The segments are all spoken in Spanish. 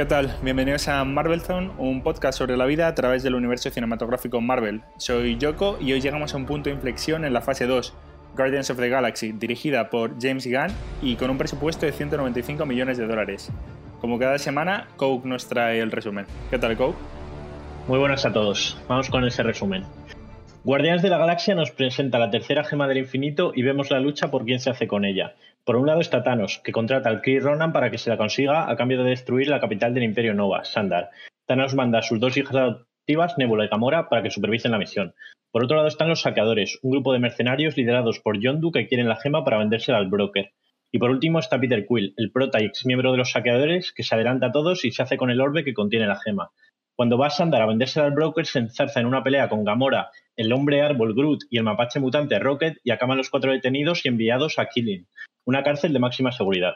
¿Qué tal? Bienvenidos a Marvel Zone, un podcast sobre la vida a través del universo cinematográfico Marvel. Soy Yoko y hoy llegamos a un punto de inflexión en la fase 2, Guardians of the Galaxy, dirigida por James Gunn y con un presupuesto de 195 millones de dólares. Como cada semana, Coke nos trae el resumen. ¿Qué tal, Coke? Muy buenas a todos. Vamos con ese resumen. Guardianes de la Galaxia nos presenta la tercera gema del infinito y vemos la lucha por quién se hace con ella. Por un lado está Thanos, que contrata al Kree Ronan para que se la consiga a cambio de destruir la capital del Imperio Nova, Sandar. Thanos manda a sus dos hijas adoptivas, Nebula y Gamora, para que supervisen la misión. Por otro lado están los saqueadores, un grupo de mercenarios liderados por Yondu que quieren la gema para vendérsela al broker. Y por último está Peter Quill, el prota y ex miembro de los saqueadores, que se adelanta a todos y se hace con el orbe que contiene la gema. Cuando va a vendérsela al broker, se enzarza en una pelea con Gamora, el hombre árbol Groot y el mapache mutante Rocket y acaban los cuatro detenidos y enviados a Killing, una cárcel de máxima seguridad.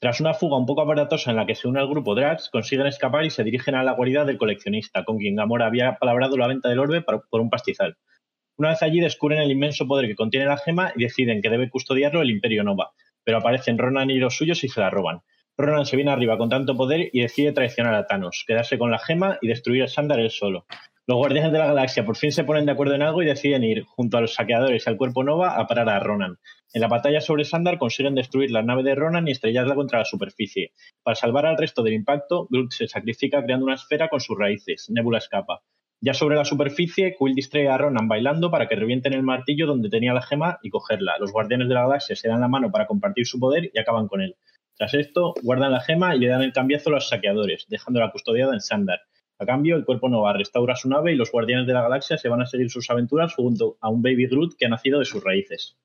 Tras una fuga un poco aparatosa en la que se une al grupo Drax, consiguen escapar y se dirigen a la guarida del coleccionista, con quien Gamora había palabrado la venta del orbe por un pastizal. Una vez allí descubren el inmenso poder que contiene la gema y deciden que debe custodiarlo el Imperio Nova, pero aparecen Ronan y los suyos y se la roban. Ronan se viene arriba con tanto poder y decide traicionar a Thanos, quedarse con la gema y destruir a Sandar él solo. Los guardianes de la galaxia por fin se ponen de acuerdo en algo y deciden ir, junto a los saqueadores y al cuerpo Nova, a parar a Ronan. En la batalla sobre Sandar consiguen destruir la nave de Ronan y estrellarla contra la superficie. Para salvar al resto del impacto, Groot se sacrifica creando una esfera con sus raíces. Nebula escapa. Ya sobre la superficie, Quill distrae a Ronan bailando para que revienten el martillo donde tenía la gema y cogerla. Los guardianes de la galaxia se dan la mano para compartir su poder y acaban con él. Tras esto, guardan la gema y le dan el cambiazo a los saqueadores, dejándola custodiada en Sandar. A cambio, el cuerpo Nova restaura su nave y los guardianes de la galaxia se van a seguir sus aventuras junto a un Baby Groot que ha nacido de sus raíces.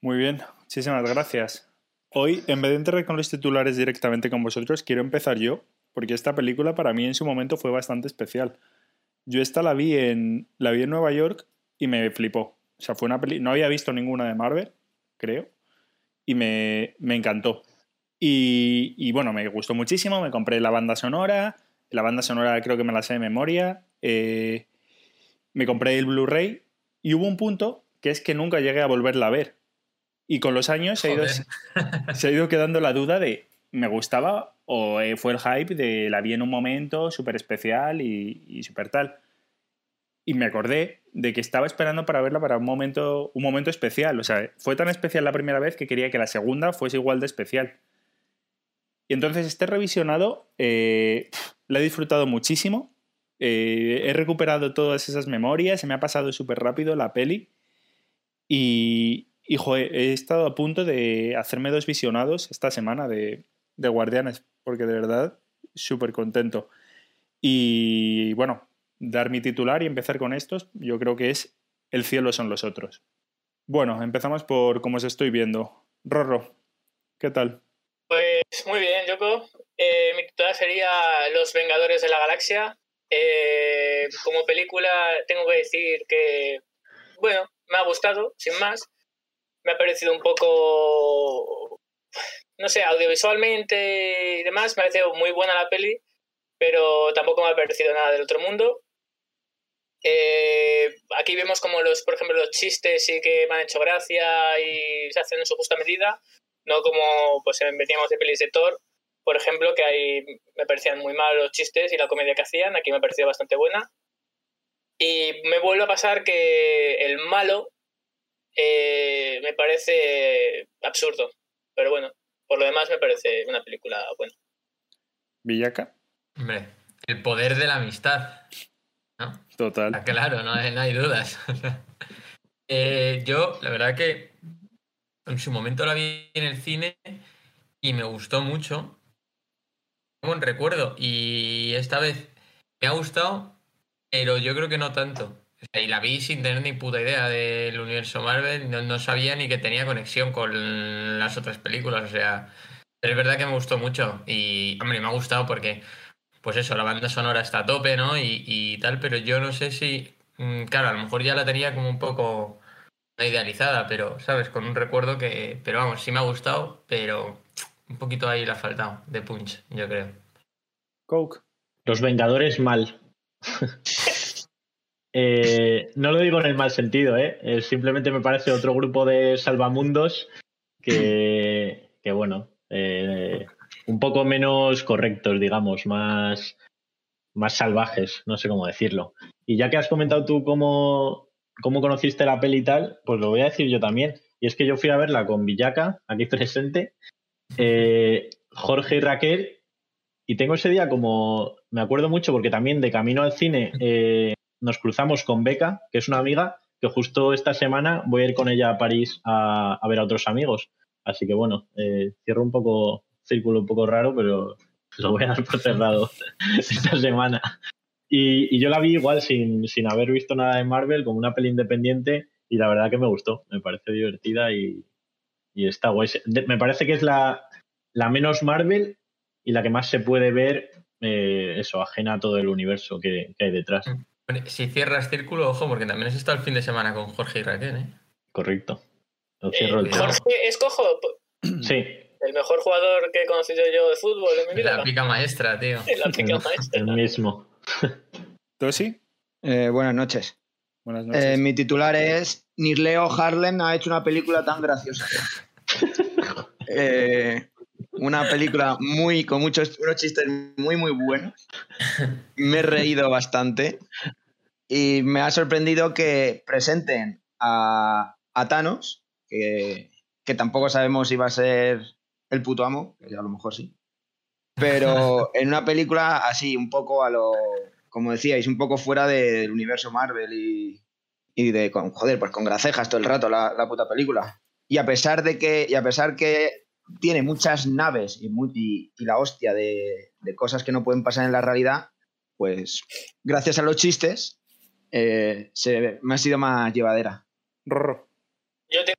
Muy bien, muchísimas gracias. Hoy, en vez de entrar con los titulares directamente con vosotros, quiero empezar yo, porque esta película para mí en su momento fue bastante especial. Yo esta la vi en, la vi en Nueva York y me flipó. O sea, fue una peli no había visto ninguna de Marvel, creo, y me, me encantó. Y, bueno, me gustó muchísimo, me compré la banda sonora, la banda sonora creo que me la sé de memoria, eh, me compré el Blu-ray y hubo un punto que es que nunca llegué a volverla a ver. Y con los años se ha, ido, se ha ido quedando la duda de, ¿me gustaba o eh, fue el hype de la vi en un momento súper especial y, y súper tal? Y me acordé de que estaba esperando para verla para un momento, un momento especial. O sea, fue tan especial la primera vez que quería que la segunda fuese igual de especial. Y entonces este revisionado eh, lo he disfrutado muchísimo. Eh, he recuperado todas esas memorias, se me ha pasado súper rápido la peli. Y, y he estado a punto de hacerme dos visionados esta semana de, de Guardianes, porque de verdad, súper contento. Y bueno, dar mi titular y empezar con estos, yo creo que es El cielo son los otros. Bueno, empezamos por cómo os estoy viendo. Rorro, ¿qué tal? Pues muy bien, Yoko. Eh, mi titular sería Los Vengadores de la Galaxia. Eh, como película tengo que decir que, bueno, me ha gustado, sin más. Me ha parecido un poco, no sé, audiovisualmente y demás, me ha parecido muy buena la peli, pero tampoco me ha parecido nada del otro mundo. Eh, aquí vemos como los, por ejemplo, los chistes sí que me han hecho gracia y se hacen en su justa medida no como pues veníamos de pelis de Thor, por ejemplo, que ahí me parecían muy mal los chistes y la comedia que hacían, aquí me pareció bastante buena. Y me vuelve a pasar que el malo eh, me parece absurdo, pero bueno, por lo demás me parece una película buena. Villaca. Hombre, el poder de la amistad. Total. claro, no hay, no hay dudas. Eh, yo, la verdad que en su momento la vi en el cine y me gustó mucho. Buen recuerdo. Y esta vez me ha gustado, pero yo creo que no tanto. y la vi sin tener ni puta idea del universo Marvel, no, sabía ni que tenía conexión con las otras películas, o sea, pero es verdad que me gustó mucho y, hombre, me ha gustado porque, pues eso, la banda sonora está a tope, ¿no? Y, y tal, pero yo no sé si, mm, claro, a lo mejor ya la tenía como un poco idealizada, pero, ¿sabes? Con un recuerdo que, pero vamos, sí me ha gustado, pero un poquito ahí le ha faltado de punch, yo creo. Coke. Los Vengadores mal. Eh, no lo digo en el mal sentido, ¿eh? Eh, simplemente me parece otro grupo de salvamundos que, que bueno, eh, un poco menos correctos, digamos, más, más salvajes, no sé cómo decirlo. Y ya que has comentado tú cómo, cómo conociste la peli y tal, pues lo voy a decir yo también. Y es que yo fui a verla con Villaca, aquí presente, eh, Jorge y Raquel, y tengo ese día como, me acuerdo mucho porque también de camino al cine eh, nos cruzamos con Beca, que es una amiga, que justo esta semana voy a ir con ella a París a, ver a otros amigos. Así que bueno, eh, cierro un poco, círculo un poco raro, pero lo voy a dar por cerrado esta semana. Y, y yo la vi igual sin, sin haber visto nada de Marvel, como una peli independiente, y la verdad que me gustó, me parece divertida y, y está guay. Me parece que es la, la menos Marvel y la que más se puede ver, eh, eso, ajena a todo el universo que, que hay detrás. Hombre, Si cierras círculo, ojo, porque también has estado el fin de semana con Jorge y Raquel, ¿eh? Correcto. Lo Eh, cierro el. Jorge Escojo, Sí, el mejor jugador que he conocido yo de fútbol en mi vida. La pica maestra, tío. La pica maestra. el mismo. ¿Tosi? Eh, buenas noches. Buenas noches. Eh, mi titular es Nirleo Harlem ha hecho una película tan graciosa. Eh, una película muy con muchos unos chistes muy muy buenos. Me he reído bastante y me ha sorprendido que presenten a, a Thanos, que, que tampoco sabemos si va a ser el puto amo, que a lo mejor sí. Pero en una película así, un poco a lo, como decíais, un poco fuera del universo Marvel y, y de, con, joder, pues con gracejas todo el rato la, la puta película. Y a pesar de que, y a pesar que tiene muchas naves y, mu- y- y la hostia de, de cosas que no pueden pasar en la realidad, pues gracias a los chistes eh, se, me ha sido más llevadera. Rorro. Yo tengo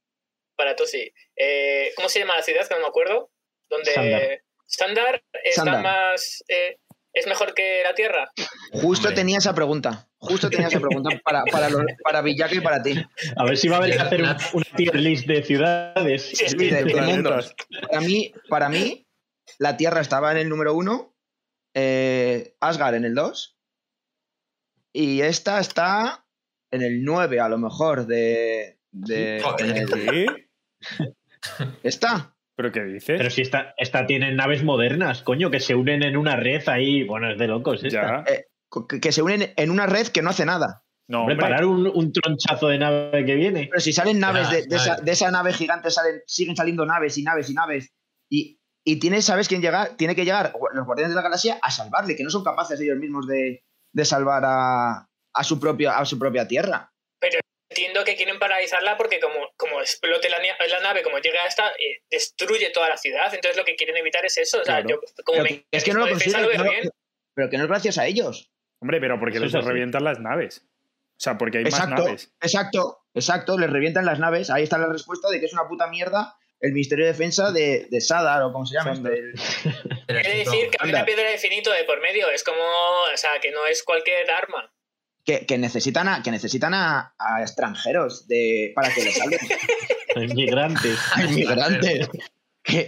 para Tosi. Eh, ¿Cómo se llama la ciudad? Que no me acuerdo. Donde Sandar. Sandar está Sandar. más. eh, es mejor que la Tierra. Justo Hombre. tenía esa pregunta. Justo tenía esa pregunta para, para, los- para Villaca y para ti. A ver si va a haber que hacer un- una tier list de ciudades. Sí, Sí, de, de Planetas. mundos. Para mí, para mí, la Tierra estaba en el número uno, eh, Asgard en el 2, y esta está en el 9, a lo mejor, de. de. ¿Esta? ¿Pero qué dices? Pero si esta, esta tiene naves modernas, coño, que se unen en una red ahí. Bueno, es de locos esta. ya. Eh, Que, se unen en una red que no hace nada. No, Hombre, hombre. parar un, un tronchazo de nave que viene. Pero si salen naves de, de esa, de esa nave gigante, salen, siguen saliendo naves y naves y naves. Y, y tiene, ¿sabes quién llega? Tiene que llegar los Guardianes de la Galaxia a salvarle, que no son capaces ellos mismos de, de salvar a, a, su propia, a su propia tierra. Entiendo que quieren paralizarla porque como, como explote la, nave, como llega a esta, eh, destruye toda la ciudad. Entonces lo que quieren evitar es eso. O sea, Claro. yo como Pero me, que- es que no lo defensa consiguen. lo veo no- bien. pero que no es gracias a ellos. Hombre, pero porque Eso les es revientan las naves. O sea, porque hay Exacto, más naves. exacto, exacto. Les revientan las naves. Ahí está la respuesta de que es una puta mierda el Ministerio de Defensa de, de Sadar o como se llama. Sandar. el- Pero Quiere chico, decir que hay una piedra de infinito de por medio. Es como, o sea, que no es cualquier arma. Que, que necesitan, a, que necesitan a, a extranjeros de, para que les salven. Inmigrantes. a inmigrantes. que,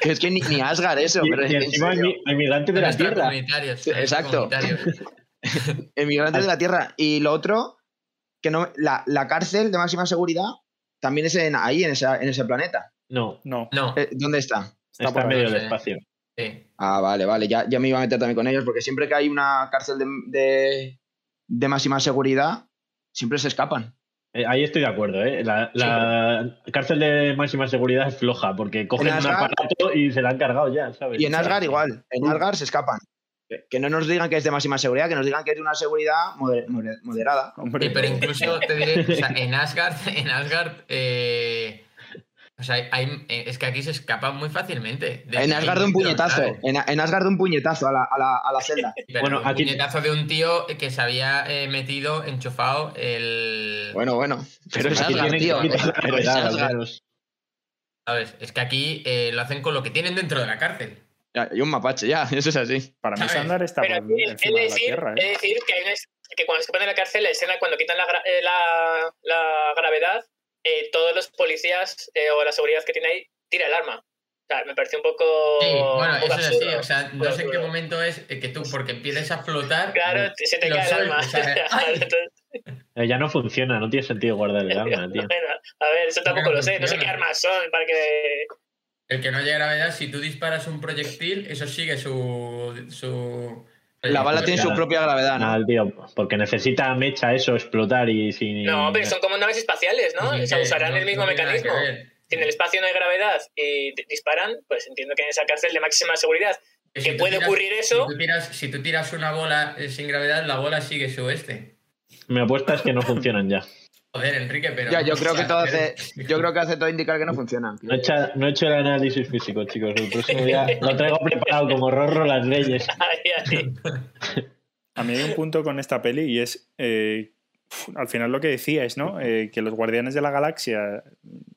que es que ni, ni Asgard eso, Y, pero y en encima serio. inmi- inmigrantes de la tierra. Sí, exacto. Emigrantes de la Tierra. Y lo otro, que no, la, la cárcel de máxima seguridad también es en, ahí, en, esa, en ese planeta. No, No. No, Eh, ¿Dónde está? está, por en medio del espacio. sí. Ah, vale, vale. Ya, ya me iba a meter también con ellos, porque siempre que hay una cárcel de, de, de máxima seguridad, siempre se escapan. Eh, ahí estoy de acuerdo, ¿eh? La, la cárcel de máxima seguridad es floja porque cogen En un aparato y se la han cargado ya, ¿sabes? Y en Asgard igual. En Asgard se escapan. Que, no nos digan que es de máxima seguridad, que nos digan que es de una seguridad moder- moder- moderada. Hombre, Sí, pero incluso te diré, o sea, en Asgard, en Asgard, eh, o sea, hay- eh, es que aquí se escapan muy fácilmente. de- En Asgard de un puñetazo. ¿sabes? En, en Asgard de un puñetazo a la, a la, a la celda. Pero Bueno, un aquí- puñetazo de un tío que se había eh, metido, enchufado el. Bueno, bueno. Pero es Aquí Asgard, tienen tío. que Pero es. Es aquí eh, lo hacen con lo que tienen dentro de la cárcel. Ya, Y un mapache, ya. Eso es así. para mí. Sandar está Pero por de la decir, Tierra, ¿eh? de decir que, hay una es- que cuando se pone en la cárcel, la escena cuando quitan la, gra- eh, la, la gravedad, eh, todos los policías eh, o la seguridad que tiene ahí tira el arma. O sea, me pareció un poco. Sí, bueno, un poco eso es así. O sea, no sé en qué momento es eh, que tú, porque empiezas a flotar. Claro, se te cae el alma. o Ya no funciona, no tiene sentido guardar el alma, tío. bueno, a ver, eso tampoco no lo sé. No sé qué armas son para que. El que no haya gravedad, si tú disparas un proyectil, eso sigue su. su La bala tiene su propia gravedad, ¿no? Nada, tío, porque necesita mecha eso, explotar y sin... No, pero son como naves espaciales, ¿no? Sí, O sea, usarán no- el mismo no mecanismo. Si en el espacio no hay gravedad y disparan, pues entiendo que en esa cárcel de máxima seguridad. Que puede ocurrir eso. Si tú, tiras, si tú tiras una bola eh, sin gravedad, la bola sigue su este. Me apuestas que no funcionan ya. Joder, Enrique, pero. Ya, yo creo que todo hace, yo creo que hace todo indicar que no funciona. No he, hecho, no he hecho el análisis físico, chicos. El próximo día lo traigo preparado como Rorro las leyes. A mí hay un punto con esta peli y es, eh, al final lo que decíais, ¿no? Eh, que los Guardianes de la Galaxia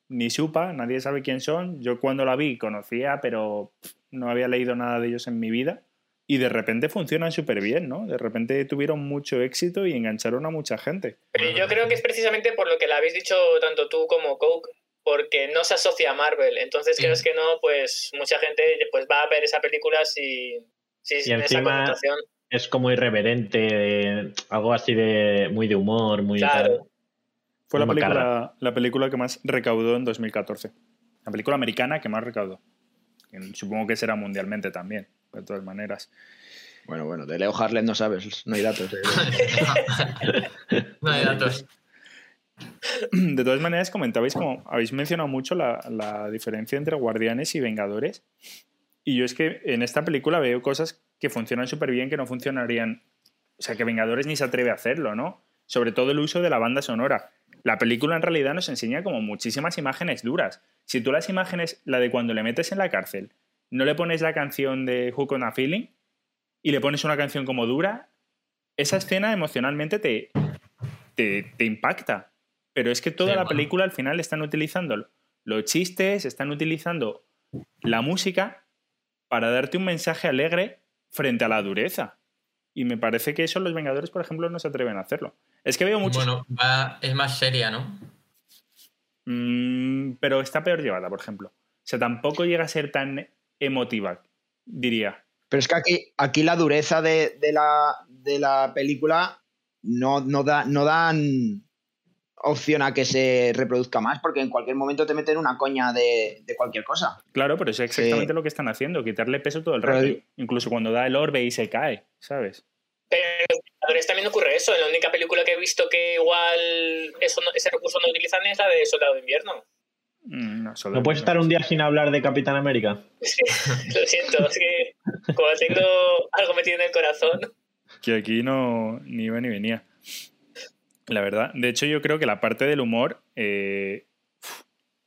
ni supa, nadie sabe quién son. Yo cuando la vi conocía, pero no había leído nada de ellos en mi vida. Y de repente funcionan súper bien, ¿no? De repente tuvieron mucho éxito y engancharon a mucha gente. Pero yo creo que es precisamente por lo que la habéis dicho tanto tú como Coke, porque no se asocia a Marvel. Entonces, Sí. crees que no, pues mucha gente pues va a ver esa película si, si sin esa encima- connotación. Es como irreverente, eh, algo así de muy de humor, muy... Claro. tal. Fue la película, la película que más recaudó en 2014. La película americana que más recaudó. Supongo que será mundialmente también, de todas maneras. Bueno, bueno, de Leo Harlem no sabes, no hay datos. no hay datos. De todas maneras, comentabais como habéis mencionado mucho la, la diferencia entre Guardianes y Vengadores. Y yo es que en esta película veo cosas que funcionan súper bien que no funcionarían. O sea, que Vengadores ni se atreve a hacerlo, ¿no? Sobre todo el uso de la banda sonora. La película en realidad nos enseña como muchísimas imágenes duras. Si tú las imágenes, la de cuando le metes en la cárcel, no le pones la canción de Hook on a Feeling y le pones una canción como dura, esa escena emocionalmente te, te, te impacta. Pero es que toda Sí, la bueno. película al final están utilizando los chistes, están utilizando la música para darte un mensaje alegre frente a la dureza. Y me parece que eso los Vengadores, por ejemplo, no se atreven a hacerlo. Es que veo muchos... Bueno, va- es más seria, ¿no? Mm, pero está peor llevada, por ejemplo. O sea, tampoco llega a ser tan emotiva, diría. Pero es que aquí, aquí la dureza de, de la, de la película no, no, da, no dan opción a que se reproduzca más, porque en cualquier momento te meten una coña de, de cualquier cosa. Claro, pero es exactamente Sí. lo que están haciendo, quitarle peso todo el rato. Incluso cuando da el orbe y se cae, ¿sabes? Pero en los Vengadores también ocurre eso. La única película que he visto que igual eso no- ese recurso no utilizan es la de Soldado de Invierno. Mm, No, solo ¿No puedes estar un día sin hablar de Capitán América? Es que, lo siento, es que como tengo algo metido en el corazón. que aquí no ni iba ni venía. La verdad, de hecho yo creo que la parte del humor eh,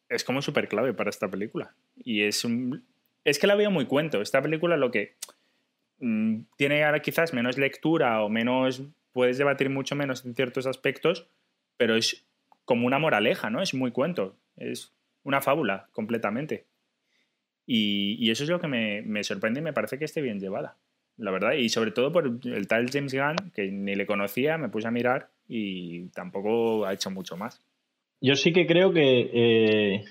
es como súper clave para esta película. Y es un... Es que la veo muy cuento. Esta película lo que mm, tiene ahora quizás menos lectura o menos... Puedes debatir mucho menos en ciertos aspectos, pero es como una moraleja, ¿no? Es muy cuento. Es una fábula completamente. Y, eso es lo que me, me sorprende y me parece que esté bien llevada la verdad. Y sobre todo por el tal James Gunn, que ni le conocía, me puse a mirar y tampoco ha hecho mucho más. Yo sí que creo que. eh,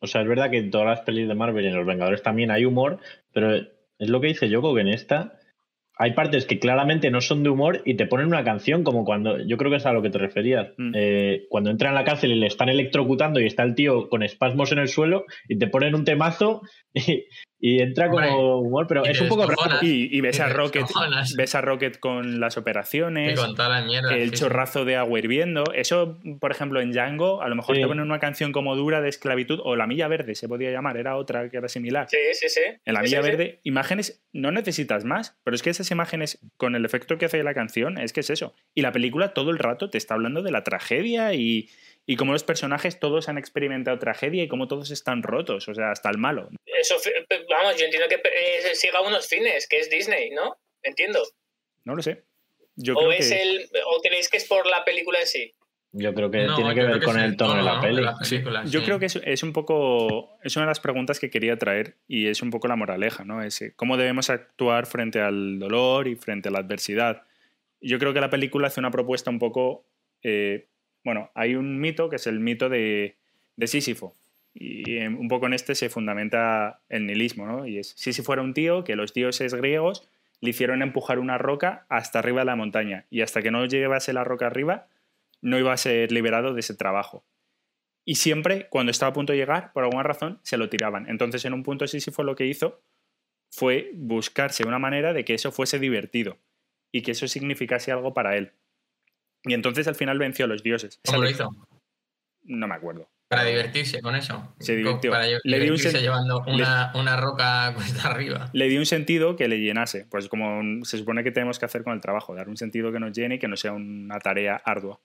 o sea, es verdad que en todas las pelis de Marvel y en Los Vengadores también hay humor, pero es lo que dice Yoko, que en esta hay partes que claramente no son de humor y te ponen una canción, como cuando. Yo creo que es a lo que te referías. Mm. Eh, cuando entra en la cárcel y le están electrocutando y está el tío con espasmos en el suelo y te ponen un temazo y, y entra como Hombre, humor, pero es un poco raro. Y, y ves, a Rocket, ves a Rocket con las operaciones, con toda la mierda. el sí, sí. chorrazo de agua hirviendo. Eso, por ejemplo, en Django, a lo mejor Sí. te ponen una canción como dura de esclavitud, o La Milla Verde se podía llamar, era otra que era similar. Sí, sí, sí. En La Sí, Milla sí, sí. Verde, imágenes no necesitas más, pero es que esas imágenes, con el efecto que hace la canción, es que es eso. Y la película todo el rato te está hablando de la tragedia y, y cómo los personajes todos han experimentado tragedia y cómo todos están rotos, o sea, hasta el malo. Eso, vamos, yo entiendo que eh, siga unos fines, que es Disney, ¿no? Entiendo. No lo sé. Yo o creo es que... el, o creéis que es por la película en sí. Yo creo que No, tiene que ver que con es el tono de la ¿no? peli. Película, yo sí. creo que es, es un poco, es una de las preguntas que quería traer y es un poco la moraleja, ¿no? Ese, cómo debemos actuar frente al dolor y frente a la adversidad. Yo creo que la película hace una propuesta un eh, poco, eh, bueno, hay un mito que es el mito de, Sísifo, Y un poco en este se fundamenta el nihilismo, ¿no? Y es, si si fuera un tío que los dioses griegos le hicieron empujar una roca hasta arriba de la montaña y hasta que no llevase la roca arriba no iba a ser liberado de ese trabajo. Y siempre, cuando estaba a punto de llegar, por alguna razón, se lo tiraban. Entonces, en un punto fue lo que hizo fue buscarse una manera de que eso fuese divertido y que eso significase algo para él. Y entonces al final venció a los dioses. ¿Cómo lo hizo? No me acuerdo. Para divertirse con eso. Se divirtió. Para le dio un llevando una, una roca cuesta arriba. Le dio un sentido que le llenase, pues como se supone que tenemos que hacer con el trabajo, dar un sentido que nos llene y que no sea una tarea ardua.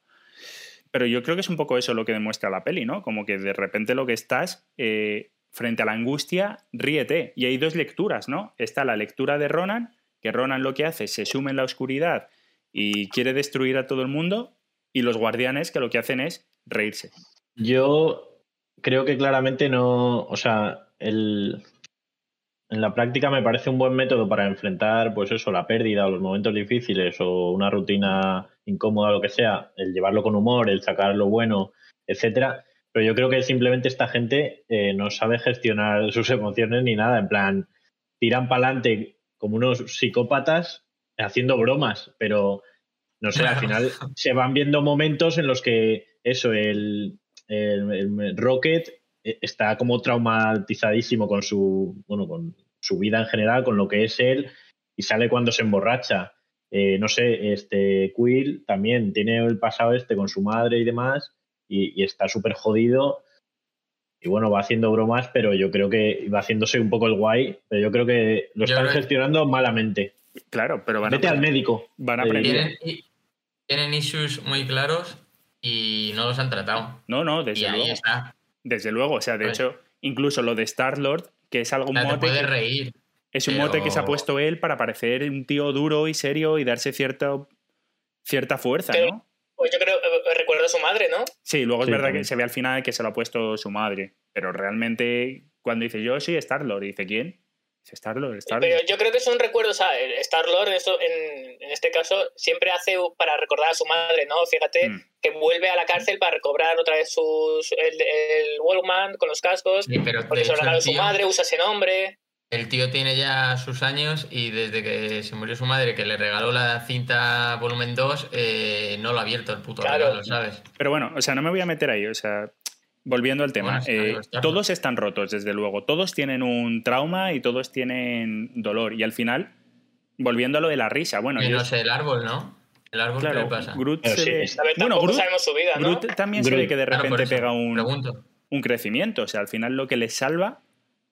Pero yo creo que es un poco eso lo que demuestra la peli, ¿no? Como que de repente lo que estás eh, frente a la angustia, ríete. Y hay dos lecturas, ¿no? Está la lectura de Ronan, que Ronan lo que hace es se sume en la oscuridad y quiere destruir a todo el mundo, y los guardianes que lo que hacen es reírse. Yo creo que claramente no, o sea, el, en la práctica me parece un buen método para enfrentar, pues eso, la pérdida o los momentos difíciles o una rutina incómoda, lo que sea, el llevarlo con humor, el sacar lo bueno, etcétera. Pero yo creo que simplemente esta gente eh, no sabe gestionar sus emociones ni nada. En plan, tiran para adelante como unos psicópatas haciendo bromas, pero no sé, al final se van viendo momentos en los que eso, el, el- el Rocket eh, está como traumatizadísimo con su, bueno, con su vida en general, con lo que es él, y sale cuando se emborracha. Eh, no sé, este Quill también tiene el pasado este con su madre y demás, y, y está súper jodido. Y bueno, va haciendo bromas, pero yo creo que va haciéndose un poco el guay, pero yo creo que lo Yo están creo- gestionando malamente. Claro, pero van a, Vete al médico. van a Eh, aprender. Tienen, y- tienen issues muy claros y no los han tratado. No, no, Y desde ahí luego. está. Desde luego, o sea, de Pues- hecho, incluso lo de Star-Lord, que es algo te mote que- reír. Es un Pero- mote que se ha puesto él para parecer un tío duro y serio y darse cierta, cierta fuerza, Pero- ¿no? Pues yo creo, eh, recuerdo a su madre, ¿no? Sí, luego es verdad también. que se ve al final que se lo ha puesto su madre, pero realmente cuando dice yo soy Star-Lord, dice ¿quién? Dice Star-Lord. Pero yo creo que es un recuerdo, o sea, Star-Lord en, esto- en, en este caso siempre hace para recordar a su madre, ¿no? Fíjate Mm. que vuelve a la cárcel para recobrar otra vez sus, el, el Walkman con los cascos, Sí, pero porque se lo regaló su madre, usa ese nombre. El tío tiene ya sus años y desde que se murió su madre, que le regaló la cinta volumen 2, eh, no lo ha abierto el puto Claro. regalo, ¿sabes? Pero bueno, o sea, no me voy a meter ahí, o sea, volviendo al tema, Bueno, eh, todos están rotos, desde luego, todos tienen un trauma y todos tienen dolor y al final, volviendo a lo de la risa, bueno, Y no sé, el árbol, ¿no? El árbol, ¿qué claro, le pasa? Groot se sí, bueno, Groot, sabemos su vida, ¿no? Groot también se ve Groot. que de Claro, repente eso, pega un, un crecimiento. O sea, al final lo que les salva,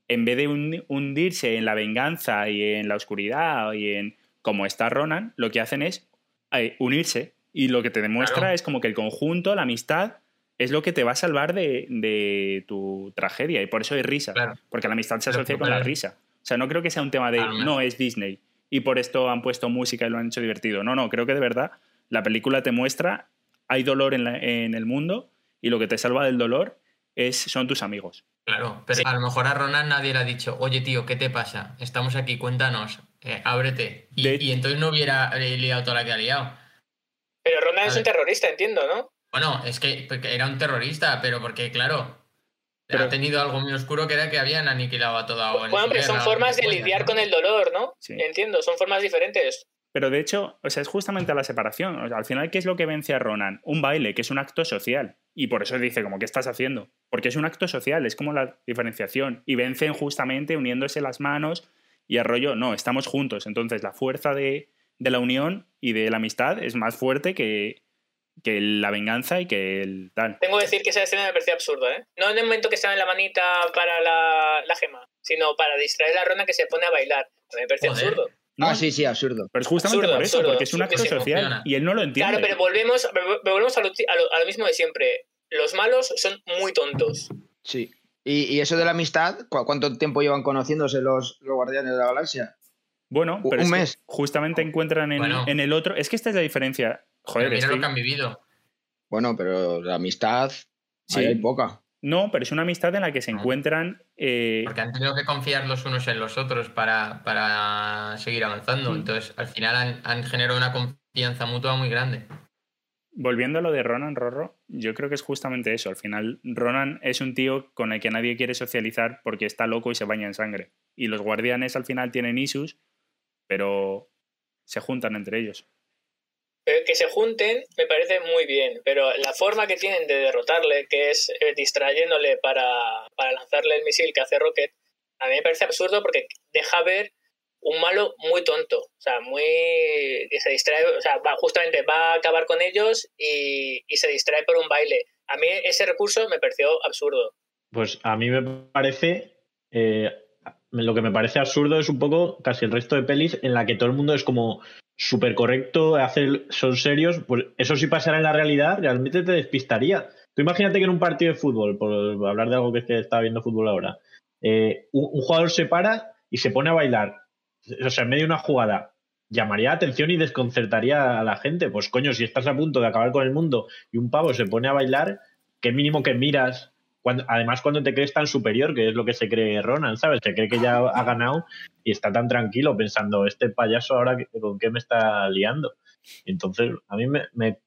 en vez de hundi- hundirse en la venganza y en la oscuridad y en como está Ronan, lo que hacen es eh, unirse. Y lo que te demuestra Claro. es como que el conjunto, la amistad, es lo que te va a salvar de, de tu tragedia. Y por eso hay risa. Claro. Porque la amistad se asocia con la risa. O sea, no creo que sea un tema de no es Disney y por esto han puesto música y lo han hecho divertido. No, no, creo que de verdad la película te muestra hay dolor en, la- en el mundo y lo que te salva del dolor es, son tus amigos. Claro, pero a lo mejor a Ronan nadie le ha dicho, oye tío, ¿qué te pasa? Estamos aquí, cuéntanos, eh, ábrete. Y, De- y entonces no hubiera eh, liado toda la que ha liado. Pero Ronan A es un terrorista, entiendo, ¿no? Bueno, es que porque era un terrorista, pero porque, claro, Pero- ha tenido algo muy oscuro que era que habían aniquilado a toda Bueno, pero son formas de lidiar con el dolor, ¿no? Sí. Entiendo, son formas diferentes. Pero de hecho, o sea, es justamente la separación. O sea, al final, ¿qué es lo que vence a Ronan? Un baile, que es un acto social. Y por eso dice, como, ¿qué estás haciendo? Porque es un acto social, es como la diferenciación. Y vencen justamente uniéndose las manos y a rollo, no, estamos juntos. Entonces, la fuerza de, de la unión y de la amistad es más fuerte que, que la venganza y que el tal. Tengo que decir que esa escena me parecía absurda, ¿eh? No en el momento que estaba en la manita para la, la gema, sino para distraer a Ronan que se pone a bailar. Me parece Joder. absurdo. No, Ah, sí, sí, absurdo. Pero es justamente Absurdo, por eso, absurdo, porque es un acto social Funciona. y él no lo entiende. Claro, pero volvemos, volvemos a, lo, a lo- a lo mismo de siempre. Los malos son muy tontos. Sí. Y, y eso de la amistad, ¿cu- ¿cuánto tiempo llevan conociéndose los, los guardianes de la galaxia? Bueno, Un pero es que mes. justamente encuentran en, Bueno. en el otro. Es que esta es la diferencia. Joder, mira estoy- lo que han vivido. Bueno, pero la amistad, Sí. hay poca. No, pero es una amistad en la que se No. encuentran. eh, Porque han tenido que confiar los unos en los otros para, para seguir avanzando. Mm. Entonces, al final han, han generado una confianza mutua muy grande. volviendo a lo de Ronan Rorro, yo creo que es justamente eso. Al final, Ronan es un tío con el que nadie quiere socializar porque está loco y se baña en sangre. Y los guardianes al final tienen isus, pero se juntan entre ellos. Que se junten me parece muy bien, pero la forma que tienen de derrotarle, que es eh, distrayéndole para, para lanzarle el misil que hace Rocket, a mí me parece absurdo porque deja ver un malo muy tonto, o sea, muy que se distrae, o sea, va, justamente va a acabar con ellos y, y, se distrae por un baile. A mí ese recurso me pareció absurdo. Pues a mí me parece, eh, lo que me parece absurdo es un poco casi el resto de pelis en la que todo el mundo es como súper correcto, hace, son serios, pues eso si pasara en la realidad, realmente te despistaría. Tú imagínate que en un partido de fútbol, por hablar de algo que, es que está viendo fútbol ahora, eh, un, un jugador se para y se pone a bailar o sea, en medio de una jugada, llamaría atención y desconcertaría a la gente. Pues coño, si estás a punto de acabar con el mundo y un pavo se pone a bailar, qué mínimo que miras. Cuando, además, cuando te crees tan superior, que es lo que se cree Ronan, ¿sabes? Se cree que ya ha ganado y está tan tranquilo pensando, este payaso ahora con qué me está liando. Entonces, a mí me, me,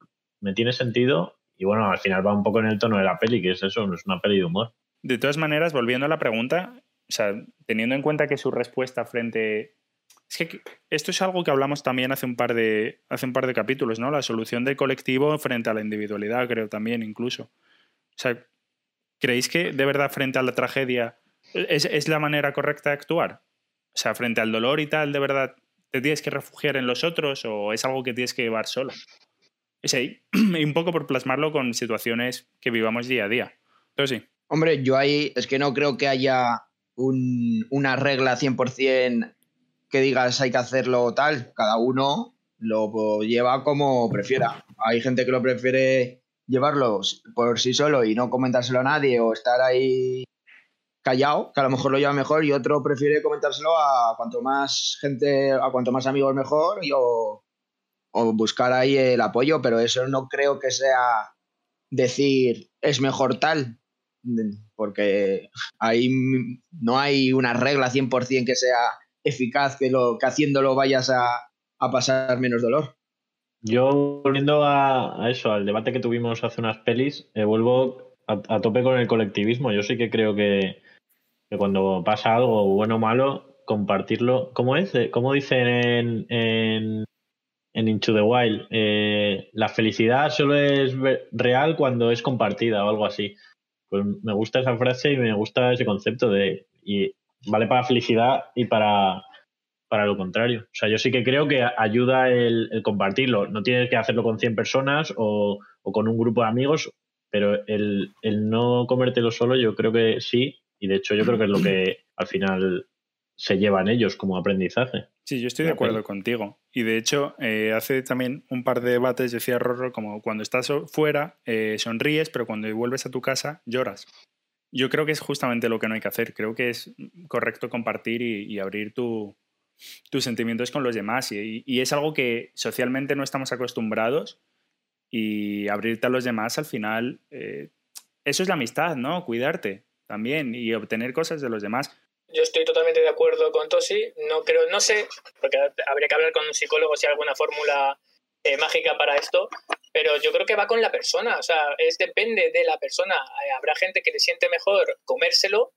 me tiene sentido y bueno, al final va un poco en el tono de la peli, que es eso, no es una peli de humor. De todas maneras, volviendo a la pregunta, o sea, teniendo en cuenta que su respuesta frente es que esto es algo que hablamos también hace un par de, hace un par de capítulos, ¿no? La solución del colectivo frente a la individualidad, creo también, incluso. O sea, ¿creéis que de verdad frente a la tragedia es, es la manera correcta de actuar? O sea, frente al dolor y tal, ¿de verdad te tienes que refugiar en los otros o es algo que tienes que llevar solo? Es ahí, un poco por plasmarlo con situaciones que vivamos día a día. Pero sí. Hombre, yo ahí es que no creo que haya un, una regla 100% que digas hay que hacerlo tal, cada uno lo lleva como prefiera. Hay gente que lo prefiere llevarlo por sí solo y no comentárselo a nadie o estar ahí callado, que a lo mejor lo lleva mejor, y otro prefiere comentárselo a cuanto más gente, a cuanto más amigos mejor, o, o buscar ahí el apoyo, pero eso no creo que sea decir es mejor tal, porque ahí no hay una regla 100% que sea eficaz que, lo, que haciéndolo vayas a, pasar menos dolor. Yo, volviendo a, eso, al debate que tuvimos hace unas pelis, eh, vuelvo a, tope con el colectivismo. Yo sí que creo que, cuando pasa algo bueno o malo, compartirlo. ¿Cómo es? Eh, ¿Cómo dicen en, en, en Into the Wild? Eh, la felicidad solo es real cuando es compartida o algo así. Pues me gusta esa frase y me gusta ese concepto de. Y vale para felicidad y para, para lo contrario. O sea, yo sí que creo que ayuda el, compartirlo. No tienes que hacerlo con 100 personas o, con un grupo de amigos, pero el, el, no comértelo solo yo creo que sí. Y de hecho yo creo que es lo que al final se llevan ellos como aprendizaje. Sí, yo estoy de acuerdo contigo. Y de hecho, eh, hace también un par de debates decía Rorro como cuando estás fuera eh, sonríes, pero cuando vuelves a tu casa lloras. Yo creo que es justamente lo que no hay que hacer. Creo que es correcto compartir y, abrir tus sentimientos con los demás. Y, es algo que socialmente no estamos acostumbrados. Y abrirte a los demás al final, eh, eso es la amistad, ¿no? Cuidarte también y obtener cosas de los demás. Yo estoy totalmente de acuerdo con Tosi. No creo, no sé, porque habría que hablar con un psicólogo si hay alguna fórmula eh, mágica para esto, pero yo creo que va con la persona, o sea, es depende de la persona. Eh, habrá gente que le siente mejor comérselo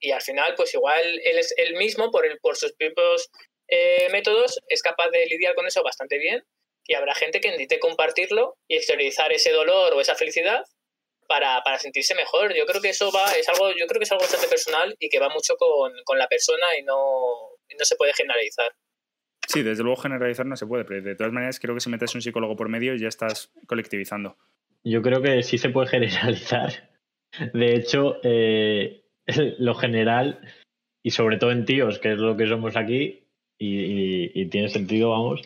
y al final, pues igual él es él mismo, por, el, por sus propios eh, métodos, es capaz de lidiar con eso bastante bien y habrá gente que necesite compartirlo y exteriorizar ese dolor o esa felicidad para, para, sentirse mejor. Yo creo que eso va, es algo, yo creo que es algo bastante personal y que va mucho con, con la persona y no, no se puede generalizar. Sí, desde luego generalizar no se puede, pero de todas maneras creo que si metes un psicólogo por medio ya estás colectivizando. Yo creo que sí se puede generalizar. De hecho, eh, lo general, y sobre todo en tíos, que es lo que somos aquí, y, tiene sentido, vamos,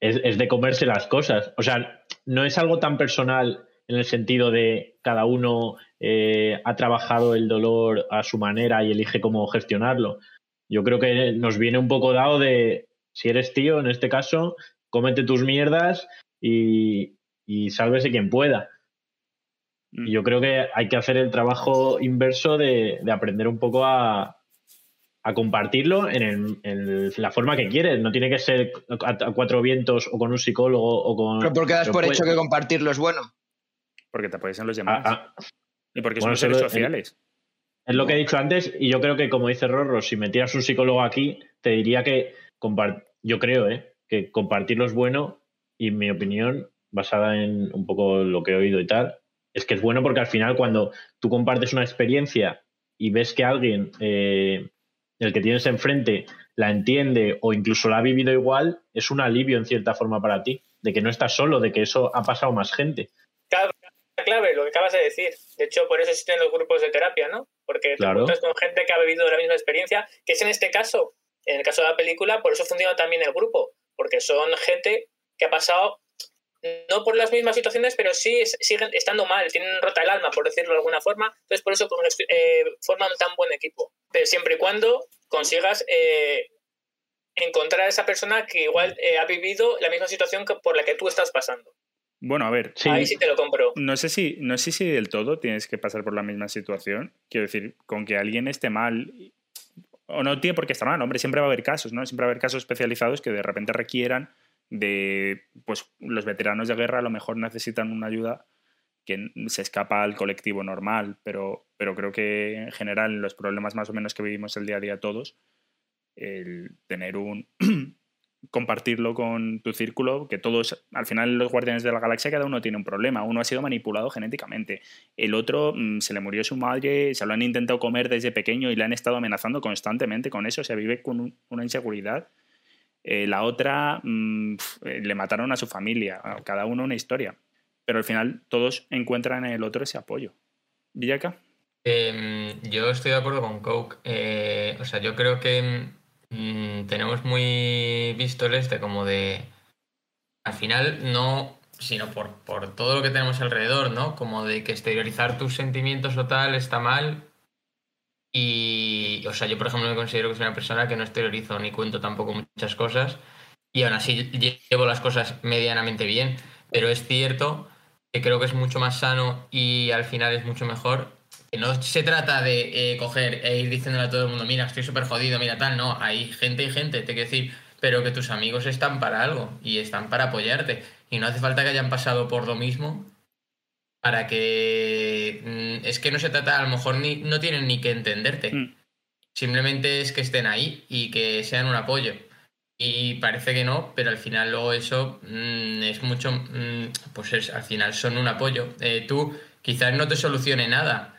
es, de comerse las cosas. O sea, no es algo tan personal en el sentido de cada uno eh, ha trabajado el dolor a su manera y elige cómo gestionarlo. Yo creo que nos viene un poco dado de si eres tío, en este caso, cómete tus mierdas y, y sálvese quien pueda. Y yo creo que hay que hacer el trabajo inverso de, aprender un poco a, a compartirlo en, el- en la forma que quieres. No tiene que ser a, cuatro vientos o con un psicólogo o con. Pero porque das por hecho que compartirlo es bueno. Porque te apoyas en los Ah, demás. ah, y porque bueno, somos seres sociales. es lo que he dicho antes, y yo creo que, como dice Rorro, si metieras un psicólogo aquí, te diría que yo creo, ¿eh? que compartirlo es bueno, y mi opinión, basada en un poco lo que he oído y tal, es que es bueno porque al final, cuando tú compartes una experiencia y ves que alguien, eh, el que tienes enfrente, la entiende o incluso la ha vivido igual, es un alivio en cierta forma para ti, de que no estás solo, de que eso ha pasado más gente. clave, lo que acabas de decir. De hecho, por eso existen los grupos de terapia, ¿no? Porque Claro. te encuentras con gente que ha vivido la misma experiencia, que es en este caso, en el caso de la película, por eso funciona también el grupo, porque son gente que ha pasado no por las mismas situaciones, pero sí es- siguen estando mal, tienen rota el alma, por decirlo de alguna forma. Entonces, por eso eh, forman tan buen equipo. Pero siempre y cuando consigas eh, encontrar a esa persona que igual eh, ha vivido la misma situación que por la que tú estás pasando. Bueno, a ver, Sí, Ahí sí te lo compro. no sé si, no sé si del todo tienes que pasar por la misma situación. Quiero decir, con que alguien esté mal. O no tiene por qué estar mal, hombre, siempre va a haber casos, ¿no? Siempre va a haber casos especializados que de repente requieran de. Pues los veteranos de guerra a lo mejor necesitan una ayuda que se escapa al colectivo normal, pero, pero creo que en general los problemas más o menos que vivimos el día a día todos, el tener un compartirlo con tu círculo, que todos, al final los guardianes de la galaxia, cada uno tiene un problema, uno ha sido manipulado genéticamente, el otro mm, se le murió su madre, se lo han intentado comer desde pequeño y le han estado amenazando constantemente con eso, o sea, vive con un- una inseguridad. Eh, la otra mm, eh, le mataron a su familia, cada uno una historia, pero al final todos encuentran en el otro ese apoyo. Villaca. Em, yo estoy de acuerdo con Coke. Eh, o sea, yo creo que mm, tenemos muy visto el este como de. Al final, no. Sino por, por todo lo que tenemos alrededor, ¿no? Como de que exteriorizar tus sentimientos o tal está mal. Y. O sea, yo, por ejemplo, me considero que soy una persona que no exteriorizo ni cuento tampoco muchas cosas. Y aún así llevo las cosas medianamente bien. Pero es cierto que creo que es mucho más sano y al final es mucho mejor que no se trata de eh, coger e ir diciéndole a todo el mundo, mira, estoy súper jodido, mira tal, no, hay gente y gente, te quiero decir, pero que tus amigos están para algo y están para apoyarte. Y no hace falta que hayan pasado por lo mismo para que... mm, es que no se trata, a lo mejor ni, no tienen ni que entenderte. Mm. Simplemente es que estén ahí y que sean un apoyo. Y parece que no, pero al final luego eso mm, es mucho, pues es, al final son un apoyo. Eh, tú quizás no te solucione nada,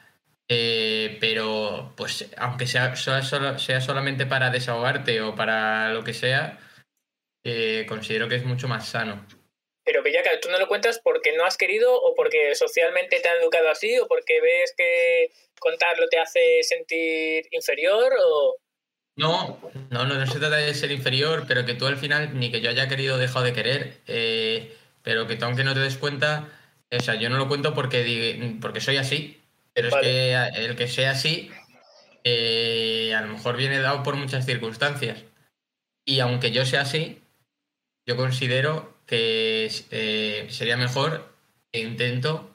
eh, pero pues aunque sea, sea solamente para desahogarte o para lo que sea, eh, considero que es mucho más sano. Pero Villaca, ¿tú no lo cuentas porque no has querido o porque socialmente te han educado así o porque ves que contarlo te hace sentir inferior o... No, no, no, no se trata de ser inferior, pero que tú al final, ni que yo haya querido o dejado de querer, eh, pero que tú aunque no te des cuenta, o sea, yo no lo cuento porque, porque soy así, pero Vale. es que el que sea así, eh, a lo mejor viene dado por muchas circunstancias. Y aunque yo sea así, yo considero que eh, sería mejor e intento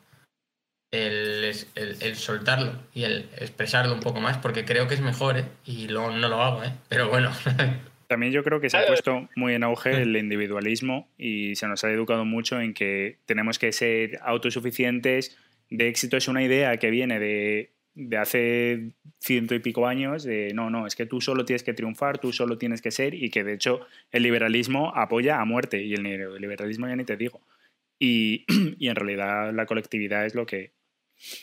el, el- el soltarlo y el expresarlo un poco más, porque creo que es mejor, ¿eh? Y luego no lo hago, ¿eh? Pero bueno. También yo creo que se ha puesto muy en auge el individualismo y se nos ha educado mucho en que tenemos que ser autosuficientes. De éxito es una idea que viene de, de hace ciento y pico años, de no, no, es que tú solo tienes que triunfar, tú solo tienes que ser y que de hecho el liberalismo apoya a muerte y el neoliberalismo ya ni te digo. Y, y en realidad la colectividad es lo que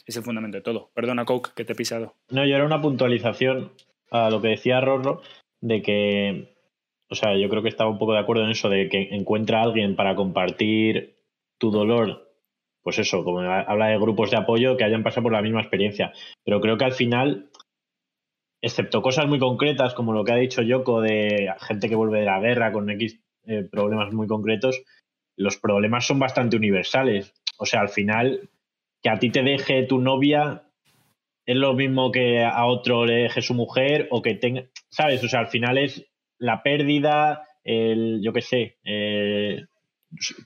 es el fundamento de todo. Perdona, Coke, que te he pisado. No, yo era una puntualización a lo que decía Rorro, de que, o sea, yo creo que estaba un poco de acuerdo en eso, de que encuentra a alguien para compartir tu dolor, pues eso, como ha- habla de grupos de apoyo que hayan pasado por la misma experiencia. Pero creo que al final, excepto cosas muy concretas, como lo que ha dicho Yoko, de gente que vuelve de la guerra con X eh, problemas muy concretos, los problemas son bastante universales. O sea, al final, que a ti te deje tu novia es lo mismo que a otro le deje su mujer o que tenga, ¿sabes? O sea, al final es la pérdida, el, yo qué sé, eh,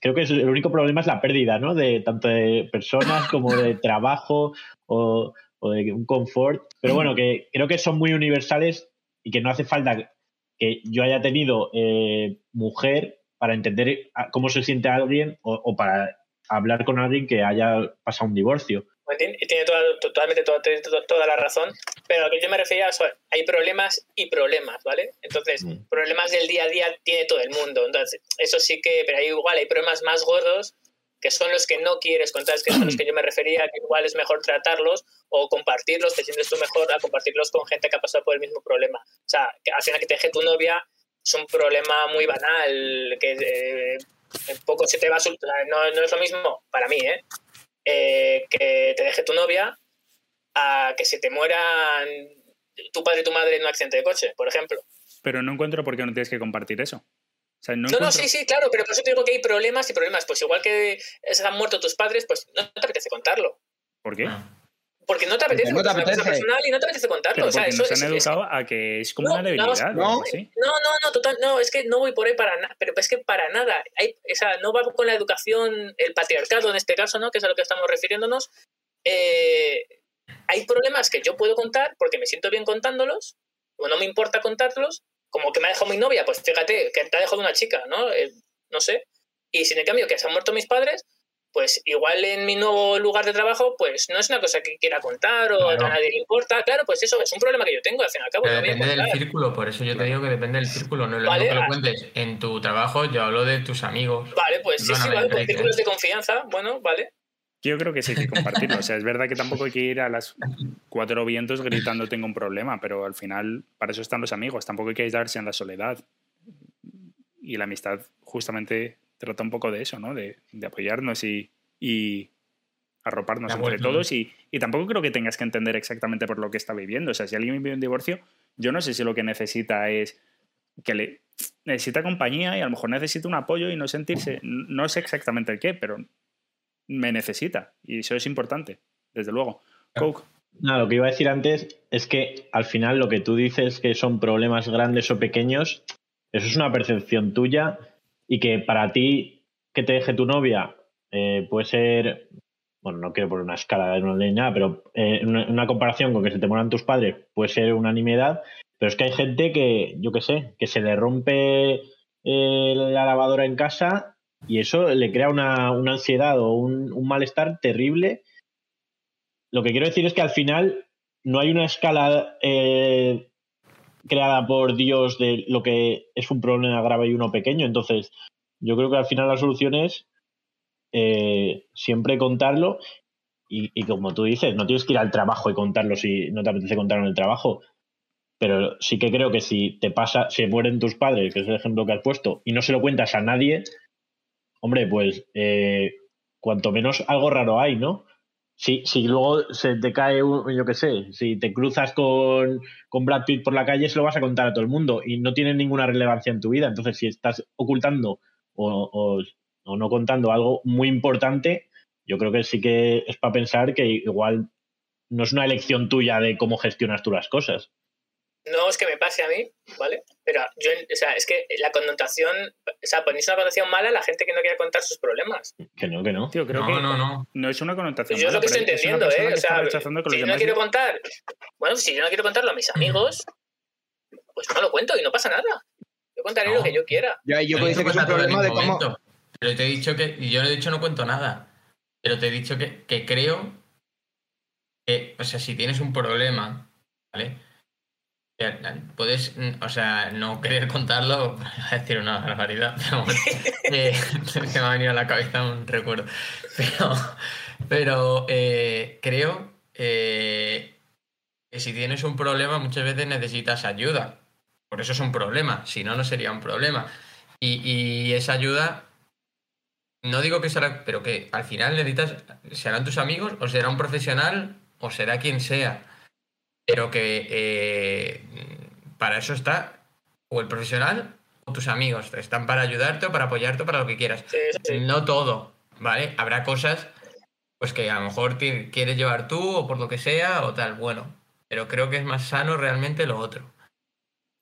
creo que el único problema es la pérdida, ¿no? De tanto de personas como de trabajo o, o de un confort. Pero bueno, que creo que son muy universales y que no hace falta que yo haya tenido eh, mujer para entender cómo se siente alguien o, para hablar con alguien que haya pasado un divorcio. Tiene totalmente toda, la razón, pero a lo que yo me refería es hay problemas y problemas, ¿vale? Entonces, mm. problemas del día a día tiene todo el mundo, entonces, eso sí que, pero hay igual hay problemas más gordos que son los que no quieres contar, que son los que yo me refería, que igual es mejor tratarlos o compartirlos, te sientes tú mejor a compartirlos con gente que ha pasado por el mismo problema. O sea, que al final que te deje tu novia es un problema muy banal, que eh, poco se te va a... No, no es lo mismo para mí, ¿eh? ¿Eh? que te deje tu novia a que se te mueran tu padre y tu madre en un accidente de coche, por ejemplo. Pero no encuentro por qué no tienes que compartir eso no, no, sí, sí, claro, pero por eso te digo que hay problemas y problemas. Pues igual que se han muerto tus padres, pues no te apetece contarlo. ¿Por qué? Ah. Porque no te apetece, no te apetece. es una cosa personal y no te apetece contarlo. o sea, eso, nos han educado a que es como una debilidad. No, no, no, total, no, es que no voy por ahí para nada, pero es que para nada. Hay, o sea, no va con la educación, el patriarcado en este caso, ¿no? Que es a lo que estamos refiriéndonos. Eh, hay problemas que yo puedo contar porque me siento bien contándolos, o no me importa contarlos, como que me ha dejado mi novia, pues fíjate, que te ha dejado una chica, ¿no? Eh, no sé. Y sin en cambio que se han muerto mis padres, pues igual en mi nuevo lugar de trabajo, pues no es una cosa que quiera contar o a nadie le importa. Claro, pues eso es un problema que yo tengo, al fin y al cabo. depende del círculo, por eso yo te digo que depende del círculo, no es lo que lo ah. cuentes en tu trabajo, yo hablo de tus amigos. Vale, pues sí, sí, vale, pues círculos de confianza, bueno, vale. Yo creo que sí hay que compartirlo. O sea, es verdad que tampoco hay que ir a las cuatro vientos gritando tengo un problema, pero al final para eso están los amigos. Tampoco hay que aislarse en la soledad. Y la amistad justamente trata un poco de eso, ¿no? De, apoyarnos y, y arroparnos entre todos. Y, y, tampoco creo que tengas que entender exactamente por lo que está viviendo. O sea, si alguien vive un divorcio, yo no sé si lo que necesita es que le necesita compañía y a lo mejor necesita un apoyo y no sentirse, no sé exactamente el qué, pero me necesita. Y eso es importante, desde luego. Coke. No, lo que iba a decir antes es que al final lo que tú dices que son problemas grandes o pequeños, eso es una percepción tuya y que para ti que te deje tu novia eh, puede ser, bueno, no quiero poner una escala de una nada, pero eh, una, comparación con que se te mueran tus padres puede ser una nimiedad, pero es que hay gente que, yo qué sé, que se le rompe eh, la lavadora en casa y eso le crea una, ansiedad o un, malestar terrible. Lo que quiero decir es que al final no hay una escala creada por Dios de lo que es un problema grave y uno pequeño. Entonces, yo creo que al final la solución es eh, siempre contarlo. Y, y, como tú dices, no tienes que ir al trabajo y contarlo si no te apetece contarlo en el trabajo. Pero sí que creo que si te pasa, si mueren tus padres, que es el ejemplo que has puesto, y no se lo cuentas a nadie, hombre, pues eh, cuanto menos algo raro hay, ¿no? Si, si luego se te cae, yo qué sé, si te cruzas con, con Brad Pitt por la calle, se lo vas a contar a todo el mundo y no tiene ninguna relevancia en tu vida. Entonces, si estás ocultando o, o no contando algo muy importante, yo creo que sí que es para pensar que igual no es una elección tuya de cómo gestionas tú las cosas. No es que me pase a mí, ¿vale? Pero yo, o sea, es que la connotación, o sea, ponéis una connotación mala a la gente que no quiere contar sus problemas. Que no, que no. Tío, creo no, que no, no. No es una connotación pues yo es lo que estoy entendiendo, ¿eh? O sea, si yo no quiero contar, bueno, si yo no quiero contarlo a mis amigos, pues no lo cuento y no pasa nada. Yo contaré lo que yo quiera. Ya, yo puedo decir que es un problema de cómo... Pero te he dicho que, y yo no he dicho no cuento nada, pero te he dicho que, que creo que, o sea, si tienes un problema, ¿vale? Puedes, o sea, no querer contarlo, voy a decir una barbaridad, pero eh, me ha venido a la cabeza un recuerdo. Pero, pero eh, creo eh, que si tienes un problema, muchas veces necesitas ayuda. Por eso es un problema, si no, no sería un problema. Y, y esa ayuda, no digo que será, pero que al final necesitas, serán tus amigos, o será un profesional, o será quien sea pero que eh, para eso está o el profesional o tus amigos. Están para ayudarte o para apoyarte o para lo que quieras. No todo, ¿vale? Habrá cosas pues que a lo mejor quieres llevar tú o por lo que sea o tal, bueno. Pero creo que es más sano realmente lo otro.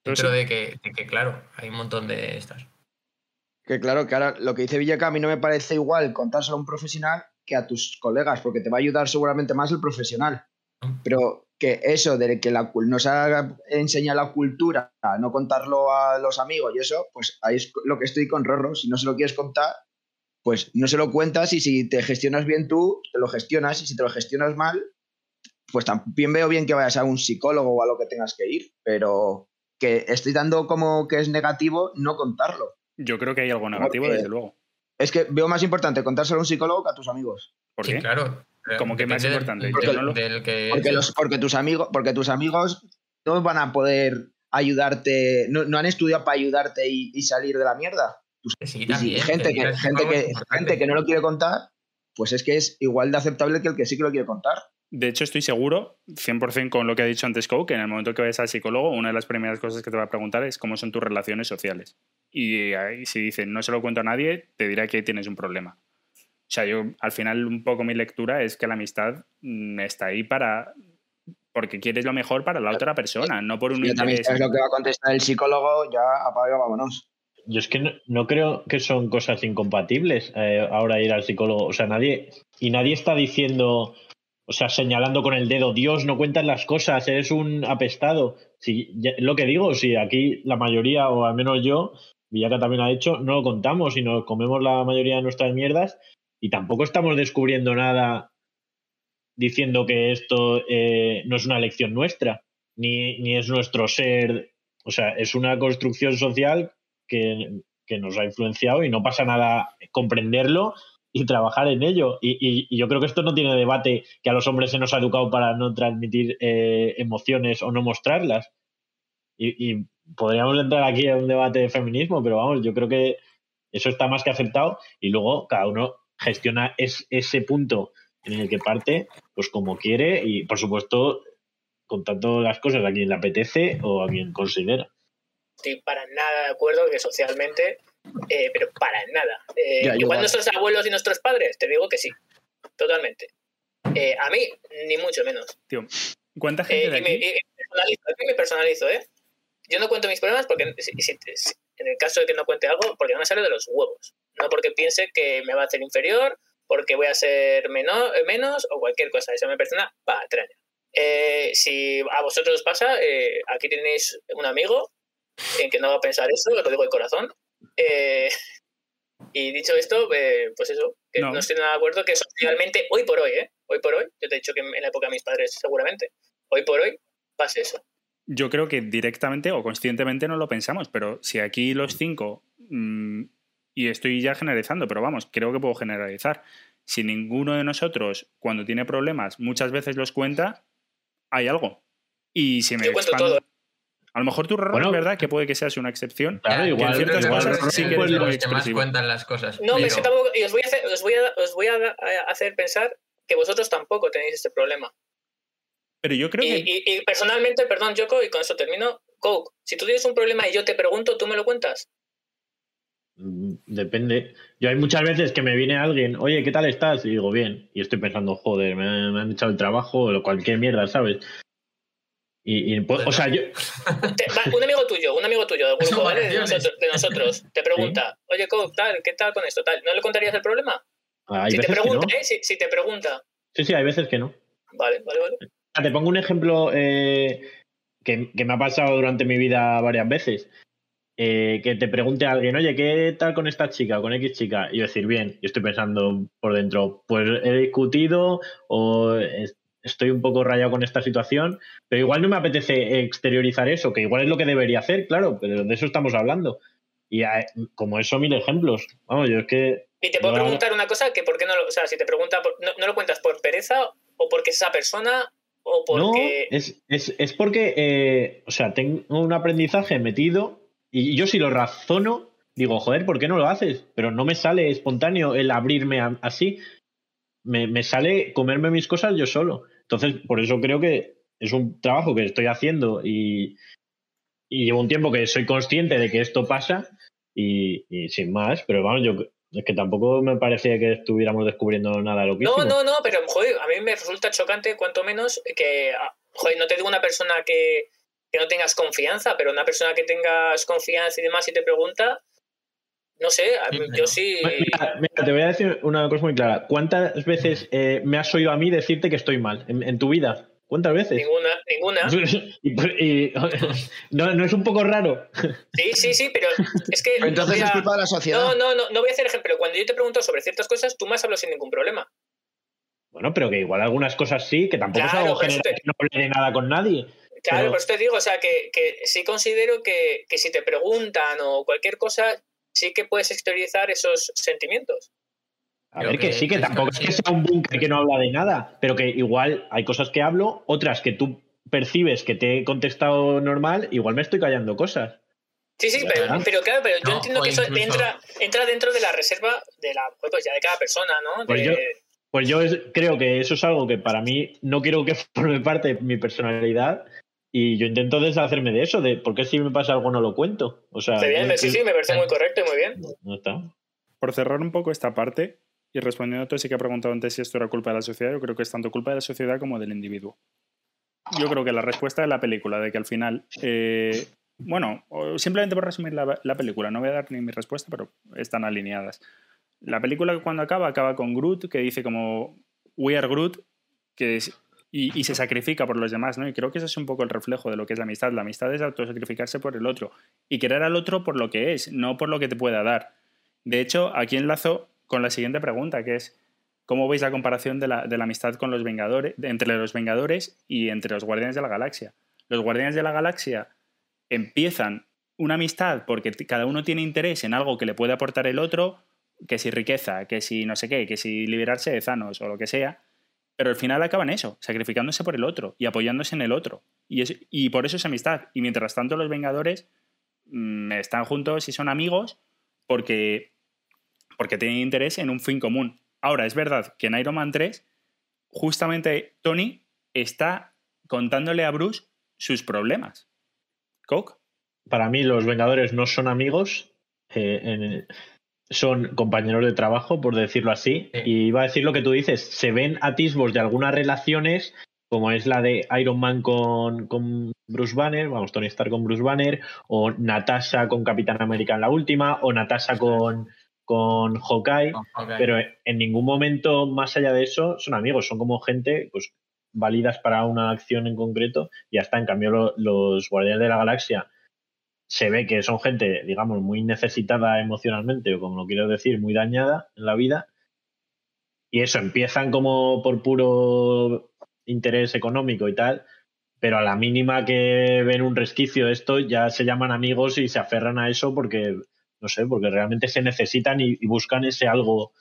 Dentro de que, de que, claro, hay un montón de estas. Que claro, que ahora lo que dice Villaca a mí no me parece igual contárselo a un profesional que a tus colegas, porque te va a ayudar seguramente más el profesional. Pero que eso de que la, nos ha enseñado la cultura a no contarlo a los amigos y eso, pues ahí es lo que estoy con Rorro. Si no se lo quieres contar, pues no se lo cuentas y si te gestionas bien tú, te lo gestionas y si te lo gestionas mal, pues también veo bien que vayas a un psicólogo o a lo que tengas que ir, pero que estoy dando como que es negativo no contarlo. Yo creo que hay algo negativo, desde luego. Es que veo más importante contárselo a un psicólogo que a tus amigos. ¿Por Sí, claro. Como que más importante. del- Yo no lo- del que- Porque, los, porque, tus amigos, porque tus amigos no van a poder ayudarte, no, no han estudiado para ayudarte y, y salir de la mierda. Sí, Y si también. gente, que, gente, que, gente que no lo quiere contar, pues es que es igual de aceptable que el que sí que lo quiere contar. De hecho, estoy seguro, 100% con lo que ha dicho antes Coke, que en el momento que vayas al psicólogo, una de las primeras cosas que te va a preguntar es cómo son tus relaciones sociales. Y si dicen no se lo cuento a nadie, te dirá que tienes un problema. O sea, yo al final un poco mi lectura es que la amistad mm, está ahí para porque quieres lo mejor para la otra persona, no por un Y también interés. sabes lo que va a contestar el psicólogo, ya apaga, vámonos. Yo es que no, no creo que son cosas incompatibles eh, ahora ir al psicólogo. O sea, nadie. Y nadie está diciendo. O sea, señalando con el dedo, Dios, no cuentas las cosas, eres un apestado. Si, ya- lo que digo, si aquí la mayoría, o al menos yo, Villaca también ha hecho, no lo contamos y nos comemos la mayoría de nuestras mierdas y tampoco estamos descubriendo nada diciendo que esto eh, no es una elección nuestra, ni, ni es nuestro ser. O sea, es una construcción social que, que nos ha influenciado y no pasa nada comprenderlo y trabajar en ello. Y, yo creo que esto no tiene debate que a los hombres se nos ha educado para no transmitir eh, emociones o no mostrarlas. Y, y podríamos entrar aquí a un debate de feminismo, pero vamos, yo creo que eso está más que aceptado y luego cada uno gestiona es- ese punto en el que parte pues como quiere y por supuesto contando las cosas a quien le apetece o a quien considera. estoy para nada de acuerdo que socialmente, eh, pero para nada. Eh, Ya, igual nuestros abuelos y nuestros padres, te digo que sí, totalmente. Eh, a mí, ni mucho menos. Tío, ¿cuánta gente Eh, de y me, aquí? y me personalizo, aquí me personalizo, ¿eh? Yo no cuento mis problemas porque, si- si- si- en el caso de que no cuente algo, porque no me sale de los huevos. No porque piense que me va a hacer inferior, porque voy a ser menor, menos o cualquier cosa. Eso me parece una patraña. Eh, si a vosotros os pasa, eh, aquí tenéis un amigo en que no va a pensar eso, lo digo de corazón. Eh, y dicho esto, eh, pues eso, que No. no. estoy nada de acuerdo que socialmente, hoy por hoy, ¿eh? Hoy por hoy, yo te he dicho que en la época de mis padres seguramente, hoy por hoy pase eso. Yo creo que directamente o conscientemente no lo pensamos, pero si aquí los cinco, mm, y estoy ya generalizando, pero vamos, creo que puedo generalizar, si ninguno de nosotros cuando tiene problemas muchas veces los cuenta, hay algo. Y si me Yo cuento expando- todo. A lo mejor tu error Bueno. es verdad que puede que seas una excepción. Claro, igual- creo que igual vosotros sí que muy los que más expresivo. cuentan las cosas. No, pero- es que tampoco, y os voy, a hacer, os voy, a, os voy a, a hacer pensar que vosotros tampoco tenéis este problema. Pero yo creo Y, que y- y personalmente, perdón, Yoko, y con eso termino, Coke, si tú tienes un problema y yo te pregunto, ¿tú me lo cuentas? Mm, Depende. Yo hay muchas veces que me viene alguien, oye, ¿qué tal estás? Y digo, bien. Y estoy pensando, joder, me, han- me han echado el trabajo o cualquier mierda, ¿sabes? Y, y, pues, o sea, yo, un amigo tuyo, un amigo tuyo del grupo, ¿vale? De nosotros, de nosotros, te pregunta, oye, Coke, tal, ¿qué tal con esto? Tal, ¿no le contarías el problema? hay si te no. pregunta, ¿eh? Si, si te pregunta. Sí, sí, hay veces que no. Vale, vale, vale. Ah, Te pongo un ejemplo eh, que, que me ha pasado durante mi vida varias veces. Eh, que te pregunte a alguien, oye, ¿qué tal con esta chica o con X chica? Y yo decir, bien, y estoy pensando por dentro, pues he discutido o es- estoy un poco rayado con esta situación, pero igual no me apetece exteriorizar eso, que igual es lo que debería hacer, claro, pero de eso estamos hablando. Y como eso, mil ejemplos. Vamos, yo es que Y te puedo No. preguntar una cosa, que por qué no lo, o sea, si te pregunta, por- no, no lo cuentas por pereza o porque es esa persona o No, porque... es, es, es porque, eh, o sea, tengo un aprendizaje metido y yo si lo razono, digo, joder, ¿por qué no lo haces? Pero no me sale espontáneo el abrirme a- así. Me, me sale comerme mis cosas yo solo. Entonces, por eso creo que es un trabajo que estoy haciendo y, y llevo un tiempo que soy consciente de que esto pasa y, y sin más, pero vamos, yo es que tampoco me parece que estuviéramos descubriendo nada loquísimo. No, no, no, pero joder, a mí me resulta chocante, cuanto menos, que, ah, joder, no te digo una persona que, que no tengas confianza, pero una persona que tengas confianza y demás y te pregunta, no sé, yo sí... Mira, mira, te voy a decir una cosa muy clara. ¿Cuántas veces eh, me has oído a mí decirte que estoy mal en, en tu vida? ¿Cuántas veces? Ninguna, ninguna. Y- y- no, no es un poco raro. Sí, sí, sí, pero es que. Entonces es a- culpa de la sociedad. No, no, no, no voy a hacer ejemplo. Cuando yo te pregunto sobre ciertas cosas, tú me has hablado sin ningún problema. Bueno, pero que igual algunas cosas sí, que tampoco Claro, es algo general que no hable de nada con nadie. Claro, Pero- por eso te digo, o sea, que, que sí considero que, que si te preguntan o cualquier cosa, sí que puedes exteriorizar esos sentimientos. A ver, que, que sí, que tampoco es que sea un búnker que no habla de nada, pero que igual hay cosas que hablo, otras que tú percibes que te he contestado normal, igual me estoy callando cosas. Sí, sí, pero, claro. pero claro, pero yo No, entiendo que eso incluso- entra, entra dentro de la reserva de la, pues ya de cada persona, ¿no? Pues De- yo- Pues yo es- creo que eso es algo que para mí no quiero que forme parte de mi personalidad y yo intento deshacerme de eso, de por qué si me pasa algo no lo cuento. O sea, bien, yo- sí, sí, me parece muy correcto y muy bien. no está. Por cerrar un poco esta parte y respondiendo a todo sí que ha preguntado antes si esto era culpa de la sociedad, yo creo que es tanto culpa de la sociedad como del individuo. Yo creo que la respuesta de la película, de que al final, eh, bueno, simplemente por resumir la, la película, no voy a dar ni mi respuesta, pero están alineadas. La película cuando acaba, acaba con Groot, que dice como We are Groot, que es- y, y se sacrifica por los demás, ¿no? Y creo que ese es un poco el reflejo de lo que es la amistad. La amistad es autosacrificarse por el otro y querer al otro por lo que es, no por lo que te pueda dar. De hecho, aquí enlazo con la siguiente pregunta, que es ¿cómo veis la comparación de la, de la amistad con los Vengadores, entre los Vengadores y entre los Guardianes de la Galaxia? Los Guardianes de la Galaxia empiezan una amistad porque cada uno tiene interés en algo que le puede aportar el otro, que si riqueza, que si no sé qué, que si liberarse de Thanos o lo que sea, pero al final acaban eso, sacrificándose por el otro y apoyándose en el otro. Y, es- y por eso es amistad. Y mientras tanto los Vengadores mm, están juntos y son amigos porque, porque tienen interés en un fin común. Ahora, es verdad que en Iron Man 3, justamente Tony está contándole a Bruce sus problemas. ¿Coke? Para mí los Vengadores no son amigos, eh, son compañeros de trabajo, por decirlo así. Sí. Y iba a decir lo que tú dices, se ven atisbos de algunas relaciones, como es la de Iron Man con, con Bruce Banner, vamos, Tony Stark con Bruce Banner, o Natasha con Capitán América en la última, o Natasha con, con Hawkeye. Pero en ningún momento, más allá de eso, son amigos, son como gente pues, válidas para una acción en concreto y ya está. En cambio, lo- los Guardianes de la Galaxia se ve que son gente, digamos, muy necesitada emocionalmente, o como lo quiero decir, muy dañada en la vida. Y eso, empiezan como por puro interés económico y tal, pero a la mínima que ven un resquicio de esto, ya se llaman amigos y se aferran a eso porque, no sé, porque realmente se necesitan y, y buscan ese algo,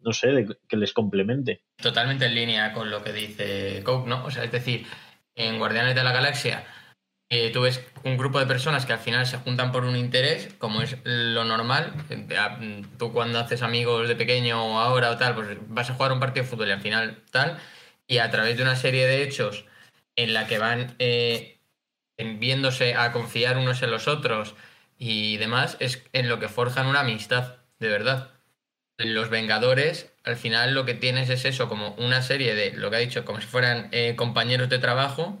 no sé, de- que les complemente. Totalmente en línea con lo que dice Coke, ¿no? O sea, es decir, en Guardianes de la Galaxia eh, tú ves un grupo de personas que al final se juntan por un interés, como es lo normal. Eh, a- Tú cuando haces amigos de pequeño o ahora o tal, pues vas a jugar un partido de fútbol y al final tal. Y a través de una serie de hechos en la que van eh, viéndose a confiar unos en los otros y demás, es en lo que forjan una amistad, de verdad. Los Vengadores, al final lo que tienes es eso, como una serie de, lo que ha dicho, como si fueran eh, compañeros de trabajo,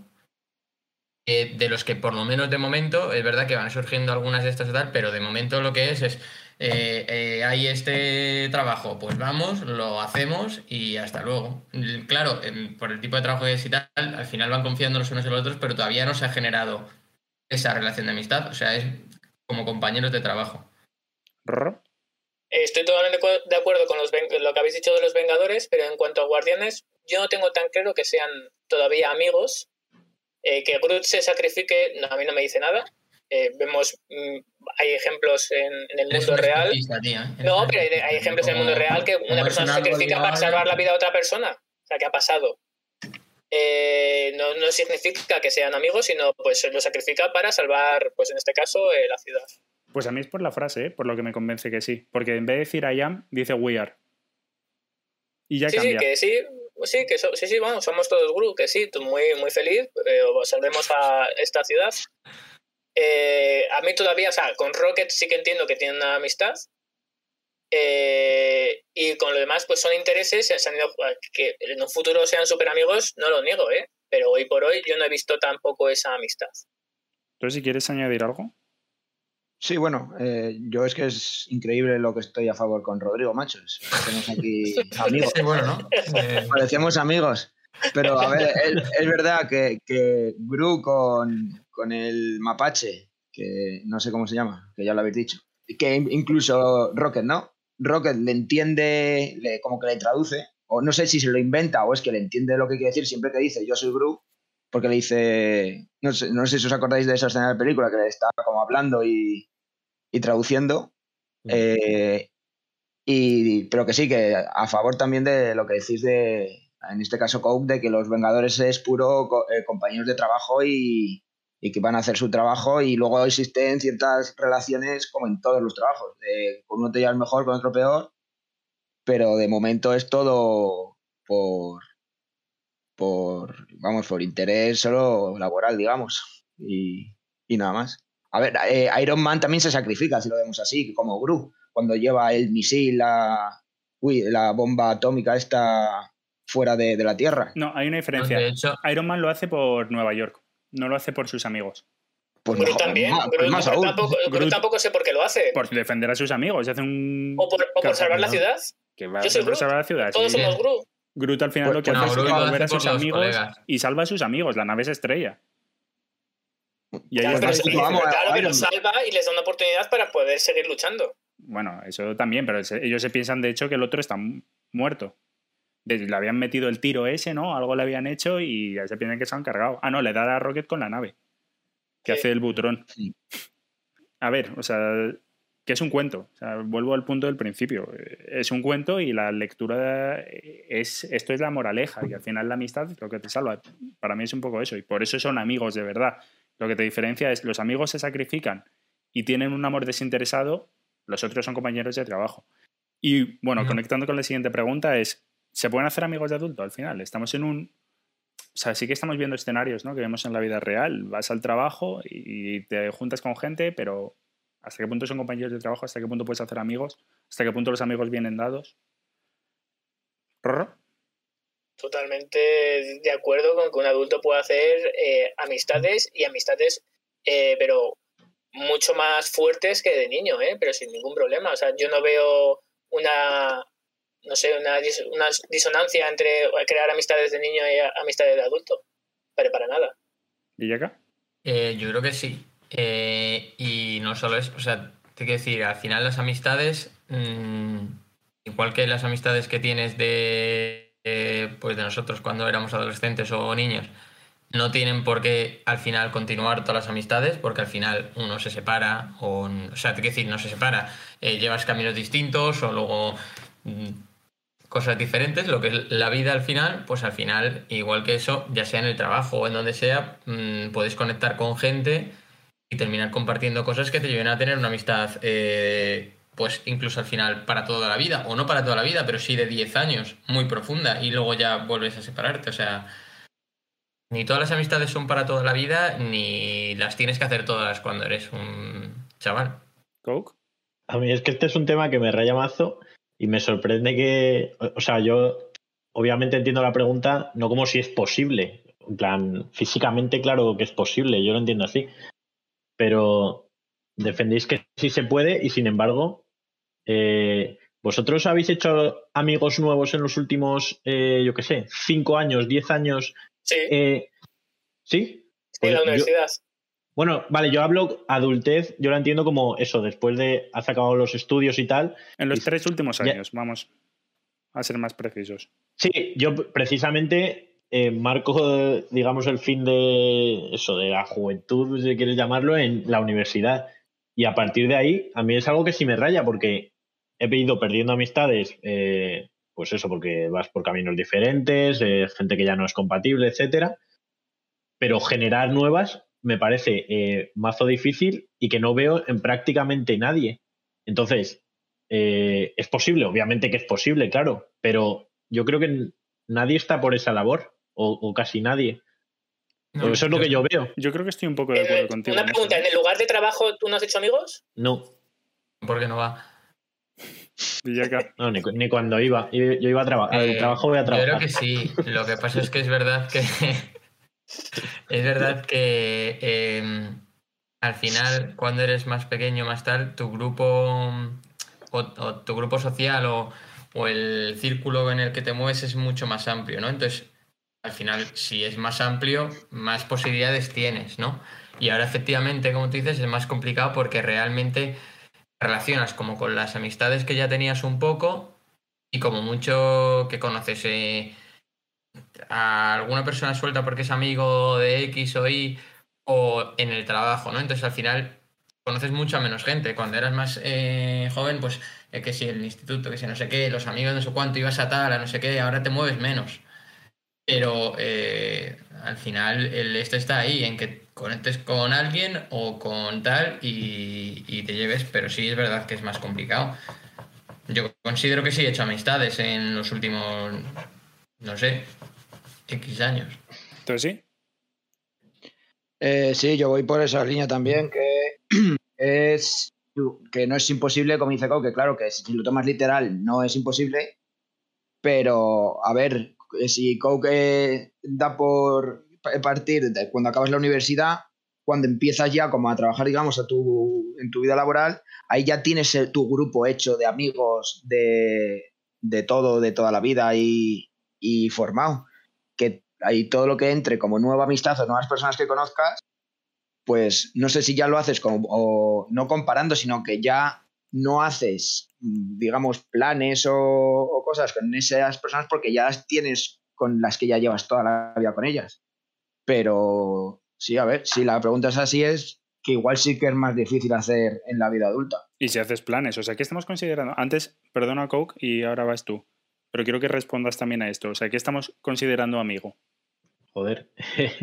eh, de los que por lo menos de momento, es verdad que van surgiendo algunas de estas y tal, pero de momento lo que es es, eh, eh, hay este trabajo, pues vamos, lo hacemos y hasta luego. Claro, por el tipo de trabajo que es y tal, al final van confiando los unos en los otros, pero todavía no se ha generado esa relación de amistad, o sea, es como compañeros de trabajo. Estoy totalmente de acuerdo con los, lo que habéis dicho de los Vengadores, pero en cuanto a Guardianes, yo no tengo tan claro que sean todavía amigos. Eh, que Groot se sacrifique, no, a mí no me dice nada. Eh, vemos, mm, hay ejemplos en, en el mundo un real. tía, ¿eh? No, pero hay, hay ejemplos en el mundo como- real que como una persona se sacrifica para salvar la vida de otra persona. O sea, que ha pasado. Eh, no, no significa que sean amigos, sino pues lo sacrifica para salvar, pues en este caso, eh, la ciudad. Pues a mí es por la frase, ¿eh? por lo que me convence que sí. Porque en vez de decir I am, dice we are. Y ya sí, sí, cambia. que sí, sí, que so- sí, sí, bueno, somos todos Groot, que sí, muy, muy feliz, eh, salvemos a esta ciudad. Eh, a mí todavía, o sea, con Rocket sí que entiendo que tienen una amistad. Eh, y con lo demás, pues son intereses, se han ido, que en un futuro sean súper amigos, no lo niego, ¿eh? Pero hoy por hoy yo no he visto tampoco esa amistad. Entonces, si quieres añadir algo. Sí, bueno, eh, yo es que es increíble lo que estoy a favor con Rodrigo, machos. Tenemos aquí amigos. Sí, bueno, ¿no? Eh, Parecemos amigos. Pero a ver, es, es verdad que, que Gru con, con el mapache, que no sé cómo se llama, que ya lo habéis dicho, que in- incluso Rocket, ¿no? Rocket le entiende, le- como que le traduce, o no sé si se lo inventa o es que le entiende lo que quiere decir siempre que dice yo soy Gru, porque le dice, no sé, no sé si os acordáis de esa escena de la película, que le está como hablando y, y traduciendo. Eh, y, pero que sí, que a favor también de lo que decís de, en este caso Coke, de que los Vengadores es puro eh, compañeros de trabajo y, y que van a hacer su trabajo y luego existen ciertas relaciones como en todos los trabajos. de con uno te llevas mejor, con otro peor, pero de momento es todo por, por vamos, por interés solo laboral, digamos, y, y nada más. A ver, eh, Iron Man también se sacrifica, si lo vemos así, como Gru, cuando lleva el misil, la, uy, la bomba atómica esta fuera de, de la Tierra. No, hay una No, diferencia. de hecho, Iron Man lo hace por Nueva York, no lo hace por sus amigos. Pues también. más, pues más tampoco, tampoco sé por qué lo hace. Por defender a sus amigos. Hace un. O por, o por salvar la ciudad. Que va a Yo soy por salvar la ciudad. Todos sí. somos Gru. Groot al final Pues- lo que hace es Groot volver a sus amigos colegas. y salva a sus amigos. La nave se estrella. Y ahí Claro, está pero, punto. vamos, claro, que los salva y les da una oportunidad para poder seguir luchando. Bueno, eso también, pero ellos se piensan de hecho que el otro está mu- muerto. Le habían metido el tiro ese, ¿no? Algo le habían hecho y ya se piensan que se han cargado. Ah, no, le da a Rocket con la nave. Que Sí. hace el butrón. Sí. A ver, o sea, que es un cuento. O sea, vuelvo al punto del principio. Es un cuento y la lectura es. Esto es la moraleja. Y al final la amistad es lo que te salva. Para mí es un poco eso. Y por eso son amigos de verdad. Lo que te diferencia es los amigos se sacrifican y tienen un amor desinteresado, los otros son compañeros de trabajo. Y bueno, conectando con la siguiente pregunta es, ¿se pueden hacer amigos de adulto al final? Estamos en un... O sea, sí que estamos viendo escenarios ¿no? que vemos en la vida real. Vas al trabajo y te juntas con gente, pero ¿hasta qué punto son compañeros de trabajo? ¿Hasta qué punto puedes hacer amigos? ¿Hasta qué punto los amigos vienen dados? ¿Rorro? Totalmente de acuerdo con que un adulto puede hacer eh, amistades y amistades, eh, pero mucho más fuertes que de niño, ¿eh? pero sin ningún problema. O sea, yo no veo una, no sé, una, dis- una disonancia entre crear amistades de niño y a- amistades de adulto. Pero para nada. ¿Villaca? Eh, yo creo que sí. Eh, y no solo es, o sea, te quiero decir, al final las amistades, mm, igual que las amistades que tienes de, eh, pues de nosotros cuando éramos adolescentes o niños, no tienen por qué al final continuar todas las amistades, porque al final uno se separa, o, sea, te decir, no se separa, eh, llevas caminos distintos o luego mm, cosas diferentes, lo que es la vida al final, pues al final, igual que eso, ya sea en el trabajo o en donde sea, mm, puedes conectar con gente y terminar compartiendo cosas que te lleven a tener una amistad, eh, pues incluso al final para toda la vida, o no para toda la vida, pero sí de 10 años, muy profunda, y luego ya vuelves a separarte, o sea, ni todas las amistades son para toda la vida, ni las tienes que hacer todas cuando eres un chaval. ¿Coke? A mí es que este es un tema que me raya mazo y me sorprende que, o sea, yo obviamente entiendo la pregunta no como si es posible, en plan, físicamente claro que es posible, yo lo entiendo así, pero defendéis que sí se puede y sin embargo, eh, ¿vosotros habéis hecho amigos nuevos en los últimos, eh, yo qué sé, cinco años, diez años? Sí, Eh, ¿Sí? en la pues yo- universidad. Bueno, vale, yo hablo adultez, yo la entiendo como eso, después de has acabado los estudios y tal. En los Y- tres últimos ya- años, vamos a ser más precisos. Sí, yo precisamente eh, marco, digamos, el fin de eso, de la juventud, si quieres llamarlo, en la universidad. Y a partir de ahí, a mí es algo que sí me raya, porque he ido perdiendo amistades, eh, pues eso, porque vas por caminos diferentes, eh, gente que ya no es compatible, etcétera. Pero generar nuevas me parece eh, mazo difícil y que no veo en prácticamente nadie. Entonces, eh, es posible, obviamente que es posible, claro, pero yo creo que nadie está por esa labor, o, o casi nadie. No, eso es lo que yo veo. Yo creo que estoy un poco de acuerdo contigo. una pregunta. ¿en el lugar de trabajo tú no has hecho amigos? No, ¿Por qué no va? Villaca. no ni, cu- ni cuando iba. Yo, yo iba a trabajar. Eh, Al trabajo voy a Yo creo trabajar. que sí. Lo que pasa es que es verdad que. es verdad que eh, al final, cuando eres más pequeño, más tal, tu grupo. O, o tu grupo social o, o el círculo en el que te mueves es mucho más amplio, ¿no? Entonces, al final, si es más amplio, más posibilidades tienes, ¿no? Y ahora efectivamente, como tú dices, es más complicado porque realmente relacionas como con las amistades que ya tenías un poco y como mucho que conoces eh, a alguna persona suelta porque es amigo de X o Y o en el trabajo, ¿no? Entonces al final conoces mucha menos gente. Cuando eras más eh, joven, pues eh, que si el instituto, que si no sé qué, los amigos no sé cuánto, ibas a tal, a no sé qué, ahora te mueves menos. Pero eh, al final el este está ahí, en que conectes con alguien o con tal y, y, te lleves, pero sí es verdad que es más complicado. Yo considero que sí he hecho amistades en los últimos, no sé, X años. ¿Entonces sí? Eh, sí, yo voy por esa línea también, que es que no es imposible, como dice Coque, claro que si lo tomas literal no es imposible, pero a ver, si Coque da por partir de cuando acabas la universidad, cuando empiezas ya como a trabajar, digamos, a tu, en tu vida laboral, ahí ya tienes tu grupo hecho de amigos de, de todo, de toda la vida y, y formado. Que ahí todo lo que entre como nueva amistad o nuevas personas que conozcas, pues no sé si ya lo haces como, o no comparando, sino que ya no haces, digamos, planes o, cosas con esas personas porque ya las tienes con las que ya llevas toda la vida con ellas. Pero sí, a ver, si la pregunta es así, es que igual sí que es más difícil hacer en la vida adulta. Y si haces planes, o sea, ¿qué estamos considerando? Antes, perdona, Coke, y ahora vas tú. Pero quiero que respondas también a esto. O sea, ¿qué estamos considerando amigo? Joder.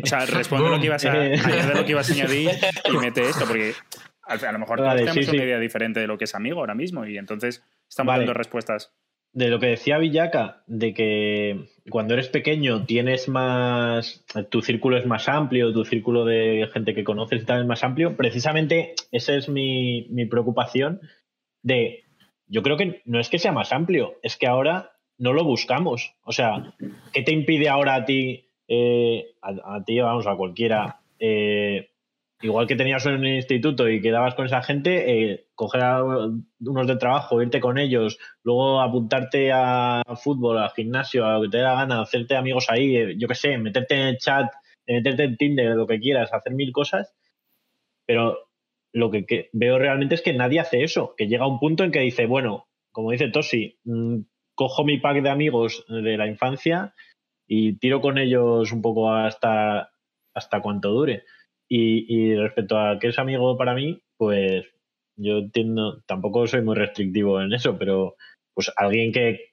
O sea, responde lo que ibas a, añadir lo que ibas a añadir y mete esto, porque a, lo mejor vale, tenemos sí, una sí. idea diferente de lo que es amigo ahora mismo y entonces estamos vale. dando respuestas. De lo que decía Villaca, de que cuando eres pequeño tienes más. tu círculo es más amplio, tu círculo de gente que conoces y tal es más amplio. Precisamente esa es mi, mi preocupación. De. Yo creo que no es que sea más amplio, es que ahora no lo buscamos. O sea, ¿qué te impide ahora a ti, eh, a, ti, vamos, a cualquiera, eh, igual que tenías un instituto y quedabas con esa gente, eh, coger a unos de trabajo, irte con ellos, luego apuntarte a fútbol, al gimnasio, a lo que te dé la gana, hacerte amigos ahí, eh, yo qué sé, meterte en el chat, meterte en Tinder, lo que quieras, hacer mil cosas, pero lo que, que veo realmente es que nadie hace eso, que llega un punto en que dice, bueno, como dice Tosi, mmm, cojo mi pack de amigos de la infancia y tiro con ellos un poco hasta, hasta cuanto dure. Y, y, respecto a qué es amigo para mí, pues yo entiendo, tampoco soy muy restrictivo en eso, pero pues alguien que,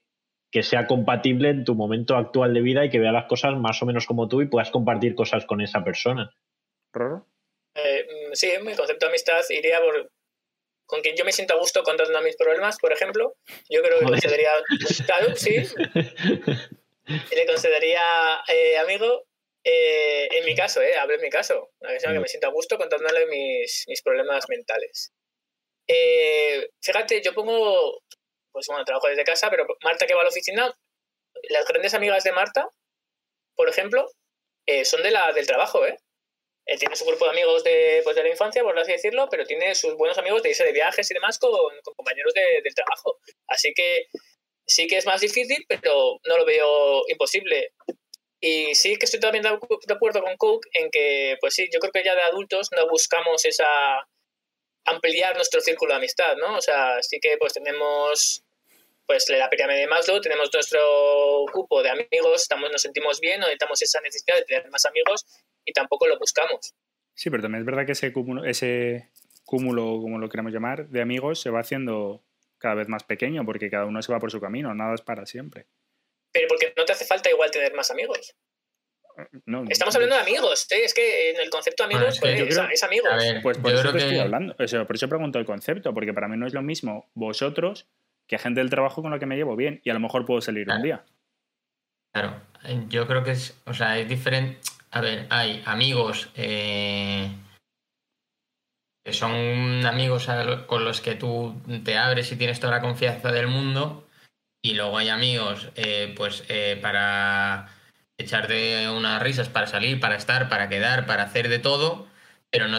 que sea compatible en tu momento actual de vida y que vea las cosas más o menos como tú y puedas compartir cosas con esa persona. Eh, sí, mi concepto de amistad iría por con quien yo me siento a gusto contando mis problemas, por ejemplo. Yo creo que consideraría, claro, sí, le consideraría eh, amigo eh, en mi caso, eh, hablo en mi caso, una persona que me sienta a gusto contándole mis, mis problemas mentales. Eh, fíjate, yo pongo, pues bueno, trabajo desde casa, pero Marta que va a la oficina, las grandes amigas de Marta, por ejemplo, eh, son de la, del trabajo, ¿eh? Él tiene su grupo de amigos de, pues, de la infancia, por así decirlo, pero tiene sus buenos amigos de irse de viajes y demás con, con compañeros de, del trabajo. Así que sí que es más difícil, pero no lo veo imposible. Y sí que estoy también de acuerdo con Cook en que, pues sí, yo creo que ya de adultos no buscamos esa ampliar nuestro círculo de amistad, ¿no? O sea, sí que pues tenemos pues la pirámide de Maslow, tenemos nuestro grupo de amigos, estamos, nos sentimos bien, no necesitamos esa necesidad de tener más amigos y tampoco lo buscamos. Sí, pero también es verdad que ese cúmulo, ese cúmulo, como lo queremos llamar, de amigos se va haciendo cada vez más pequeño porque cada uno se va por su camino, nada es para siempre. Pero porque no te hace falta igual tener más amigos. No, Estamos hablando de amigos, ¿eh? es que en el concepto de amigos bueno, es, que pues, creo, es, amigos. Ver, pues por eso que... estoy hablando, o sea, por eso pregunto el concepto, porque para mí no es lo mismo vosotros que gente del trabajo con la que me llevo bien y a lo mejor puedo salir claro. un día. Claro, yo creo que es, o sea, es diferente. A ver, hay amigos eh, que son amigos con los que tú te abres y tienes toda la confianza del mundo, y luego hay amigos, eh, pues eh, para echarte unas risas, para salir, para estar, para quedar, para hacer de todo, pero no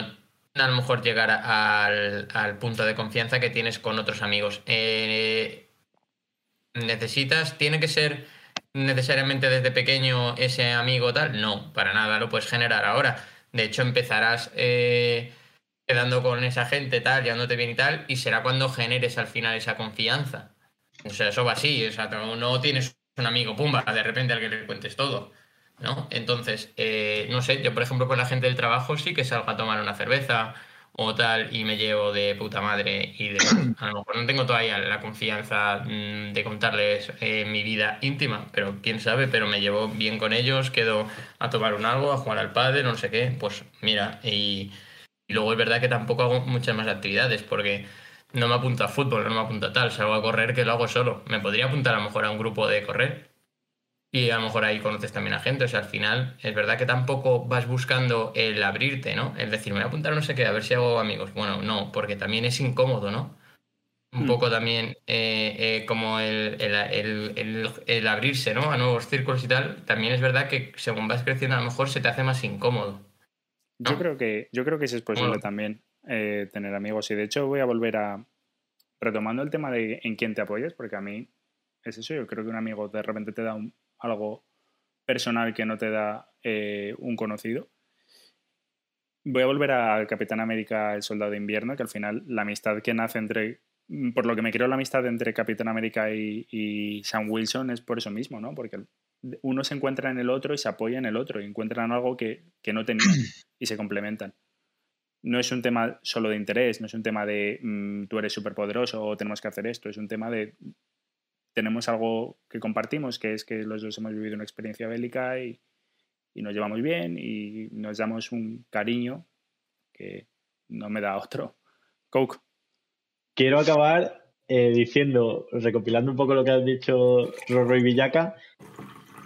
a lo mejor llegar al, punto de confianza que tienes con otros amigos. Eh, necesitas, tiene que ser necesariamente desde pequeño ese amigo tal. No, para nada lo puedes generar ahora. De hecho, empezarás quedando con esa gente tal, llevándote bien y tal, y será cuando generes al final esa confianza. O sea, eso va así. O sea, no, tienes un amigo, pumba, de repente al que le cuentes todo. ¿No? Entonces, eh, no sé, yo por ejemplo con la gente del trabajo sí que salgo a tomar una cerveza o tal y me llevo de puta madre y demás. A lo mejor no tengo todavía la confianza mm, de contarles eh, mi vida íntima, pero quién sabe, pero me llevo bien con ellos, quedo a tomar un algo, a jugar al padre, no sé qué, pues mira, y luego es verdad que tampoco hago muchas más actividades porque no me apunto a fútbol, no me apunto a tal, salgo a correr que lo hago solo. Me podría apuntar a lo mejor a un grupo de correr, y a lo mejor ahí conoces también a gente. O sea, al final es verdad que tampoco vas buscando el abrirte, ¿no? El decir, me voy a apuntar no sé qué, a ver si hago amigos. Bueno, no, porque también es incómodo, ¿no? Un Hmm. poco también eh, eh, como el, el- el- abrirse, ¿no? A nuevos círculos y tal. También es verdad que según vas creciendo a lo mejor se te hace más incómodo. Yo creo que, yo creo que es posible Bueno. también eh, tener amigos. Y de hecho voy a volver a. Retomando el tema de en quién te apoyas, porque a mí es eso. Yo creo que un amigo de repente te da un- algo personal que no te da eh, un conocido. Voy a volver a Capitán América, el Soldado de Invierno, que al final la amistad que nace entre. Por lo que me creo la amistad entre Capitán América y, y Sam Wilson es por eso mismo, ¿no? Porque uno se encuentra en el otro y se apoya en el otro y encuentran algo que, que no tenían y se complementan. No es un tema solo de interés, no es un tema de mm, tú eres superpoderoso o tenemos que hacer esto, es un tema de tenemos algo que compartimos, que es que los dos hemos vivido una experiencia bélica y, nos llevamos bien y nos damos un cariño que no me da otro. Coke. Quiero acabar eh, diciendo, recopilando un poco lo que has dicho Rorro y Villaca.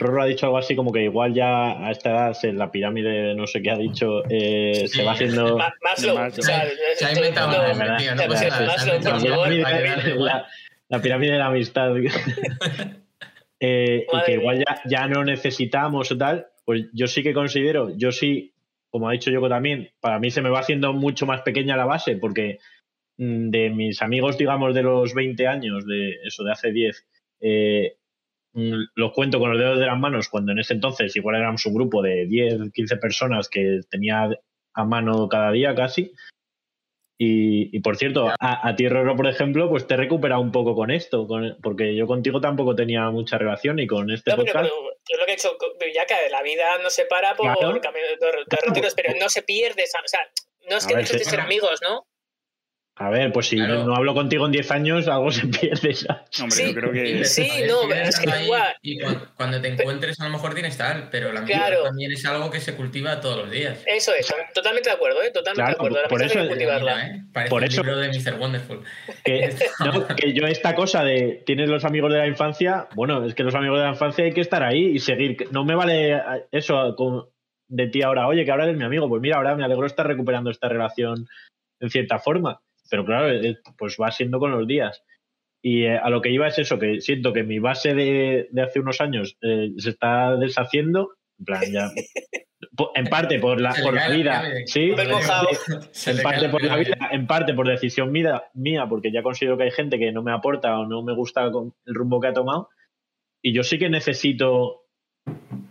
Rorro ha dicho algo así como que igual ya a esta edad en la pirámide de no sé qué ha dicho eh, se va haciendo Ma- Maslow, Maslow. o sea, Se ha inventado la pirámide, de la amistad. Eh, y que igual ya, ya no necesitamos o tal, pues yo sí que considero, yo sí, como ha dicho Yoko también, para mí se me va haciendo mucho más pequeña la base, porque mm, de mis amigos, digamos, de los 20 años, de eso de hace 10, eh, los cuento con los dedos de las manos, cuando en ese entonces igual éramos un grupo de 10, 15 personas que tenía a mano cada día casi. Y, y, por cierto, a, a ti, Roro, por ejemplo, pues te he recuperado un poco con esto, con- porque yo contigo tampoco tenía mucha relación y con este No, pero, podcast. pero es lo que he hecho Villaca, la vida no se para por Claro. camino de tor- derroteros, pero no se pierde, o sea, no es A que dejes de ser amigos, ¿no? A ver, pues si Claro. no, hablo contigo en 10 años, algo se pierde. ¿sabes? Hombre, Sí, yo creo que. sí, no, sigues es que ahí igual- Y cu- cuando te encuentres, a lo mejor tienes tal, pero la amistad Claro. también es algo que se cultiva todos los días. Eso es, totalmente de acuerdo, ¿eh? Totalmente Claro, de acuerdo. La por amistad hay eso- que cultivarla. Mira, ¿eh? Parece Por el eso- libro de Mr. Wonderful. Que, no, que yo esta cosa de tienes los amigos de la infancia, bueno, es que los amigos de la infancia hay que estar ahí y seguir. No me vale eso con- de ti ahora, oye, que ahora eres mi amigo. Pues mira, ahora me alegro estar recuperando esta relación en cierta forma. Pero claro, eh, pues va siendo con los días. Y eh, a lo que iba es eso, que siento que mi base de, de hace unos años eh, se está deshaciendo. En plan, ya. En parte por la, por la vida. Sí, en parte por la vida, en parte por decisión mía, mía, porque ya considero que hay gente que no me aporta o no me gusta con el rumbo que ha tomado. Y yo sí que necesito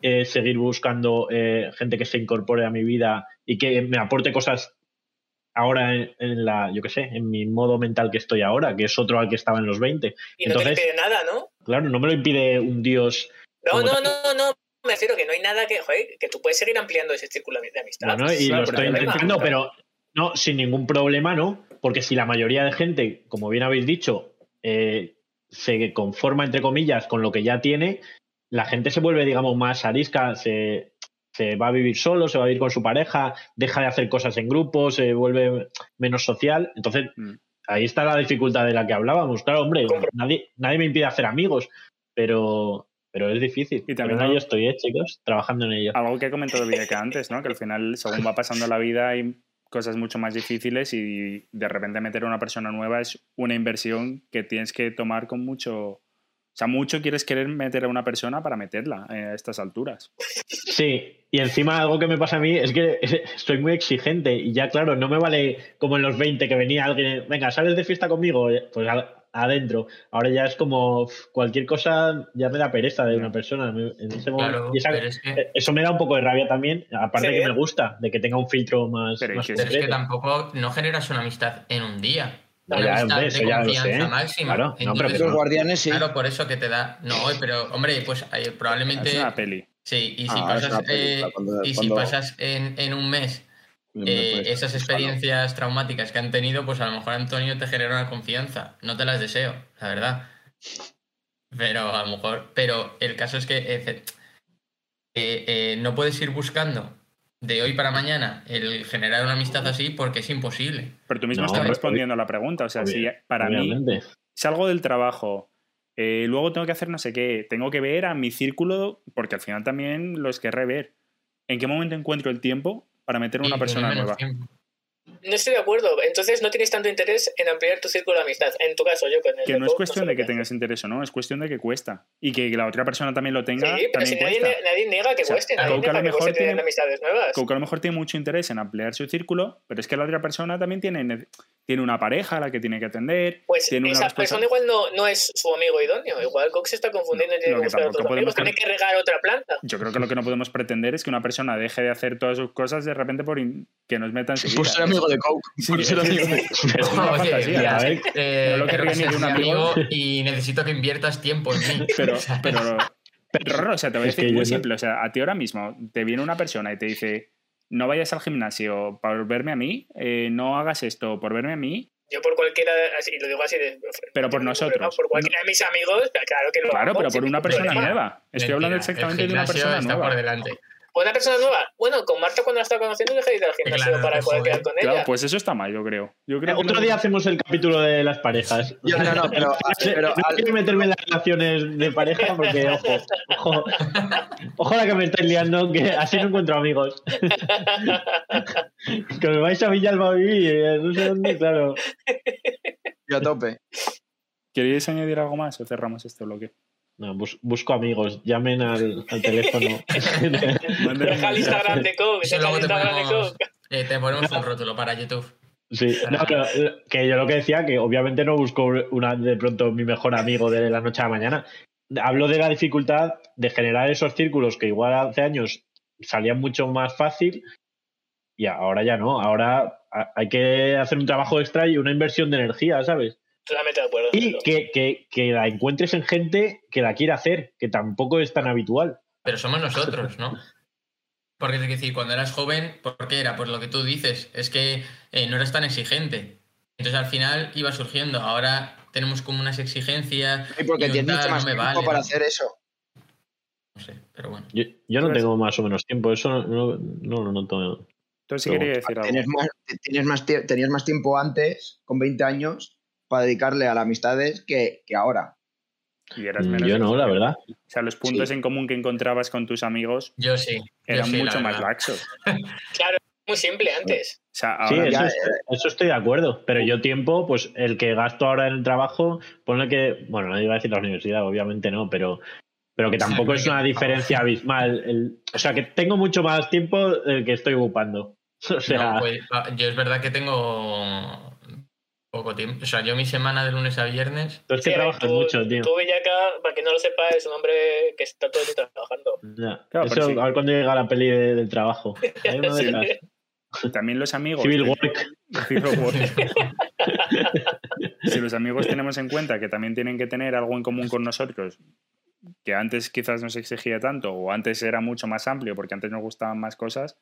eh, seguir buscando eh, gente que se incorpore a mi vida y que me aporte cosas ahora en, en la, yo qué sé, en mi modo mental que estoy ahora, que es otro al que estaba en los 20. Y no te Entonces- impide nada, ¿no? Claro, no me lo impide un dios. No, no, no, no. Me refiero que no hay nada que, joder, que tú puedes seguir ampliando ese círculo de amistad. Bueno, y Claro, lo estoy intentando, pero no, sin ningún problema, ¿no? Porque si la mayoría de gente, como bien habéis dicho, eh, se conforma, entre comillas, con lo que ya tiene, la gente se vuelve, digamos, más arisca, se, se va a vivir solo, se va a vivir con su pareja, deja de hacer cosas en grupo, se vuelve menos social. Entonces, Mm. ahí está la dificultad de la que hablábamos. Claro, hombre, nadie, nadie me impide hacer amigos, pero, pero es difícil. Y también algo- ello estoy, ¿eh, chicos? Trabajando en ello. Algo que he comentado Villaca antes, ¿no? Que al final, según va pasando la vida, hay cosas mucho más difíciles y de repente meter a una persona nueva es una inversión que tienes que tomar con mucho... O sea, mucho quieres querer meter a una persona para meterla eh, a estas alturas. Sí, y encima algo que me pasa a mí es que estoy muy exigente y ya, claro, no me vale como en los 20 que venía alguien, venga, ¿sales de fiesta conmigo? Pues a, adentro. Ahora ya es como cualquier cosa ya me da pereza de una persona. En ese momento. Claro, y esa- pero es que, eh, eso me da un poco de rabia también, aparte Sí. que me gusta, de que tenga un filtro más, Pero más es que- pero es que concreto. tampoco no generas una amistad en un día. No, ya, amistad eso de ya lo confianza sé. máxima. Claro, no, pero Entonces, Los guardianes sí. Claro, por eso que te da. No, pero, hombre, pues eh, probablemente. Es una peli. Sí, y si Ah, pasas, eh, cuando- y si cuando- pasas en, en un mes Me eh, esas experiencias traumáticas que han tenido, pues a lo mejor Antonio te genera una confianza. No te las deseo, la verdad. Pero a lo mejor. Pero el caso es que eh, eh, eh, no puedes ir buscando de hoy para mañana el generar una amistad así porque es imposible. Pero tú mismo No, estás respondiendo a la pregunta. O sea, si para mí Obviamente. salgo del trabajo, eh, luego tengo que hacer no sé qué, tengo que ver a mi círculo, porque al final también los querré ver. ¿En qué momento encuentro el tiempo para meter una persona nueva? tiempo. No estoy de acuerdo. Entonces no tienes tanto interés en ampliar tu círculo de amistad. En tu caso, yo con el Que no es cuestión de que tengas interés o no, es cuestión de que cuesta. Y que la otra persona también lo tenga, Sí, pero si nadie, nadie niega que O sea, cueste, nadie Coke a lo niega que mejor tiene- amistades nuevas. Coco a lo mejor tiene mucho interés en ampliar su círculo, pero es que la otra persona también tiene, tiene una pareja a la que tiene que atender. Pues tiene una esa respuesta- persona igual no, no es su amigo idóneo. Igual Cox se está confundiendo y tiene Lo que que buscar tampoco otros amigos. Tiene que regar otra planta. Yo creo que lo que no podemos pretender es que una persona deje de hacer todas sus cosas de repente por in- que nos meta en su vida. Por ser amigo de Coke. Sí, por ser es- amigo de- Es una Oye, fantasía. mira, a ver, eh, no lo querría ni de un amigo. y necesito que inviertas tiempo en mí. Pero, pero, Rorro, o sea, te voy a decir muy simple. O sea, a ti ahora mismo te viene una persona y te dice, no vayas al gimnasio por verme a mí, eh, no hagas esto por verme a mí. Yo por cualquiera, así, y lo digo así de... Pero por nosotros. problema, Por cualquiera de mis amigos, claro que lo Claro, hago, pero por una persona problema. nueva. Estoy hablando Mentira, exactamente el de una gimnasio persona está por nueva. delante. Una persona nueva. Bueno, con Marta cuando la estaba conociendo dejé de ir al gimnasio Claro, para poder joder. quedar con Claro, ella. pues eso está mal, yo creo. Yo creo que Otro día hacemos el capítulo de las parejas. Yo, no, no, pero, pero no al- quiero meterme en las relaciones de pareja porque, ojo, ojo, ojo la que me estáis liando, que así no encuentro amigos. que me vais a Villalba a vivir, eh, no sé dónde, claro. yo a tope. ¿Queréis añadir algo más o cerramos este bloque? No, bus- busco amigos, llamen al, al teléfono. Deja el Instagram de Coke, deja el luego te Instagram de ponemos, Coke. eh, te ponemos un rótulo para YouTube. Sí, no, pero, eh, que yo lo que decía, que obviamente no busco una de pronto mi mejor amigo de la noche a la mañana. Hablo de la dificultad de generar esos círculos que igual hace años salían mucho más fácil y ahora ya no. Ahora ha- hay que hacer un trabajo extra y una inversión de energía, ¿sabes? Totalmente de acuerdo. Y que, que, que la encuentres en gente que la quiera hacer, que tampoco es tan habitual. Pero somos nosotros, ¿no? Porque es decir, cuando eras joven, ¿por qué era? Pues lo que tú dices, es que eh, no eras tan exigente. Entonces al final iba surgiendo. Ahora tenemos como unas exigencias. Y porque y tienes tal, más no me tiempo vale, para ¿no? hacer eso. No sé, pero bueno. Yo, yo no tengo más o menos tiempo, eso no, no, no lo noto. Entonces sí quería decir algo. Tienes más, tienes más tenías más tiempo antes, con 20 años, para dedicarle a las amistades que, que ahora. Y eras menos Mm, Yo no, la verdad. O sea, los puntos Sí. en común que encontrabas con tus amigos Yo sí. yo eran la mucho más laxos. Claro, muy simple antes. O sea, Sí, ahora eso, ya, estoy, eso estoy de acuerdo. Pero yo tiempo, pues el que gasto ahora en el trabajo, ponle que, bueno, no iba a decir la universidad, obviamente no, pero, pero que tampoco es una diferencia abismal. El- o sea, que tengo mucho más tiempo del que estoy ocupando. O sea, No, pues, yo es verdad que tengo poco tiempo. O sea, yo mi semana de lunes a viernes. tú es que trabajas tú- mucho, tío. Tú, Villaca, para que no lo sepa, es un hombre que está todo el día trabajando. Ya. Claro, Eso, pero sí. a ver cuándo llega la peli de- del trabajo. Sí. también los amigos. Civil Work. Civil Work. si los amigos tenemos en cuenta que también tienen que tener algo en común con nosotros, que antes quizás nos exigía tanto o antes era mucho más amplio porque antes nos gustaban más cosas,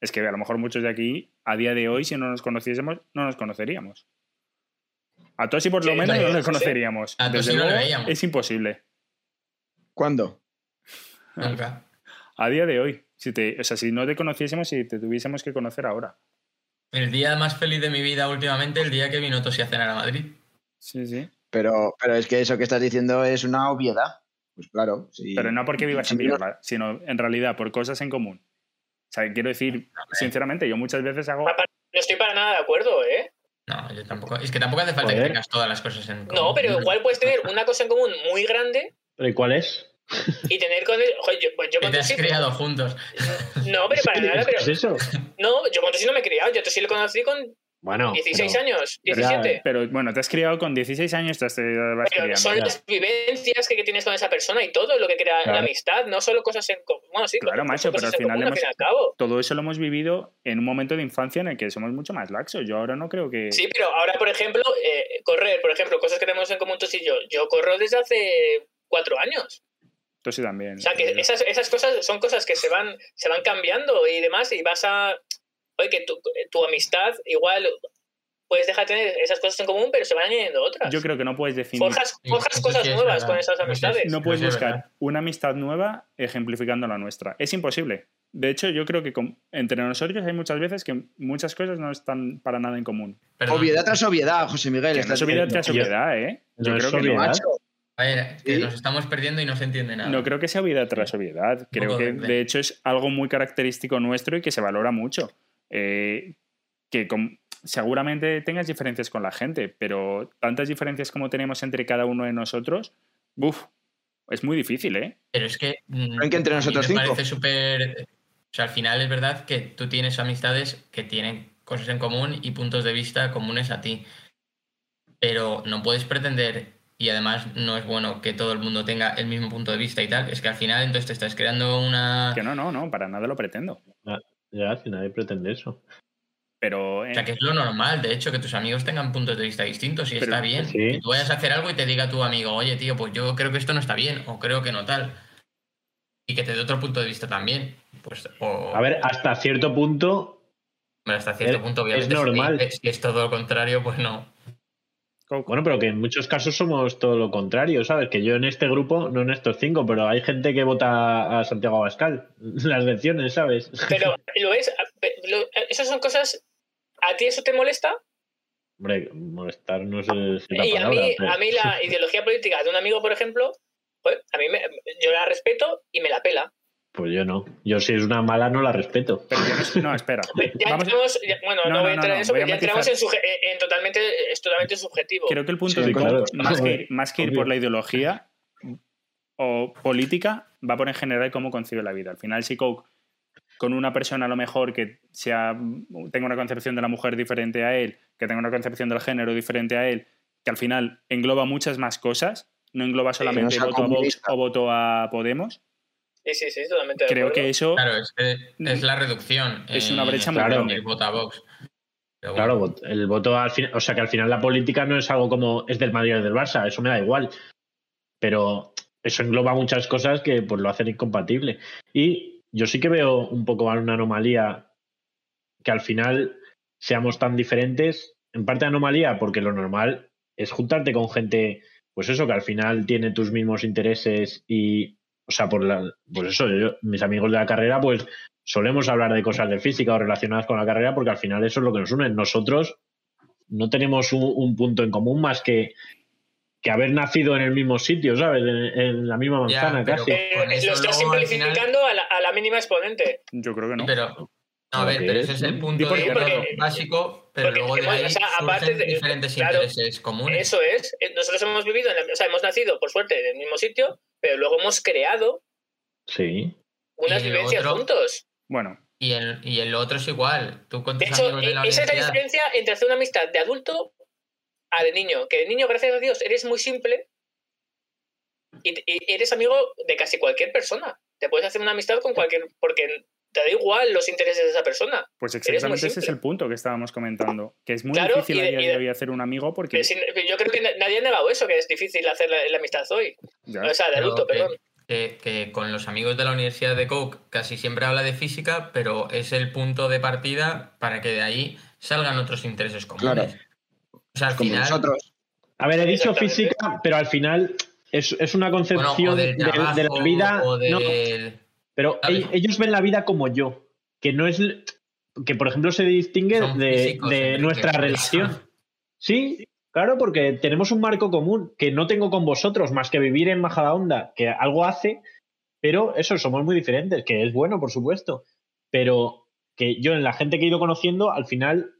es que a lo mejor muchos de aquí, a día de hoy, si no nos conociésemos, no nos conoceríamos. A todos y por lo Sí, menos no nos conoceríamos. A Desde no le veíamos. es imposible. ¿Cuándo? Nunca. A día de hoy. Si te, o sea, si no te conociésemos y te tuviésemos que conocer ahora. El día más feliz de mi vida últimamente, el día que vino Tosi a cenar a Madrid. Sí, sí. Pero, pero es que eso que estás diciendo es una obviedad. Pues claro, sí. Pero no porque vivas en Sí, Villalba, sino en realidad por cosas en común. O sea, quiero decir, sinceramente, yo muchas veces hago... No estoy para nada de acuerdo, ¿eh? No, yo tampoco. Es que tampoco hace falta Joder. que tengas todas las cosas en común. No, pero igual puedes tener una cosa en común muy grande ¿Y cuál es? y tener con él. Joder, yo, pues yo con te has criado juntos. No, pero para nada, ¿Qué pero. es eso? No, yo con Tosi no me he criado. Yo a Tosi lo conocí con Bueno. 16 pero- años, ¿verdad? 17. Pero bueno, te has criado con 16 años, te has, Pero criando. son las vivencias que, tienes con esa persona y todo lo que crea Claro. la amistad, no solo cosas en común. Bueno, sí, Claro, macho, pero al final común, hemos- al cabo. Todo eso lo hemos vivido en un momento de infancia en el que somos mucho más laxos. Yo ahora no creo que... Sí, pero ahora, por ejemplo, eh, correr, por ejemplo, cosas que tenemos en común tú y yo. Yo corro desde hace cuatro años. Tú sí también. O sea, que esas, esas cosas son cosas que se van, se van cambiando y demás, y vas a. Oye, que tu, tu amistad, igual puedes dejar de tener esas cosas en común, pero se van añadiendo otras. Yo creo que no puedes definir... Forjas, forjas cosas sí es nuevas verdad. con esas amistades. No puedes buscar una amistad nueva ejemplificando la nuestra. Es imposible. De hecho, yo creo que con- entre nosotros hay muchas veces que muchas cosas no están para nada en común. Perdón. Obviedad tras obviedad, José Miguel. Que no es obviedad tras obviedad, ¿eh? Yo no creo que no. obviedad. A ver, que Sí. nos estamos perdiendo y no se entiende nada. No creo que sea obviedad tras obviedad. Creo que de hecho es algo muy característico nuestro y que se valora mucho. Eh, que con- seguramente tengas diferencias con la gente, pero tantas diferencias como tenemos entre cada uno de nosotros, uf, es muy difícil, ¿eh? Pero es que. mm, que entre nosotros me cinco. parece súper. O sea, al final es verdad que tú tienes amistades que tienen cosas en común y puntos de vista comunes a ti. Pero no puedes pretender, y además no es bueno que todo el mundo tenga el mismo punto de vista y tal. Es que al final entonces te estás creando una. Que no, no, no, para nada lo pretendo. Ya, si nadie pretende eso. Pero eh, O sea, que es lo normal, de hecho, que tus amigos tengan puntos de vista distintos y Pero- está bien. sí. Que tú vayas a hacer algo y te diga tu amigo, oye, tío, pues yo creo que esto no está bien, o creo que no tal. Y que te dé otro punto de vista también. Pues, o, A ver, hasta cierto punto, hombre, hasta cierto es- punto, es obviamente. si normal. te- Si es todo lo contrario, pues no. Bueno, pero que en muchos casos somos todo lo contrario, ¿sabes? Que yo en este grupo, no en estos cinco, pero hay gente que vota a Santiago Abascal. Las elecciones, ¿sabes? Pero lo es, esas son cosas. ¿A ti eso te molesta? Hombre, molestar no es la Y a mí, pero- a mí la ideología política de un amigo, por ejemplo, pues, a mí me- yo la respeto y me la pela. Pues yo no. Yo si es una mala no la respeto. pero yo no, espera. Ya entramos- ya- bueno, no, No, voy a entrar no, en eso, porque ya entramos en, suje- en- en totalmente, es totalmente subjetivo. Creo que el punto Sí, de claro. Coke, más que, más que ir por la ideología o política, va por en general cómo concibe la vida. Al final, si Coke, con una persona a lo mejor que sea, tenga una concepción de la mujer diferente a él, que tenga una concepción del género diferente a él, que al final engloba muchas más cosas, no engloba solamente voto a Vox o voto a Podemos, Sí, sí, sí, totalmente de creo acuerdo. que eso Claro, es la reducción. Es una brecha muy Claro. grande. el vota Vox. Pero bueno, Claro, el voto al final, o sea que al final la política no es algo como es del Madrid o del Barça, eso me da igual. Pero eso engloba muchas cosas que pues lo hacen incompatible. Y yo sí que veo un poco una anomalía que al final seamos tan diferentes. En parte anomalía, porque lo normal es juntarte con gente, pues eso, que al final tiene tus mismos intereses y, o sea, por la, pues eso, yo- mis amigos de la carrera, pues solemos hablar de cosas de física o relacionadas con la carrera porque al final eso es lo que nos une. Nosotros no tenemos un, un punto en común más que, que haber nacido en el mismo sitio, ¿sabes? En, en la misma manzana casi. Eh, lo estás simplificando a, la, a la mínima exponente. yo creo que no. Pero, no, a ver, pero es- ese es el punto porque- básico, pero porque luego de hemos- ahí o sea, surgen aparte de- diferentes claro, intereses comunes. Eso es. Eh, Nosotros hemos vivido, en la- o sea, hemos nacido, por suerte, en el mismo sitio, pero luego hemos creado Sí. unas vivencias otro- juntos. Bueno, Y el, y el otro es igual. Tú con De hecho, amigos de la e- esa es la diferencia entre hacer una amistad de adulto a de niño. Que de niño, gracias a Dios, eres muy simple y, y eres amigo de casi cualquier persona. Te puedes hacer una amistad con cualquier. porque te da igual los intereses de esa persona. pues exactamente ese es el punto que estábamos comentando. Que es muy Claro, difícil de- de de- hoy hacer un amigo porque... Pero sin- yo creo que na- nadie ha negado eso, que es difícil hacer la, la amistad hoy. ya. O sea, de Pero adulto, que- perdón. que, que con los amigos de la Universidad de Coke casi siempre habla de física, pero es el punto de partida para que de ahí salgan otros intereses comunes. Claro. O sea, al Como final, nosotros. A ver, he dicho física, pero al final es, es una bueno, concepción o del de, la vida. o no, del... pero ellos ven la vida como yo, que no es que por ejemplo se distingue Son de, físicos, de Enrique, nuestra relación. Sí, claro, porque tenemos un marco común que no tengo con vosotros más que vivir en Majadahonda, que algo hace, pero eso, somos muy diferentes, que es bueno, por supuesto, pero que yo en la gente que he ido conociendo, al final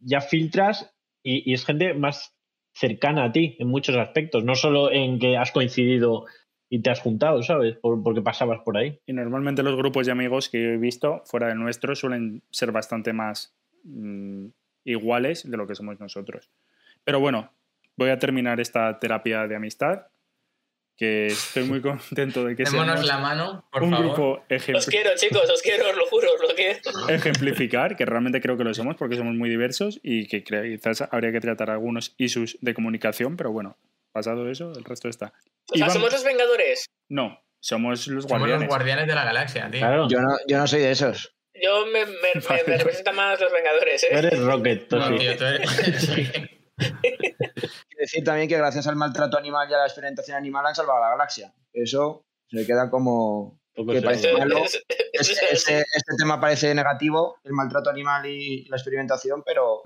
ya filtras y, y es gente más cercana a ti en muchos aspectos, no solo en que has coincidido y te has juntado, ¿sabes? Por- porque pasabas por ahí. Y normalmente los grupos de amigos que he visto fuera del nuestro suelen ser bastante más mm, iguales de lo que somos nosotros. Pero bueno, voy a terminar esta terapia de amistad, que estoy muy contento de que Démonos la mano, por un favor. grupo Os ejempl- quiero, chicos, os quiero, os lo juro, os lo quiero. ejemplificar, que realmente creo que lo somos porque somos muy diversos y que quizás habría que tratar algunos issues de comunicación, pero bueno, pasado eso, el resto está. O sea, somos los Vengadores. No, somos los Somos guardianes. los guardianes de la galaxia, tío. Claro. Yo no, yo no soy de esos. Yo me, me, me- Vale. me representan más los Vengadores, Tú ¿eh? eres Rocket, No, Tosi. tío, tú eres- Quiero decir también que gracias al maltrato animal y a la experimentación animal han salvado a la galaxia. Eso se queda como... Poco que parece malo. Es- Este, este- este tema parece negativo, el maltrato animal y la experimentación, pero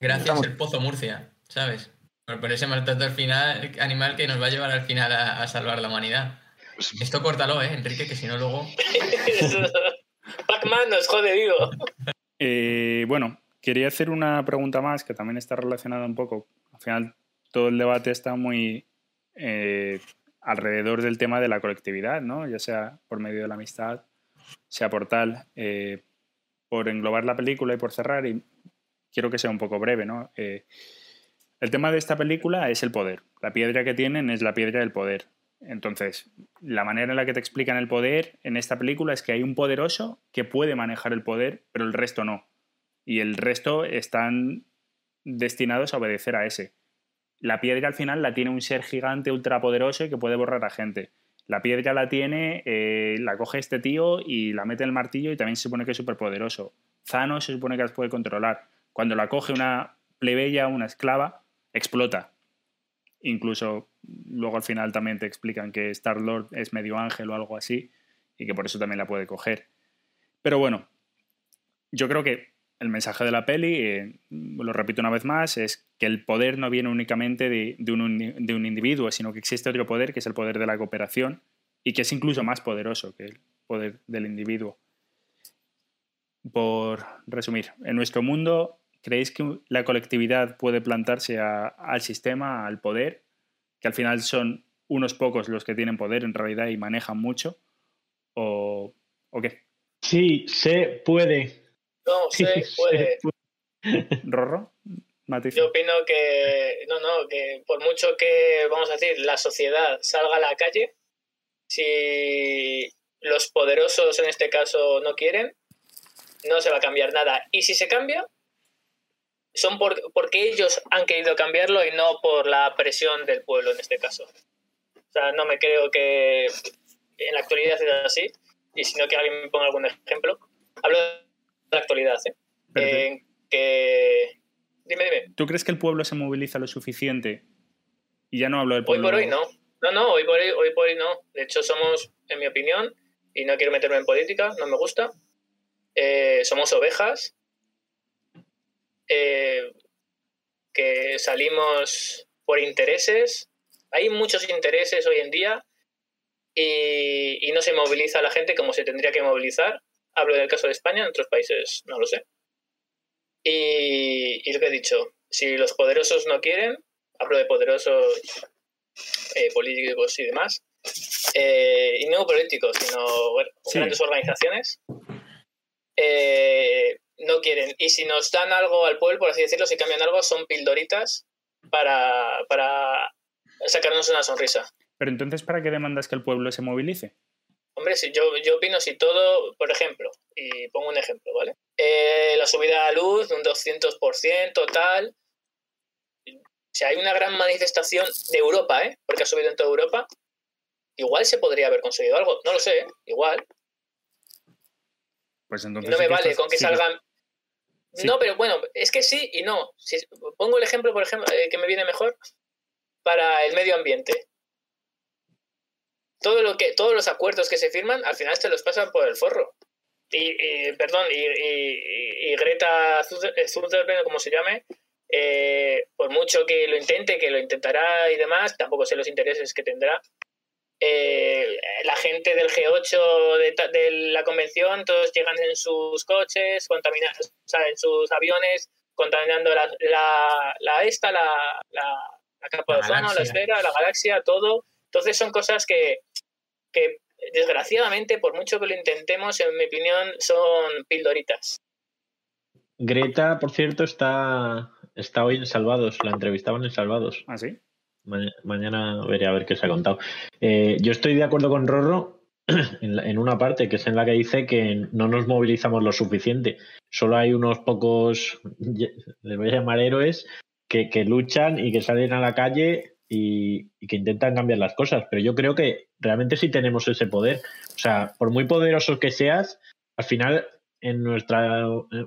Gracias Estamos- el Pozo Murcia, ¿sabes? Por, ese maltrato al final, animal que nos va a llevar al final a, a salvar la humanidad. Esto córtalo, ¿eh, Enrique? Que si no luego... Pac-Man nos jode vivo. Eh, bueno, quería hacer una pregunta más que también está relacionada un poco. Al final, todo el debate está muy eh, alrededor del tema de la colectividad, ¿no? Ya sea por medio de la amistad, sea por tal. Eh, por englobar la película y por cerrar, y quiero que sea un poco breve, ¿no? Eh, el tema de esta película es el poder. La piedra que tienen es la piedra del poder. Entonces, la manera en la que te explican el poder en esta película es que hay un poderoso que puede manejar el poder, pero el resto no. Y el resto están destinados a obedecer a ese. La piedra al final la tiene un ser gigante ultrapoderoso y que puede borrar a gente. La piedra la tiene, eh, la coge este tío y la mete en el martillo y también se supone que es superpoderoso. Thanos se supone que las puede controlar. Cuando la coge una plebeya, una esclava, explota. Incluso luego al final también te explican que Star-Lord es medio ángel o algo así y que por eso también la puede coger. Pero bueno, yo creo que el mensaje de la peli, eh, lo repito una vez más, es que el poder no viene únicamente de un individuo, sino que existe otro poder, que es el poder de la cooperación, y que es incluso más poderoso que el poder del individuo. Por resumir, en nuestro mundo, ¿creéis que la colectividad puede plantarse a- al sistema, al poder, que al final son unos pocos los que tienen poder en realidad y manejan mucho? ¿O, o qué? Sí, se puede. No se puede. ¿Rorro? Matiza. Yo opino que, no, no, que por mucho que, vamos a decir, la sociedad salga a la calle, si los poderosos en este caso no quieren, no se va a cambiar nada. Y si se cambia, son por- porque ellos han querido cambiarlo y no por la presión del pueblo en este caso. O sea, no me creo que en la actualidad es así. Y si no, que alguien me ponga algún ejemplo. Hablo de la actualidad, ¿eh? En que... Dime, dime. ¿Tú crees que el pueblo se moviliza lo suficiente? Y ya no hablo del Hoy pueblo. por hoy no. No, no, hoy por hoy, hoy por hoy no. De hecho, somos, en mi opinión, y no quiero meterme en política, no me gusta, eh, somos ovejas eh, que salimos por intereses. Hay muchos intereses hoy en día y, y no se moviliza la gente como se tendría que movilizar. Hablo del caso de España, en otros países no lo sé. Y, y lo que he dicho, si los poderosos no quieren, hablo de poderosos eh, políticos y demás, eh, y no políticos, sino bueno, Sí. grandes organizaciones, eh, no quieren. Y si nos dan algo al pueblo, por así decirlo, si cambian algo, son pildoritas para, para sacarnos una sonrisa. Pero entonces, ¿para qué demandas que el pueblo se movilice? Hombre, si yo, yo opino si todo, por ejemplo, y pongo un ejemplo, ¿vale? Eh, la subida a la luz de un 200%, tal. Si hay una gran manifestación de Europa, ¿eh? Porque ha subido en toda Europa, igual se podría haber conseguido algo. No lo sé, ¿eh? igual. Pues entonces. No me vale estás- con que salgan. No, pero bueno, es que sí y no. Si pongo el ejemplo, por ejemplo, eh, que me viene mejor para el medio ambiente. Todo lo que, todos los acuerdos que se firman, al final se los pasan por el forro. Y, y, perdón, y, y- Greta Thunberg, Thunberg, como se llame, eh, por mucho que lo intente, que lo intentará y demás, tampoco sé los intereses que tendrá. Eh, la gente del G8 de, la convención, todos llegan en sus coches, contaminando, o sea, en sus aviones, contaminando la, la, la esta, la, la, la capa La de ozono, la esfera, la galaxia, todo. Entonces son cosas que, que desgraciadamente, por mucho que lo intentemos, en mi opinión, son pildoritas. Greta, por cierto, está, está hoy en Salvados. La entrevistaban en Salvados. ¿Ah, sí? Ma- mañana veré a ver qué se ha contado. Eh, yo estoy de acuerdo con Rorro en, la- en una parte, que es en la que dice que no nos movilizamos lo suficiente. Solo hay unos pocos, les voy a llamar héroes, que, que luchan y que salen a la calle y, y que intentan cambiar las cosas. Pero yo creo que realmente sí tenemos ese poder. O sea, por muy poderosos que seas, al final en, nuestra,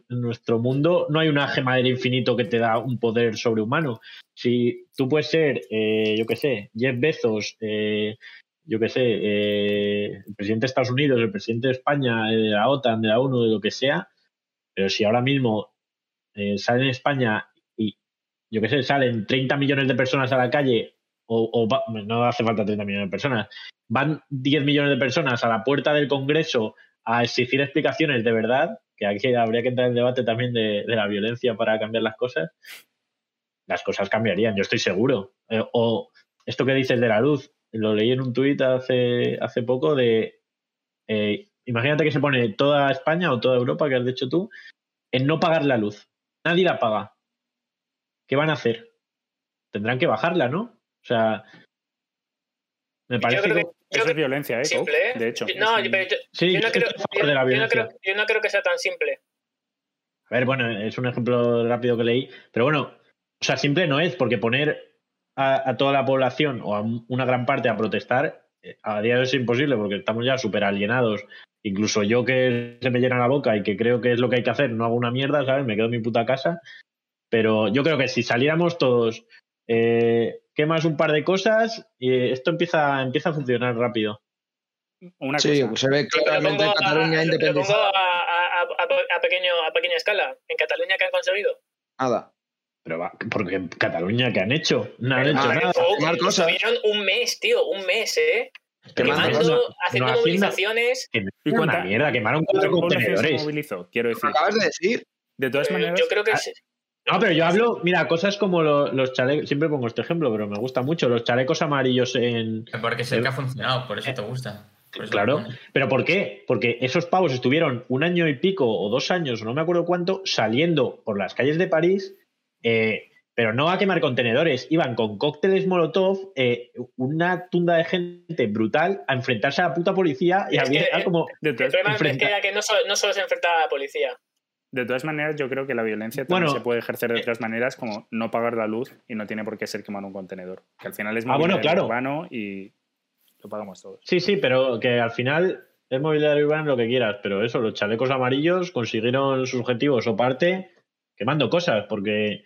nuestro mundo no hay una gema del infinito que te da un poder sobrehumano. Si tú puedes ser, eh, yo qué sé, Jeff Bezos, eh, yo qué sé, eh, el presidente de Estados Unidos, el presidente de España, eh, de la OTAN, de la ONU, de lo que sea, pero si ahora mismo eh, sale en España y, yo qué sé, salen 30 millones de personas a la calle, o, o va- no hace falta 30 millones de personas, van 10 millones de personas a la puerta del Congreso a exigir explicaciones de verdad, que aquí habría que entrar en debate también de, de la violencia para cambiar las cosas, las cosas cambiarían, yo estoy seguro. Eh, o esto que dices de la luz, lo leí en un tuit hace, hace poco de, eh, imagínate que se pone toda España o toda Europa, que has dicho tú, en no pagar la luz. Nadie la paga. ¿Qué van a hacer? Tendrán que bajarla, ¿no? O sea, me parece que... que- Eso es violencia, ¿eh? simple? ¿eh? De hecho. No, pero yo, Sí, yo no yo creo, yo- yo no yo no que sea tan simple. A ver, bueno, es un ejemplo rápido que leí, pero bueno, o sea, simple no es, porque poner a, a toda la población o a una gran parte a protestar, eh, a día de hoy es imposible porque estamos ya súper alienados. Incluso yo que se me llena la boca y que creo que es lo que hay que hacer, no hago una mierda, ¿sabes? Me quedo en mi puta casa. Pero yo creo que si saliéramos todos, eh, quemas un par de cosas y esto empieza, empieza a funcionar rápido. Una Sí, cosa. se ve Lo claramente a, Cataluña lo- pongo independizada. a, a- a- a pequeño, a pequeña escala. En Cataluña, ¿qué han conseguido? Nada. Pero va, porque en Cataluña, ¿qué han hecho? No han hecho nada. Oh. Estuvieron un mes, tío, un mes, ¿eh? Quemando no- haciendo no movilizaciones. Que ¿Y cuánta- mierda, quemaron ¿Cuánta cuatro contenedores. Quiero decir. acabas de decir. De todas Eh, maneras, Yo creo que es- No, pero yo hablo, mira, cosas como lo- los chalecos, siempre pongo este ejemplo, pero me gusta mucho, los chalecos amarillos en... Porque el que ha funcionado, por eso te gusta. Por Claro, pero ¿por qué? Porque esos pavos estuvieron un año y pico o dos años, no me acuerdo cuánto, saliendo por las calles de París, eh, pero no a quemar contenedores, iban con cócteles Molotov, eh, una tunda de gente brutal a enfrentarse a la puta policía y Es había que, como... de el problema es que, enfrenta- era que no, solo, no solo se enfrentaba a la policía. De todas maneras, yo creo que la violencia también Bueno, se puede ejercer de eh, otras maneras, como no pagar la luz y no tiene por qué ser quemar un contenedor. Que al final es Ah, bueno, mobiliario claro. urbano y lo pagamos todos. Sí, sí, pero que al final es movilidad urbana lo que quieras, pero eso, los chalecos amarillos consiguieron sus objetivos o parte quemando cosas, porque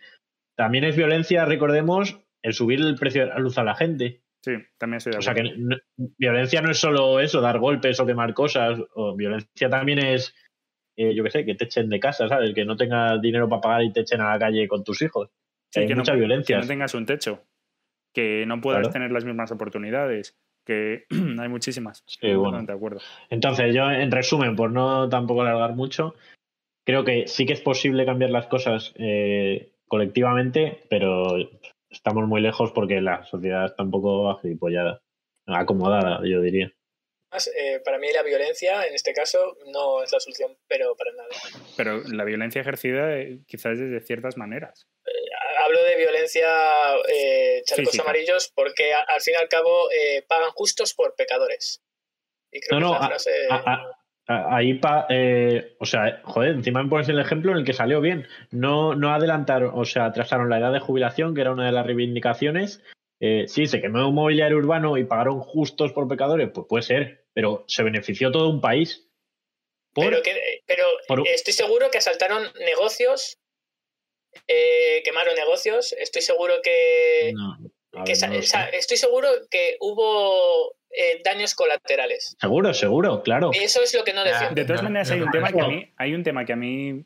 también es violencia, recordemos, el subir el precio de la luz a la gente. Sí, también estoy de O sea acuerdo. que no- violencia no es solo eso, dar golpes o quemar cosas, o violencia también es, eh, yo qué sé, que te echen de casa, ¿sabes? Que no tengas dinero para pagar y te echen a la calle con tus hijos. Sí, Hay que no- mucha que violencia. no tengas un techo, que no puedas Claro. tener las mismas oportunidades, que hay muchísimas. Sí, bueno. De acuerdo. Entonces, yo, en resumen, por no tampoco alargar mucho, creo que sí que es posible cambiar las cosas eh, colectivamente, pero estamos muy lejos porque la sociedad está un poco agilipollada, acomodada, yo diría. Más, eh, para mí la violencia, en este caso, no es la solución, pero para nada. Pero la violencia ejercida eh, quizás desde ciertas maneras. Hablo de violencia eh, chalecos Física. amarillos porque a- al fin y al cabo eh, pagan justos por pecadores. Y creo No, que no, frase... a- a- a- ahí, pa- eh, o sea, joder, encima me pones el ejemplo en el que salió bien. No, no adelantaron, o sea, atrasaron la edad de jubilación, que era una de las reivindicaciones. Eh, sí, se quemó un mobiliario urbano y pagaron justos por pecadores, pues puede ser, pero se benefició todo un país. Por- Pero, que- pero por- estoy seguro que asaltaron negocios, eh, quemaron negocios, estoy seguro que... No, no o sea, estoy seguro que hubo eh, daños colaterales. Seguro, seguro, claro. Eso es lo que no defiendo. De todas maneras, hay un tema que a mí, hay un tema que a mí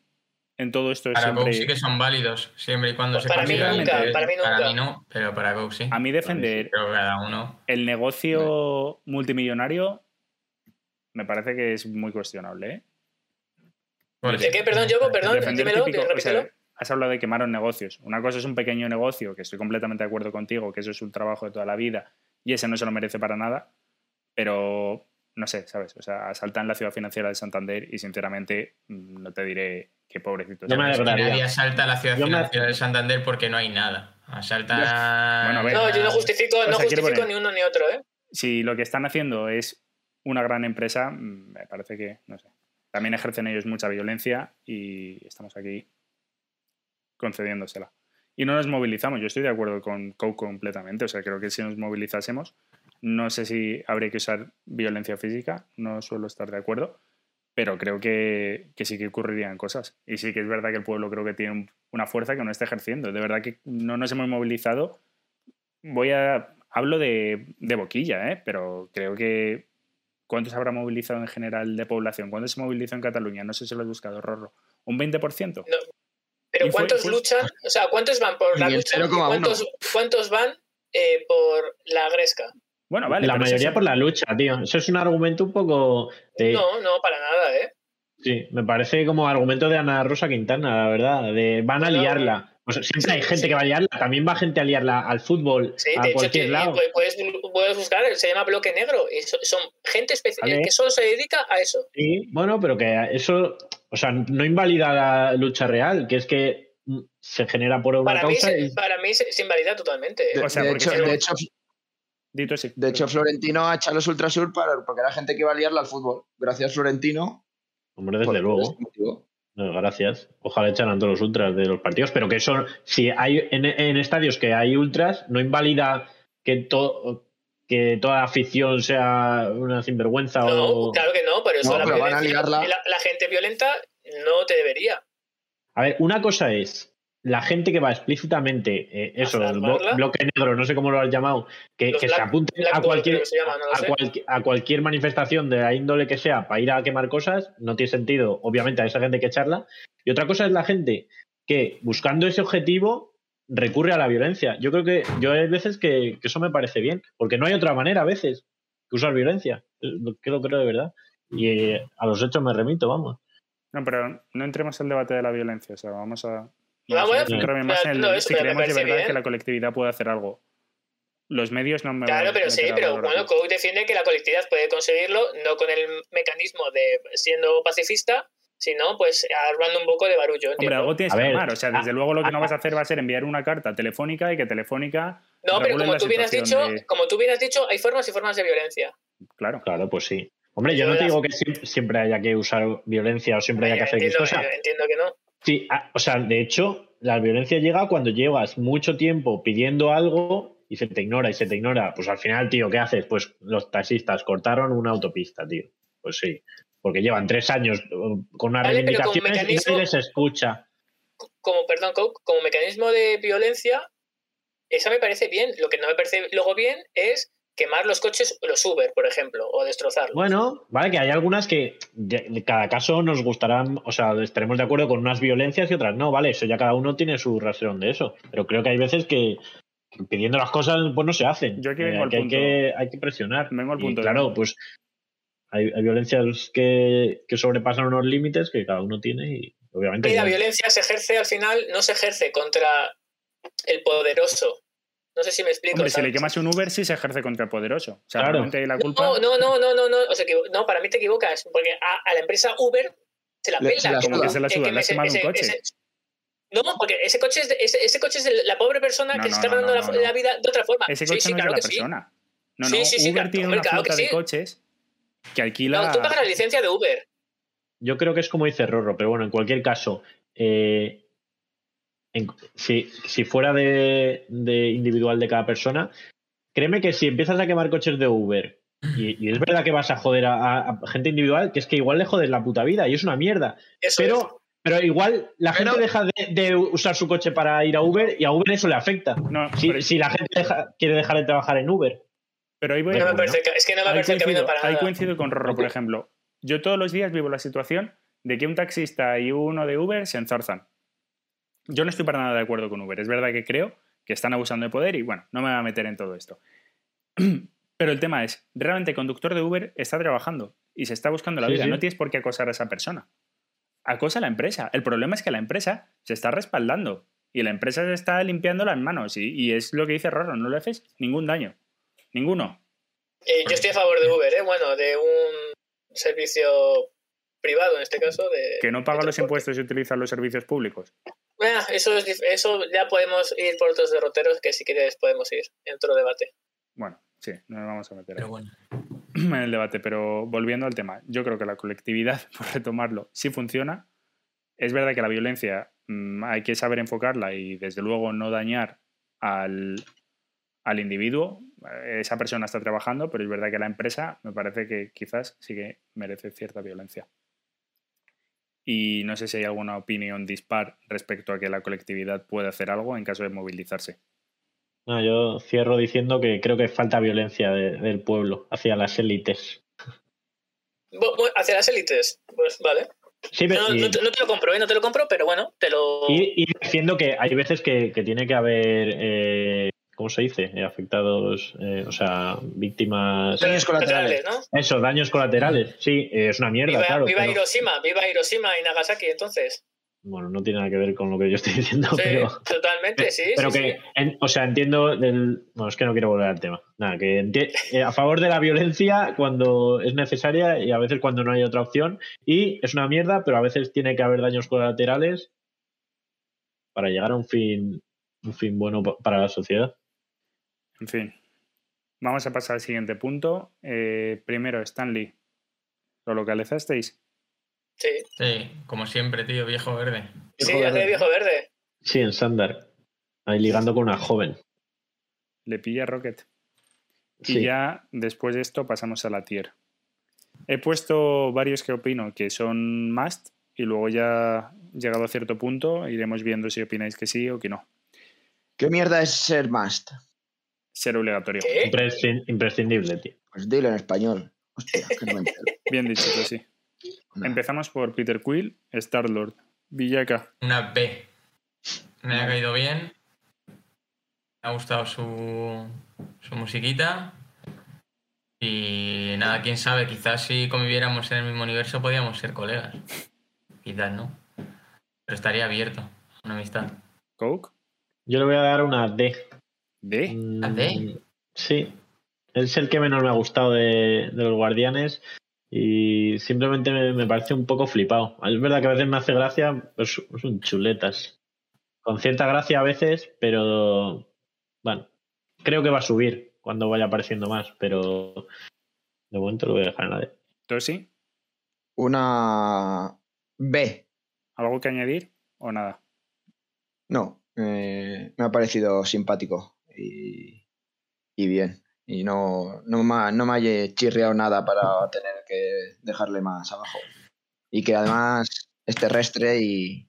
en todo esto es Para Coke sí siempre. que son válidos, siempre y cuando se Para mí nunca, para mí nunca. no, pero para Coke sí. A mí defender Pero cada uno. el negocio multimillonario me parece que es muy cuestionable. ¿eh? Porque- ¿De qué? Perdón, Yogo, perdón, Defender dímelo, típico- o sea, has hablado de quemaron negocios. Una cosa es un pequeño negocio, que estoy completamente de acuerdo contigo, que eso es un trabajo de toda la vida y ese no se lo merece para nada. Pero no sé, ¿sabes? O sea, asaltan la ciudad financiera de Santander y sinceramente no te diré qué pobrecito. No me Es que alegraría. nadie asalta la ciudad Yo me- financiera de Santander porque no hay nada. Asalta. Bueno, a ver. No, yo no justifico, O sea, justifico poner- ni uno ni otro, ¿eh? Si lo que están haciendo es una gran empresa, mm, me parece que, no sé. También ejercen ellos mucha violencia y estamos aquí concediéndosela. Y no nos movilizamos. Yo estoy de acuerdo con Coke completamente. O sea, creo que si nos movilizásemos, no sé si habría que usar violencia física. No suelo estar de acuerdo. Pero creo que, que sí que ocurrirían cosas. Y sí que es verdad que el pueblo creo que tiene un- una fuerza que no está ejerciendo. De verdad que no nos hemos movilizado. Voy a. Hablo de, de boquilla, ¿eh? pero creo que. ¿Cuántos habrá movilizado en general de población? ¿Cuántos se movilizó en Cataluña? No sé si lo he buscado, Rorro. ¿Un 20%? Pero Y fue- ¿cuántos fue- luchan? O sea, ¿cuántos van por la lucha? y 0,1. ¿Cuántos, cuántos van eh, por la gresca? Bueno, vale. la pero mayoría eso- por la lucha, tío. Eso es un argumento un poco. de- No, no, para nada, ¿eh? Sí, me parece como argumento de Ana Rosa Quintana, la verdad. De van a liarla. Sea, siempre hay gente sí. que va a liarla. También va gente a liarla al fútbol, Sí, a de hecho, cualquier que- lado. pu- puedes, puedes buscar, se llama bloque negro. Y so- son gente especial Vale. que solo se dedica a eso. Sí, bueno, pero que eso, o sea, no invalida la lucha real, que es que mm, se genera por una Para mí, causa. se, y- para mí se, se invalida totalmente. ¿eh? De, O sea, de hecho, de, hecho, Dito sí. de hecho, Florentino ha echado los Ultrasur para, porque era gente que iba a liarla al fútbol. Gracias, Florentino. Hombre, desde luego. No, gracias. Ojalá echaran todos los ultras de los partidos, pero que eso, si hay en, en estadios que hay ultras, no invalida que, to- que toda afición sea una sinvergüenza No, o... claro que no, por eso No, la, pero van a violencia- ligarla. la, la gente violenta no te debería. A ver, una cosa es la gente que va explícitamente, eh, eso, ¿A el blo- bloque negro, no sé cómo lo has llamado, que, se black- black a cualquier, creo que se llama, no lo a, a cualquier manifestación de la índole que sea para ir a quemar cosas, no tiene sentido, obviamente, a esa gente que echarla. Y otra cosa es la gente que, buscando ese objetivo, recurre a la violencia. Yo creo que yo hay veces que, que eso me parece bien, porque no hay otra manera a veces que usar violencia. Es lo que lo creo de verdad. Y eh, a los hechos me remito, vamos. No, pero no entremos al debate de la viencia. O sea, vamos a. Ah, vamos bueno, centrarme más en el- no, eso si me creemos de verdad bien. que la colectividad puede hacer algo. Los medios no me Claro, van a pero sí, pero bueno. Coke defiende que la colectividad puede conseguirlo no con el mecanismo de siendo pacifista, sino pues armando un poco de barullo. Hombre, algo tienes A que ver, armar. O sea, desde luego lo que no vas a hacer va a ser enviar una carta telefónica y que Telefónica. no, pero como tú bien has dicho, de- como tú bien has dicho, hay formas y formas de violencia. Claro. Claro, pues sí. Hombre, yo no te digo que siempre, haya que usar violencia o siempre haya que hacer X cosa. entiendo que no. Sí, a- o sea, de hecho, la violencia llega cuando llevas mucho tiempo pidiendo algo y se te ignora y se te ignora. Pues al final, tío, ¿qué haces? Pues los taxistas cortaron una autopista, tío. Pues sí, porque llevan tres años uh, con Vale, con reivindicaciones y nadie les escucha. Como, perdón, Coke, como mecanismo de violencia, esa me parece bien. Lo que no me parece luego bien es quemar los coches, los Uber, por ejemplo, o destrozarlos. Bueno, vale, que hay algunas que de, cada caso nos gustarán, o sea, estaremos de acuerdo con unas violencias y otras no, vale, eso ya cada uno tiene su rastrón de eso. Pero creo que hay veces que pidiendo las cosas pues no se hacen. Yo aquí Eh, vengo al que hay, punto. que hay que presionar. Vengo al Y punto de- claro, pues hay, hay violencias que, que sobrepasan unos límites que cada uno tiene y obviamente... Y la violencia se ejerce al final, no se ejerce contra el poderoso. No sé si me explico. Hombre, si le quemas un Uber, sí se ejerce contra el poderoso. O sea, Claro. la culpa. No, no, no, no, no, no, o sea, que- no, para mí te equivocas, porque a, a la empresa Uber se la pela. la Como que se la suda, le has quemado un coche. ese- no, porque ese coche es de, ese, ese coche es de la pobre persona No, que no, se está no, ganando no, la, no. la vida de otra forma. Ese coche sí, no claro es de la sí. persona. No, Sí, no. sí, sí, Uber claro, tiene una claro flota de coches que alquila. No, tú pagas la licencia de Uber. Yo creo que es como dice Rorro, pero bueno, en cualquier caso, eh, en- si, si fuera de, de individual de cada persona, créeme que si empiezas a quemar coches de Uber, y, y es verdad que vas a joder a, a- a gente individual, que es que igual le jodes la puta vida y es una mierda. Eso es. Pero, igual la Pero- gente deja de, de usar su coche para ir a Uber y a Uber eso le afecta. No, Si, pero, si la gente deja- quiere dejar de trabajar en Uber. pero ahí voy No me bueno. parece que- es que no me ahí parece el camino coincido, para ahí coincido con Rorro, por ejemplo. Yo todos los días vivo la situación de que un taxista y uno de Uber se enzarzan. Yo no estoy para nada de acuerdo con Uber. Es verdad que creo que están abusando de poder y bueno, no me voy a meter en todo esto. Pero el tema es, realmente el conductor de Uber está trabajando y se está buscando la Sí, vida. sí. No tienes por qué acosar a esa persona. Acosa a la empresa. El problema es que la empresa se está respaldando y la empresa se está limpiando las manos y, y es lo que dice Rorro, no le haces ningún daño. Ninguno. Eh, yo estoy a favor de Uber, ¿eh? Bueno, de un servicio privado en este caso. De, Que no paga de los impuestos y utiliza los servicios públicos. Ah, eso, es eso ya podemos ir por otros derroteros que si quieres podemos ir en otro debate. Bueno, sí, no nos vamos a meter ahí. Pero bueno. en el debate, pero volviendo al tema, yo creo que la colectividad, por retomarlo, sí funciona. Es verdad que la violencia mm, hay que saber enfocarla y desde luego no dañar al, al individuo. Eh, Esa persona está trabajando, pero es verdad que la empresa me parece que quizás sí que merece cierta violencia. Y no sé si hay alguna opinión dispar respecto a que la colectividad puede hacer algo en caso de movilizarse. No, yo cierro diciendo que creo que falta violencia de- del pueblo hacia las élites. Hacia las élites, pues vale. Sí, pero- No, y- no te, no te lo compro, ¿eh? No te lo compro, pero bueno, te lo... Y, y diciendo que hay veces que, que tiene que haber, eh, ¿cómo se dice? Eh, afectados, eh, o sea, víctimas. Daños colaterales. ¿no? Eso, daños colaterales. Sí, eh, es una mierda, Viva, claro. viva pero- Hiroshima, viva Hiroshima y Nagasaki, entonces. bueno, no tiene nada que ver con lo que yo estoy diciendo, Sí, pero. totalmente, sí. Pero sí, que, sí. en- o sea, entiendo del. Bueno, es que no quiero volver al tema. Nada, que enti- a favor de la violencia cuando es necesaria y a veces cuando no hay otra opción. Y es una mierda, pero a veces tiene que haber daños colaterales para llegar a un fin, un fin bueno pa- para la sociedad. En fin, vamos a pasar al siguiente punto. Eh, primero, Stanley, ¿lo localizasteis? Sí, Sí, como siempre, tío, viejo verde. sí, Viejo verde. viejo verde. Sí, en Sandar. Ahí ligando con una joven. Le pilla Rocket. Y ya después de esto pasamos a la tier. He puesto varios que opino que son must y luego ya llegado a cierto punto iremos viendo si opináis que sí o que no. ¿Qué mierda es ser must? Ser obligatorio. Imprescindible, tío. Pues dilo en español. Hostia, que no me entero. Bien dicho, pues sí. Empezamos por Peter Quill, Star-Lord, Villaka. Una B. Me ha caído bien. Me ha gustado su, su musiquita. Y nada, quién sabe, quizás si conviviéramos en el mismo universo podíamos ser colegas. Quizás no. Pero estaría abierto a una amistad. Coke, Yo le voy a dar una D. D. Mm, ¿A D? Sí. Es el que menos me ha gustado de, de los guardianes y simplemente me, me parece un poco flipado. Es verdad que a veces me hace gracia, pero son son chuletas. Con cierta gracia a veces, pero bueno, creo que va a subir cuando vaya apareciendo más, pero de momento lo voy a dejar en la D. Tosi, Una B. ¿algo que añadir o nada? No, eh, me ha parecido simpático y, y bien. Y no, no, me, ha- no me haya chirriado nada para tener que dejarle más abajo. Y que además es terrestre y,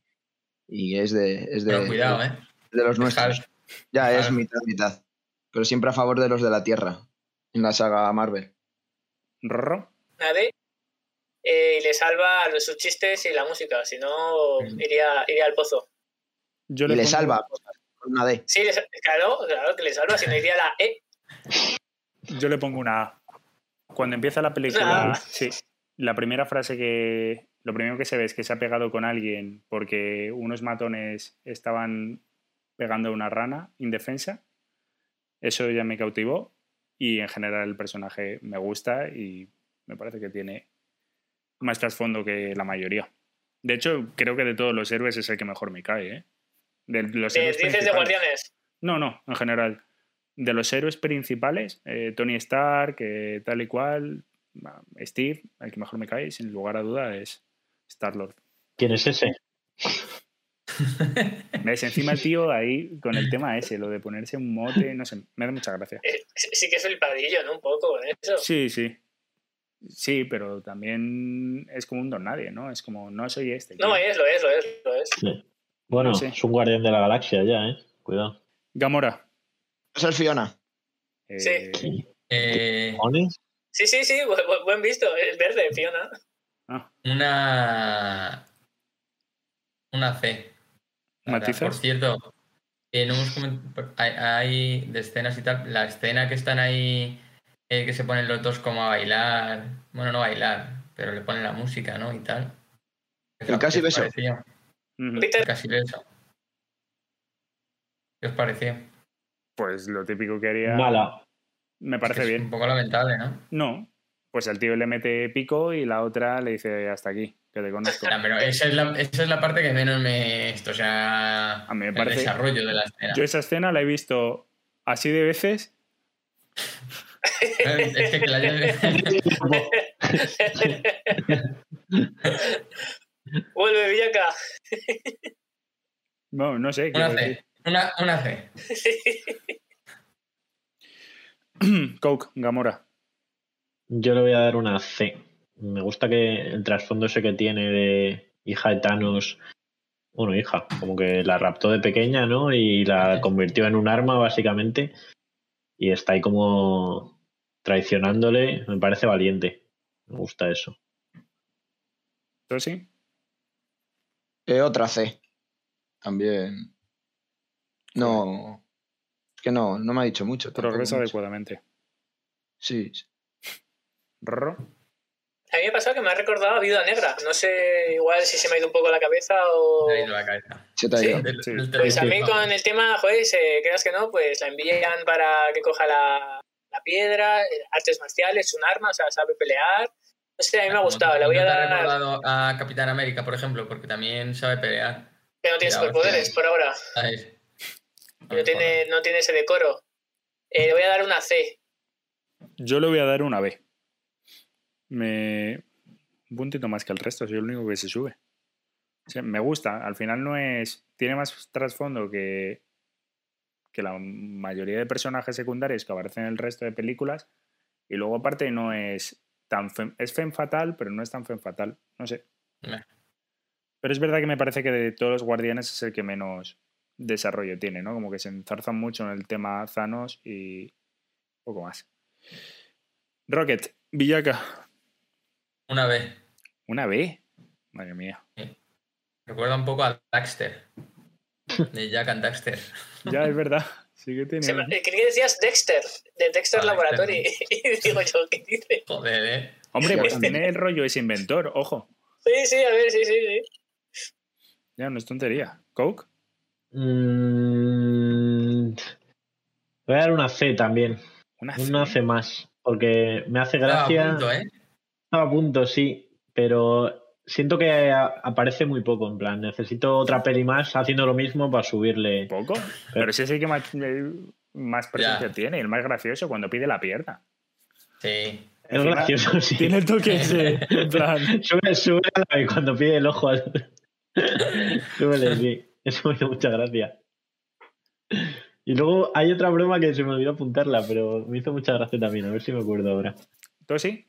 y es de, es de, Pero cuidado, ¿eh? de los nuestros. Hulk. Ya es mitad, mitad. Pero siempre a favor de los de la Tierra en la saga Marvel. Rorro, Nadie. Eh, y le salva sus chistes y la música, si no iría, iría al pozo. yo Y le, pongo- salva con una D. Sí, claro, claro que le salva, si no iría la E. Yo le pongo una A. Cuando empieza la película, Ah. sí, la primera frase que. Lo primero que se ve es que se ha pegado con alguien porque unos matones estaban pegando a una rana indefensa. Eso ya me cautivó. Y en general el personaje me gusta y me parece que tiene más trasfondo que la mayoría. De hecho, creo que de todos los héroes es el que mejor me cae, ¿eh? De los De- héroes dices de principales. guardianes. No, no, en general. De los héroes principales, eh, Tony Stark, eh, tal y cual, Steve, el que mejor me cae, sin lugar a duda, es Star-Lord. ¿Quién es ese? ¿Ves? Encima el tío ahí con el tema ese, lo de ponerse un mote, no sé, me da mucha gracia. Eh, sí que es el padrillo, ¿no? Un poco con eso. Sí, sí. Sí, pero también es como un don nadie, ¿no? Es como, no soy este. No, es, lo es, lo es, lo es. Sí. Bueno, es un guardián de la galaxia ya, ¿eh? Cuidado. Gamora. Es Fiona. Eh, Sí. Eh. Sí, sí, sí, bu- bu- buen visto. Es verde, Fiona. ah, una. Una C. ¿Matizas? Por cierto, eh, no hemos hay, hay de escenas y tal. La escena que están ahí, eh, que se ponen los dos como a bailar. Bueno, no bailar, pero le ponen la música, ¿no? Y tal. El casi ¿Qué os beso. Casi beso. ¿Qué os pareció? Pues lo típico que haría. Mala. Me parece Es bien. un poco lamentable, ¿no? No, pues el tío le mete pico y la otra le dice hasta aquí, que te conozco. Ya, pero esa es, la, esa es la parte que menos me. Esto, o sea. A mí me el parece- desarrollo de la escena. Yo esa escena la he visto así de veces. Es que, que la Vuelve, Villaca. No, no sé. Una C. Una, una C. Coke, Gamora. Yo le voy a dar una C. Me gusta que el trasfondo ese que tiene de hija de Thanos. Bueno, hija, como que la raptó de pequeña, ¿no? Y la convirtió en un arma, básicamente. Y está ahí como traicionándole. Me parece valiente. Me gusta eso. ¿Tú sí? Eh, otra C. También. No. Es que no, no me ha dicho mucho. Progresa adecuadamente. Sí. Rorro. A mí me ha pasado que me ha recordado a Viuda Negra. No sé igual si se me ha ido un poco la cabeza o... Me ha ido la cabeza. Se te ha ido. Sí. Pues a mí con el tema, joder, creas que no, pues la envían para que coja la, la piedra, eh, artes marciales, un arma, o sea, sabe pelear. No sé, a mí me ha gustado. Le voy ¿No a dar recordado a Capitán América, por ejemplo, porque también sabe pelear. que no tiene superpoderes por ahora. No tiene, no tiene ese decoro. Eh, le voy a dar una C. Yo le voy a dar una B. Me. Un puntito más que el resto, soy el único que se sube. O sea, me gusta. Al final no es. Tiene más trasfondo que. que la mayoría de personajes secundarios que aparecen en el resto de películas. Y luego, aparte, no es tan. fem- es fem fatal, pero no es tan fem fatal. No sé. Pero es verdad que me parece que de todos los guardianes es el que menos desarrollo tiene, ¿no? Como que se enzarzan mucho en el tema Thanos y poco más. Rocket, Villaca. Una B. Una B. Madre mía. Recuerda un poco a Daxter. De Jack and Daxter. Ya es verdad. Sí que tiene. Creí que decías Dexter, de Dexter Ah, Laboratory. Y digo yo, ¿qué dice? Joder, eh. Hombre, pues tiene el rollo ese inventor, ojo. Sí, sí, a ver, sí, sí, sí. Ya, no es tontería. ¿Coke? Mm, voy a dar una C también. Una Una C más. Porque me hace Estaba a gracia. punto, ¿eh? Estaba a punto, sí. Pero siento que aparece muy poco. En plan, necesito otra peli más haciendo lo mismo para subirle. ¿Poco? Pero ese es el que más, más presencia Ya. tiene, el más gracioso, cuando pide la pierna. Sí. Es Encima, gracioso, sí. Tiene el toque ese, en plan. Sube, sube a la vez cuando pide el ojo al. Súbele, sí. Eso me hizo mucha gracia. Y luego hay otra broma que se me olvidó apuntarla, pero me hizo mucha gracia también. A ver si me acuerdo ahora. ¿Tú sí?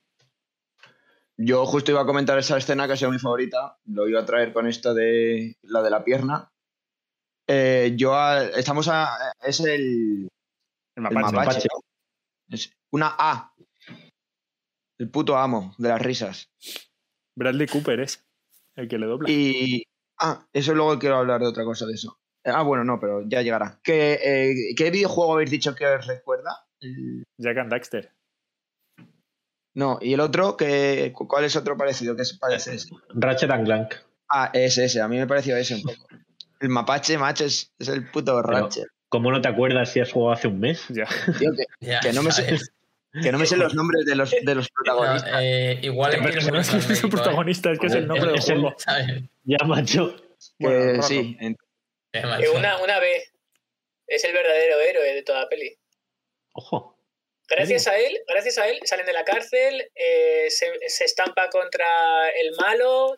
Yo justo iba a comentar esa escena que ha sido mi favorita. Lo iba a traer con esto de la de la pierna. Eh, yo a- estamos a. Es el. El el mapache. Es una A. El puto amo de las risas. Bradley Cooper es el que le dobla. Y. Ah, eso luego quiero hablar de otra cosa de eso. Ah, bueno, no, pero ya llegará. ¿Qué, eh, ¿qué videojuego habéis dicho que os recuerda? Jack and Daxter. No, y el otro, que, ¿cuál es otro parecido se parece ese? Ratchet and Clank. Ah, ese, ese. A mí me pareció ese un poco. El mapache, macho, es, es el puto Ratchet. ¿Cómo no te acuerdas si has jugado hace un mes? Ya. Tío, que, Ya, que no me sé, que no me sé los nombres de los, de los No, protagonistas. eh, igual es que no es que es el protagonista, es que es el nombre del Es el- juego. Ya, macho. Que Bueno, sí, en- Qué Eh, una, una B. Es el verdadero héroe de toda la peli. Ojo. Gracias a él, gracias a él, salen de la cárcel, eh, se, se estampa contra el malo.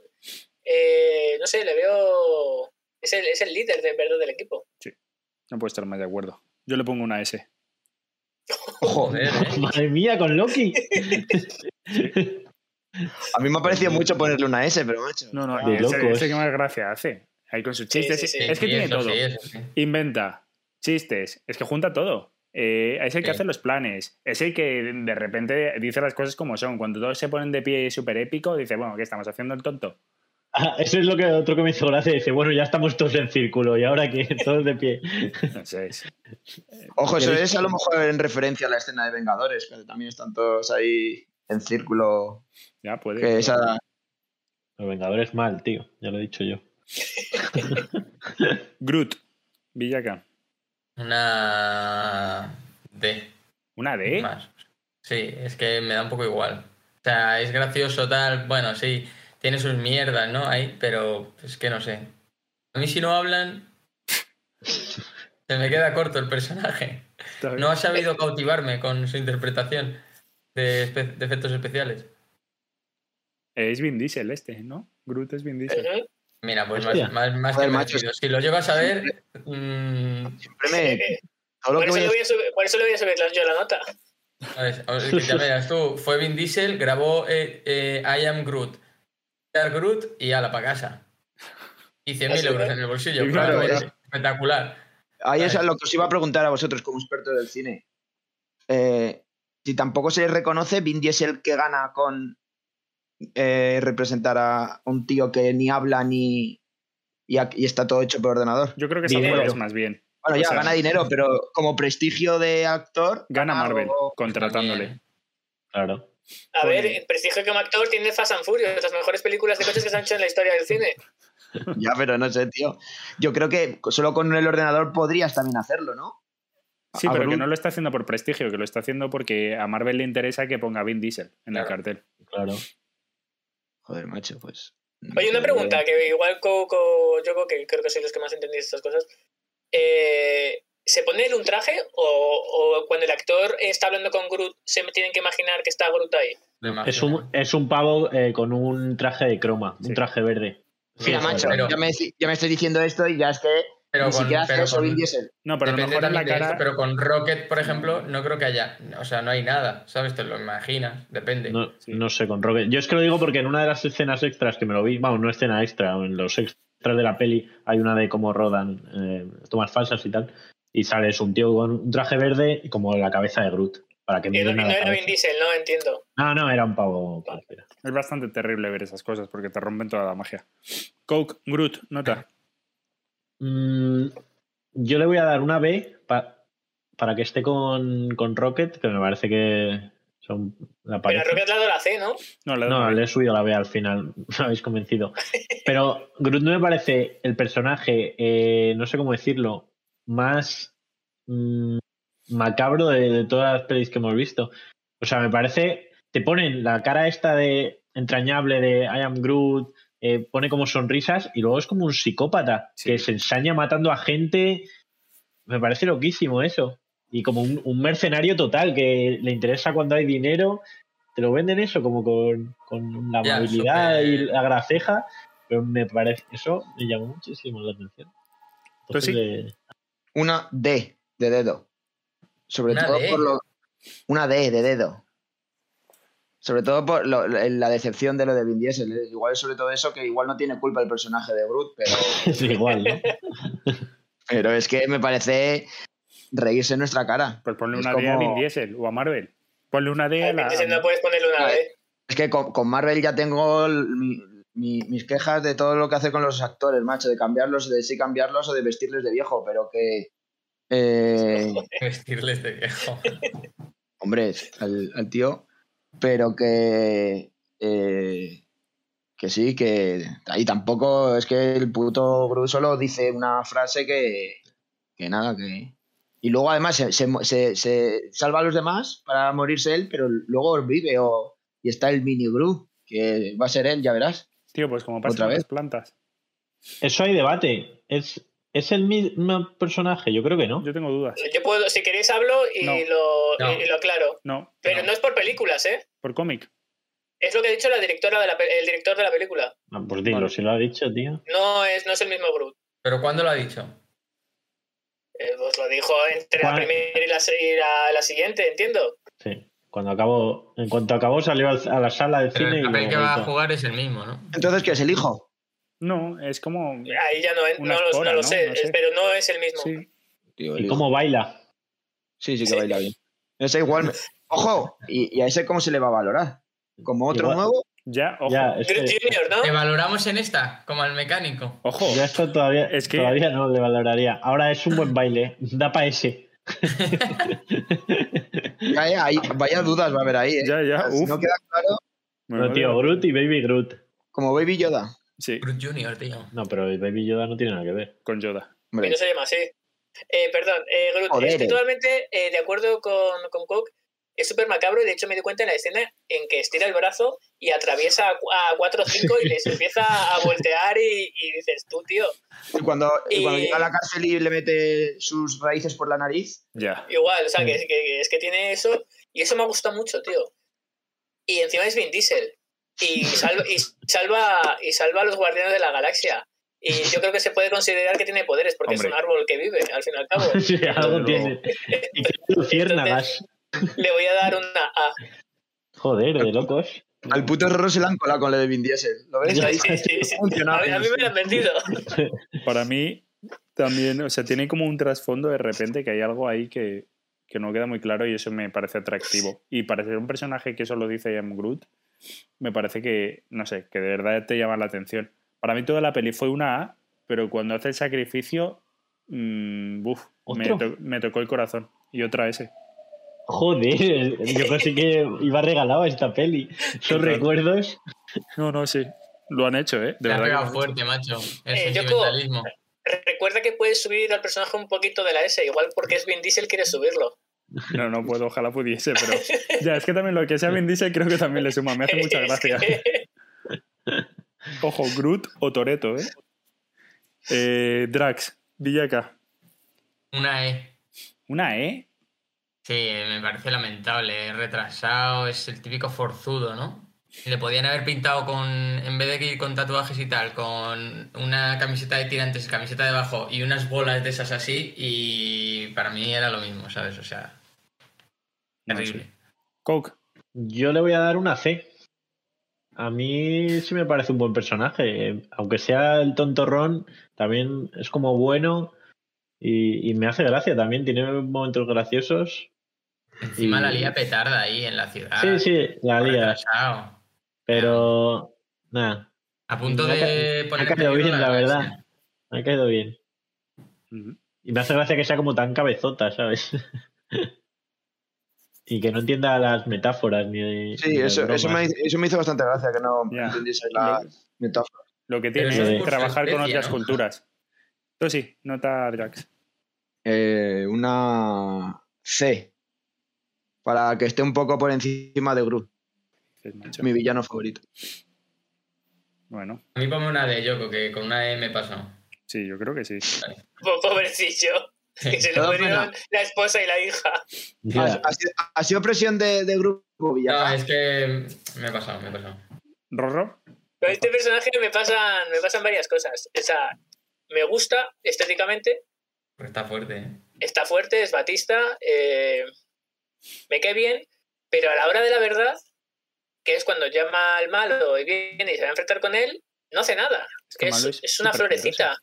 eh, no sé, le veo. Es el, es el líder de verdad del equipo. No puedo estar más de acuerdo. Yo le pongo una S. Joder, eh. Madre mía, con Loki. a mí me ha parecido mucho ponerle una S, pero macho. No, no, De ese, ese que más gracia hace. Ahí con sus Sí, chistes. sí, sí. Es que Sí, tiene eso todo. sí, eso sí. Inventa, chistes, es que junta todo. Eh, es el que Sí. hace los planes, es el que de repente dice las cosas como son. Cuando todos se ponen de pie súper épico, dice, bueno, ¿qué estamos haciendo el tonto? Ah, eso es lo que otro que me hizo gracia. Dice, bueno, ya estamos todos en círculo y ahora que todos de pie. No sé, es- Ojo, eso ¿Queréis- es a lo mejor en referencia a la escena de Vengadores, que también están todos ahí en círculo. ya puede. Que esa, Los Vengadores mal, tío. Ya lo he dicho yo. Groot, Villaca, Una D. ¿Una D? Más. Sí, es que me da un poco igual. O sea, es gracioso tal, bueno, sí, tiene sus mierdas, ¿no? Ahí, pero es que no sé. A mí si no hablan, se me queda corto el personaje. No ha sabido cautivarme con su interpretación de, espe- de efectos especiales. Es Vin Diesel este, ¿no? Groot es Vin Diesel. Mira, pues Hostia. más, más, más Joder, que macho. Si lo llegas a ver, Siempre me. Eh, Todo lo Por eso, voy a voy a subir, por eso le voy a subir la- yo la nota. a ver, a ya verás tú, fue Vin Diesel, grabó eh, eh, I Am Groot, I Am Groot y ala para casa. Y 100.000 Así euros que- en el bolsillo. Y claro, claro, es espectacular. Ahí es a lo que os iba a preguntar a vosotros como expertos del cine. Eh, si tampoco se reconoce, Vin Diesel que gana con eh, representar a un tío que ni habla ni. y, a- y está todo hecho por ordenador. Yo creo que Dinero. Es más bien. Bueno, O ya sea- gana dinero, pero como prestigio de actor. Gana Marvel algo- contratándole. Claro. A ver, el prestigio como actor tiene Fast and Furious, las mejores películas de coches que se han hecho en la historia del cine. Ya, pero no sé, tío. Yo creo que solo con el ordenador podrías también hacerlo, ¿no? Sí, A pero que Groot. no lo está haciendo por prestigio, que lo está haciendo porque a Marvel le interesa que ponga Vin Diesel en el cartel. Claro. Joder, macho, pues. Oye, una pregunta, que igual Coco, yo creo que creo que soy los que más entendéis estas cosas. Eh, ¿Se pone él un traje o, o cuando el actor está hablando con Groot se me tienen que imaginar que está Groot ahí? Es un, es un pavo eh, con un traje de croma, Sí. un traje verde. Mira, Sí, macho, pero- ya, me, ya me estoy diciendo esto y ya es que Pero ni con- siquiera hace pero eso con- Vin Diesel. No, pero a lo Depende mejor en la también de cara. esto, pero con Rocket, por ejemplo, no creo que haya. O sea, no hay nada, ¿sabes? Te lo imaginas, depende. No, Sí. no sé, con Rocket. Yo es que lo digo porque en una de las escenas extras que me lo vi, vamos, no escena extra, en los extras de la peli hay una de cómo rodan eh, tomas falsas y tal, y sales un tío con un traje verde y como la cabeza de Groot, para que me no, era. Vin Diesel, no entiendo. No, no, era un pavo. Es bastante terrible ver esas cosas porque te rompen toda la magia. Coke, Groot, nota. Mm, yo le voy a dar una B pa- para que esté con, con Rocket, que me parece que son la Pero pareja. a Rocket le ha dado la C, ¿no? No, le No, le he subido la B al final, me habéis convencido. Pero Groot no me parece el personaje, eh, no sé cómo decirlo, más mm, macabro de, de todas las pelis que hemos visto. O sea, me parece, te ponen la cara esta de entrañable de I am Groot, eh, pone como sonrisas y luego es como un psicópata Sí. que se ensaña matando a gente. Me parece loquísimo eso. Y como un, un mercenario total que le interesa cuando hay dinero te lo venden eso como con, con la Ya, amabilidad y la graceja, pero me parece, eso me llamó muchísimo la atención. Pues Entonces, Una D de dedo. Sobre ¿Una todo D? por lo. Una D de dedo. Sobre todo por lo- la decepción de lo de Vin Diesel. ¿eh? Igual es sobre todo eso que igual no tiene culpa el personaje de Groot, pero, es igual, ¿no? pero es que me parece reírse en nuestra cara. Pues ponle Es una D a Vin Diesel o a Marvel. Ponle una D a A Vin la. Diesel no puedes ponerle una Vale. B. Es que con, con Marvel ya tengo el- mi- mi- mis quejas de todo lo que hace con los actores, macho, de cambiarlos, de sí cambiarlos o de vestirles de viejo, pero que. eh, Vestirles de viejo. hombre, al, al tío, pero que. eh, que sí, que. Ahí tampoco es que el puto Groot solo dice una frase que. que nada, que. Y luego además se, se- se- se salva a los demás para morirse él, pero luego vive o, y está el mini Groot, que va a ser él, ya verás. Tío, pues como pasa ¿Otra vez? las plantas. Eso hay debate. ¿Es, ¿Es el mismo personaje? Yo creo que no. Yo tengo dudas. Yo puedo, si queréis hablo y, No. lo, No. y lo aclaro. No, Pero No. no. es por películas, ¿eh? por cómic. Es lo que ha dicho la directora de la el director de la película. Ah, pues dilo, Vale. si lo ha dicho, tío. No es, no es el mismo Groot. ¿Pero cuándo lo ha dicho? Eh, pues lo dijo entre la primera y la, y la, la siguiente, entiendo. Sí. Cuando acabó, en cuanto acabó, salió al- a la sala de Pero cine el y papel que va a jugar es el mismo, ¿no? Entonces, ¿qué es el hijo? No, es como. Ahí ya no, no, lo- espora, no lo ¿no? sé, No sé. pero no es el mismo. Sí. Tío, el ¿Y cómo baila? Sí, sí que Sí. baila bien. Ese igual. me- Ojo, y, y a ese cómo se le va a valorar. Como otro Igual- nuevo, Ya, ojo. Ya, es Groot que- Jr., ¿no? ¿Te valoramos en esta? Como al mecánico. Ojo. ya esto todavía, Es que- todavía no le valoraría. Ahora es un buen baile. Da para ese. ya, ya, ahí- vaya dudas va a haber ahí. ¿eh? Ya, ya, Si uf. no queda claro, No, tío. Groot y Baby Groot. como Baby Yoda. Sí, Groot Jr., tío. No, pero el Baby Yoda no tiene nada que ver. con Yoda. Y Hombre, no se llama así. Eh, perdón, eh, Groot, Joder. estoy totalmente eh, de acuerdo con, con Cook. Es súper macabro y de hecho me di cuenta en la escena en que estira el brazo y atraviesa a, cu- a 4 o 5 y les empieza a voltear y, y dices, tú, tío, Y cuando, y cuando Y- llega a la cárcel y le mete sus raíces por la nariz, Ya. igual, o sea, que, que- que es que tiene eso y eso me gusta mucho, tío. Y encima es Vin Diesel y salva, y salva, y salva a los guardianes de la galaxia. Y yo creo que se puede considerar que tiene poderes porque Hombre. es un árbol que vive, al fin y al cabo. Sí, algo tiene. Y que luciérnagas. Le voy a dar una A. Joder, de locos. al puto Rorro se le han colado con lo de Vin Diesel. ¿Lo ves? Ahí Sí, sí, sí. A mí, a mí me lo han vendido. Para mí también, o sea, tiene como un trasfondo de repente que hay algo ahí que, que no queda muy claro y eso me parece atractivo. Y para ser un personaje que solo dice I am Groot, me parece que, no sé, que de verdad te llama la atención. Para mí toda la peli fue una A, pero cuando hace el sacrificio, mm, buf, me, ¿Otro? to- me tocó el corazón. Y otra S. Joder, yo pensé que iba regalado esta peli. Total. recuerdos. No, no, sí. Lo han hecho, ¿eh? De Te ha verdad. que fuerte, macho. El Eh, Yoko. Recuerda que puedes subir al personaje un poquito de la S, igual porque es Vin Diesel quiere subirlo. No, no puedo, ojalá pudiese, pero. Ya, es que también lo que sea Vin Diesel creo que también le suma. Me hace mucha gracia. que- Ojo, Groot o Toreto, ¿eh? Eh, Drax, Villaca. Una E. Una E. Sí, me parece lamentable. Es retrasado, es el típico forzudo, ¿no? Le podían haber pintado con, en vez de ir con tatuajes y tal, con una camiseta de tirantes, camiseta debajo y unas bolas de esas así, y para mí era lo mismo, ¿sabes? O sea, terrible. Coke. Yo le voy a dar una C. A mí sí me parece un buen personaje. Aunque sea el tontorrón, también es como bueno y, y me hace gracia también. Tiene momentos graciosos. Encima Y- la lía petarda ahí en la ciudad. Sí, sí, la lía. retrasado. Pero nada, A punto Me de me poner ha caído bien, la verdad. me ha caído bien. Y me hace gracia que sea como tan cabezota, ¿sabes? y que no entienda las metáforas ni. Sí, las eso, eso, me, bromas. eso me hizo bastante gracia, que no Ya. entendiese la metáfora. Lo que tiene es trabajar con otras ¿no? culturas. Tú sí, nota Drax. Eh, una C. Para que esté un poco por encima de macho. mi villano favorito. Bueno, A mí ponme una de Yoko, que con una E me pasó. sí, yo creo que sí. Po- Pobrecillo. Que se le murieron la esposa y la hija. ¿Ha, ha sido, ha sido presión de, de grupo No, Villaca? es que me he pasado, me he pasado. Rorro. Con este personaje me pasan, me pasan varias cosas. O sea, me gusta estéticamente, está fuerte, ¿eh? está fuerte, es Batista, eh, me cae bien, pero a la hora de la verdad, que es cuando llama al malo y viene y se va a enfrentar con él, no hace nada. Es que Es, malo es es una florecita.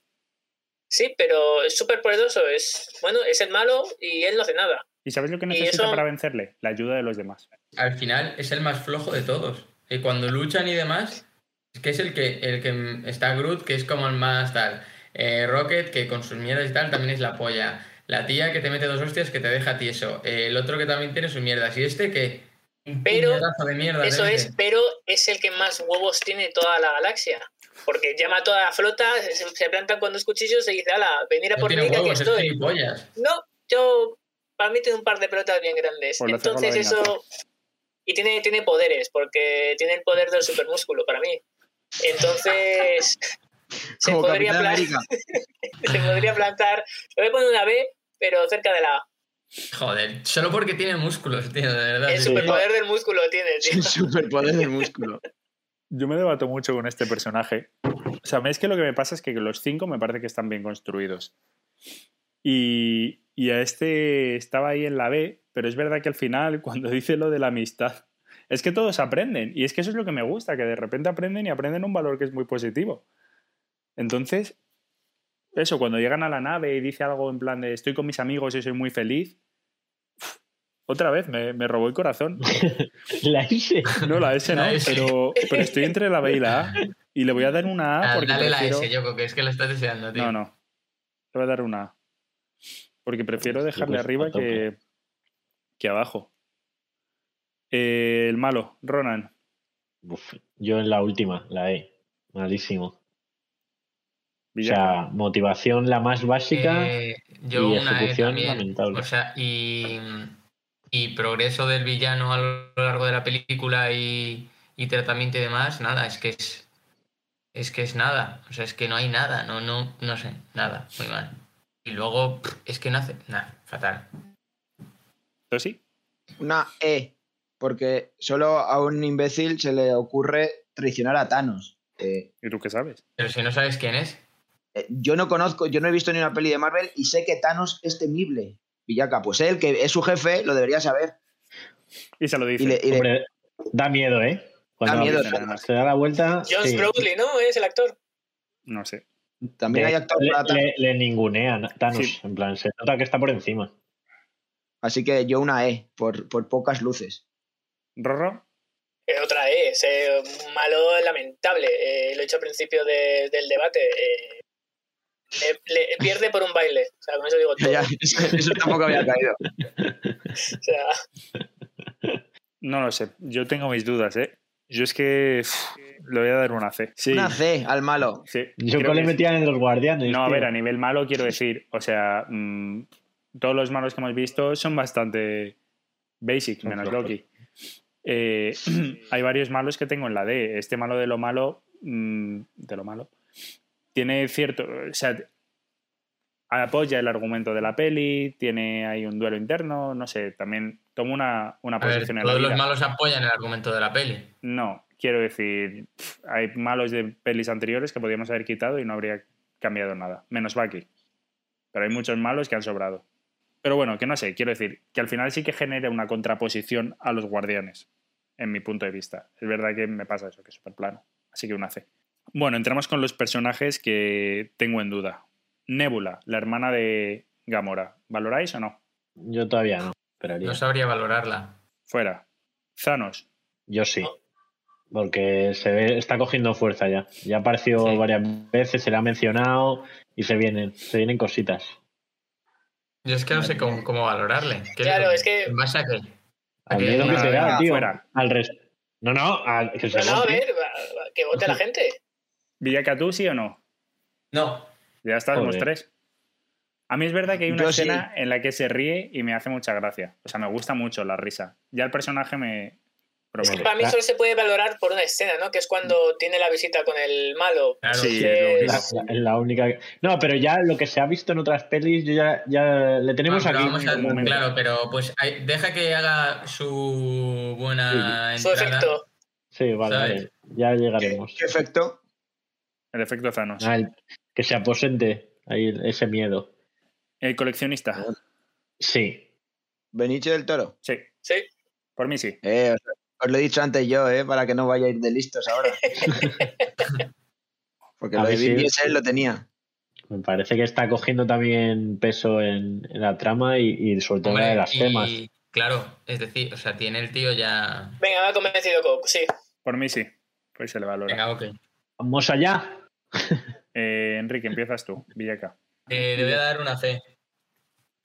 Sí, pero es súper poderoso. Es, bueno, es el malo y él no hace nada. ¿Y sabes lo que necesita eso- para vencerle? La ayuda de los demás. Al final es el más flojo de todos. Y cuando luchan y demás, es que es el que, el que está Groot, que es como el más tal. Eh, Rocket, que con sus mierdas y tal, también es la polla. La tía que te mete dos hostias que te deja tieso. Eh, el otro que también tiene sus mierdas. Y este que. Un Pero de mierda. Eso es, pero es el que más huevos tiene toda la galaxia. Porque llama a toda la flota, se, se plantan con dos cuchillos y dice, ala, venir a No por mí que aquí es estoy. No, yo, para mí tiene un par de pelotas bien grandes. Pues lo Entonces eso... Y tiene, tiene poderes, porque tiene el poder del supermúsculo para mí. Entonces... se, Como podría Capitán plan- América. se podría plantar... Le voy a poner una B, pero cerca de la A. Joder, solo porque tiene músculos, tío, de verdad. El superpoder del músculo tiene, tío. El superpoder del músculo. Yo me debato mucho con este personaje. O sea, es que lo que me pasa es que los cinco me parece que están bien construidos. Y, y a este estaba ahí en la B, pero es verdad que al final, cuando dice lo de la amistad, es que todos aprenden. Y es que eso es lo que me gusta, que de repente aprenden y aprenden un valor que es muy positivo. Entonces, eso, cuando llegan a la nave y dice algo en plan de estoy con mis amigos y soy muy feliz, otra vez me, me robó el corazón. La S. No, la S no, La S. Pero, pero estoy entre la B y la A. Y le voy a dar una A Ah, porque Dale la. S, Yoko, que es que lo estás deseando, tío. No, no. Le voy a dar una A. Porque prefiero dejarle pues, arriba que, que abajo. Eh, el malo, Ronan. Uf, yo en la última, la E. Malísimo. sea, motivación la más básica Eh, yo y una E ejecución también. lamentable. O sea, y, y progreso del villano a lo largo de la película y, y tratamiento y demás, nada, es que es. Es que es nada. O sea, es que no hay nada. No, no, no sé, nada. Muy mal. Y luego, es que no hace. Nada, fatal. ¿Pero sí? Una E, porque solo a un imbécil se le ocurre traicionar a Thanos. Eh, ¿Y tú qué sabes? Pero si no sabes quién es. eh, yo no conozco, yo no he visto ni una peli de Marvel y sé que Thanos es temible. Villaca, pues él, que es su jefe, lo debería saber. Y se lo dice. Y le- y le- Hombre, da miedo, ¿eh? Cuando Da miedo, nada más. se da la vuelta. John sí. ¿no? Es el actor. No sé. también hay Le- actor le, para Thanos, le- le ningunean a Thanos. Sí. En plan, se nota que está por encima. así que yo una E, por, por pocas luces. ¿Rorro? Eh, otra E, es eh, malo lamentable. Eh, lo he dicho al principio de- del debate. Le- le- pierde por un baile. O sea, con eso digo todo. Ya, eso, eso tampoco había caído. O sea, No lo sé. Yo tengo mis dudas, ¿eh? Yo es que le voy a dar una C. Sí. Una C al malo. sí. Yo Creo le metían en los guardianes. No, a ver, a nivel malo quiero decir, o sea, mm, todos los malos que hemos visto son bastante basic, Son menos flojos. Loki. Eh, hay varios malos que tengo en la D. Este malo de lo malo, mm, de lo malo, tiene cierto, o sea, apoya el argumento de la peli, tiene ahí un duelo interno, no sé, también toma una, una A ver, posición en la todos los vida. malos apoyan el argumento de la peli. No, quiero decir, hay malos de pelis anteriores que podríamos haber quitado y no habría cambiado nada, menos Bucky. Pero hay muchos malos que han sobrado. Pero bueno, que no sé, quiero decir, que al final sí que genera una contraposición a los guardianes, en mi punto de vista. Es verdad que me pasa eso, que es súper plano. Así que una C. Bueno, entramos con los personajes que tengo en duda. Nebula, la hermana de Gamora. ¿Valoráis o no? Yo todavía no. Esperaría. No sabría valorarla. Fuera. Thanos. Yo sí. Porque se ve, está cogiendo fuerza ya. Ya ha aparecido Sí. varias veces, se le ha mencionado y se vienen, se vienen cositas. Yo es que no sé cómo, cómo valorarle. ¿Qué Claro, es que- ¿En base a qué? ¿A Al miedo que te da, nada, tío. fuera. Al res- No, no, que se no, no, a ver, que vote la gente. Villaca, ¿tú sí o no? No. Ya estamos Joder. tres. A mí es verdad que hay una Yo sí. escena en la que se ríe y me hace mucha gracia. O sea, me gusta mucho la risa. Ya el personaje me Es que para mí solo se puede valorar por una escena, ¿no? Que es cuando tiene la visita con el malo. Claro. Sí, Que es La, la- la única que- No, pero ya lo que se ha visto en otras pelis, yo ya, ya le tenemos Ah, aquí. a- claro, pero pues hay- deja que haga su buena su entrada. efecto. Sí, vale, vale, ya llegaremos. ¿Qué efecto? El efecto Thanos. Ah, el- que se aposente ahí ese miedo. El coleccionista. Sí. Benicio del Toro. Sí, Sí. por mí sí. Eh, os, os lo he dicho antes yo, eh, para que no vaya a ir de listos ahora. Porque A lo de Vin Diesel lo tenía. Me parece que está cogiendo también peso en, en la trama y, y sobre todo en la de las y, temas. Claro, es decir, o sea, tiene el tío ya. Venga, me ha convencido Coke, sí. Por mí sí. Pues se le valora. Venga, ok. Vamos allá. Eh, Enrique, empiezas tú. Villaca. Eh, le voy a dar una C.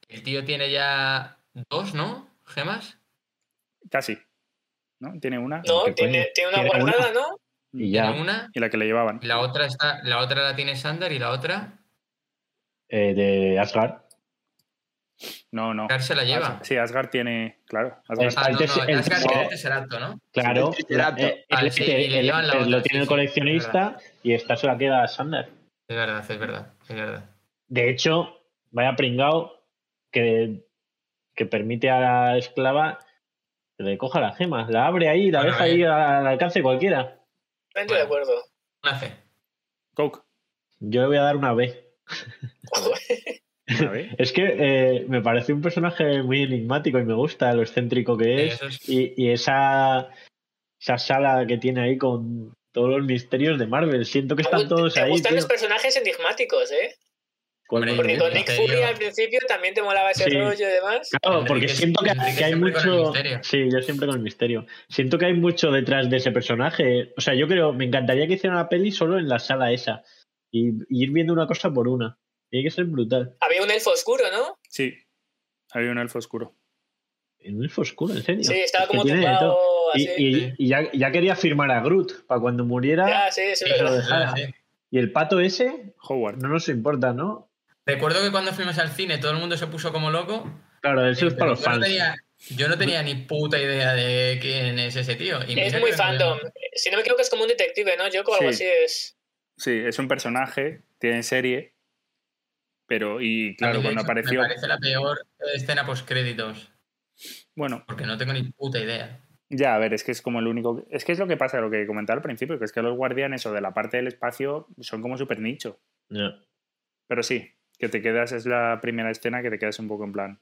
El tío tiene ya dos, ¿no? ¿Gemas? Casi. ¿No? Tiene una. No, ¿Qué tiene, una Tiene una. guardada, ¿no? Y ya. Tiene una. Y la que le llevaban. La otra está, la otra la tiene Sander y la otra. eh, de Asgard. No, no. Asgard se la lleva. Sí, Asgard tiene. Claro. Asgard. Ah, el no, tes- no, el- Asgard tiene el Tesseracto, ¿no? Claro. Eh, lo tiene el coleccionista y esta se la queda a Sander. Es verdad, es verdad, es verdad. De hecho, vaya pringao que, que permite a la esclava que le coja la gema. La abre ahí la Bueno, deja ahí al alcance de cualquiera. Estoy de acuerdo. Una C. Coke. Yo le voy a dar una B. Es que eh, me parece un personaje muy enigmático y me gusta lo excéntrico que es. Y, y esa, esa sala que tiene ahí con todos los misterios de Marvel. Siento que están todos ¿Te ahí. gustan tío. los personajes enigmáticos, eh? ¿Cuál Hombre, me Porque con Nick misterio. Fury al principio también te molaba ese Sí. rollo y demás. Claro, porque siento que, que hay mucho. Sí, yo siempre con el misterio. Siento que hay mucho detrás de ese personaje. O sea, yo creo, me encantaría que hicieran una peli solo en la sala esa. Y, y ir viendo una cosa por una. Tiene que ser brutal. Había un elfo oscuro, ¿no? Sí. Había un elfo oscuro. En un elfo oscuro, en serio. Sí, estaba como tumbado Y, así. y- ya, ya quería firmar a Groot para cuando muriera. Ya, sí, sí, es Eso verdad. de- dejara. Sí. ¿Y el pato ese? Howard. No nos importa, ¿no? Recuerdo que cuando fuimos al cine todo el mundo se puso como loco. Claro, eso es para los no fans. tenía, yo no tenía ni puta idea de quién es ese tío. Y Es muy fandom. Si no me equivoco, es como un detective, ¿no? Yo algo Sí. así es. Sí, es un personaje, tiene serie, pero y mí, claro, cuando hecho, apareció, Me parece la peor escena post créditos. bueno, Porque no tengo ni puta idea. ya, a ver, es que es como el único, es que es lo que pasa, lo que comentaba al principio, que es que los guardianes o de la parte del espacio son como súper nicho, Ya. pero sí, que te quedas, es la primera escena que te quedas un poco en plan.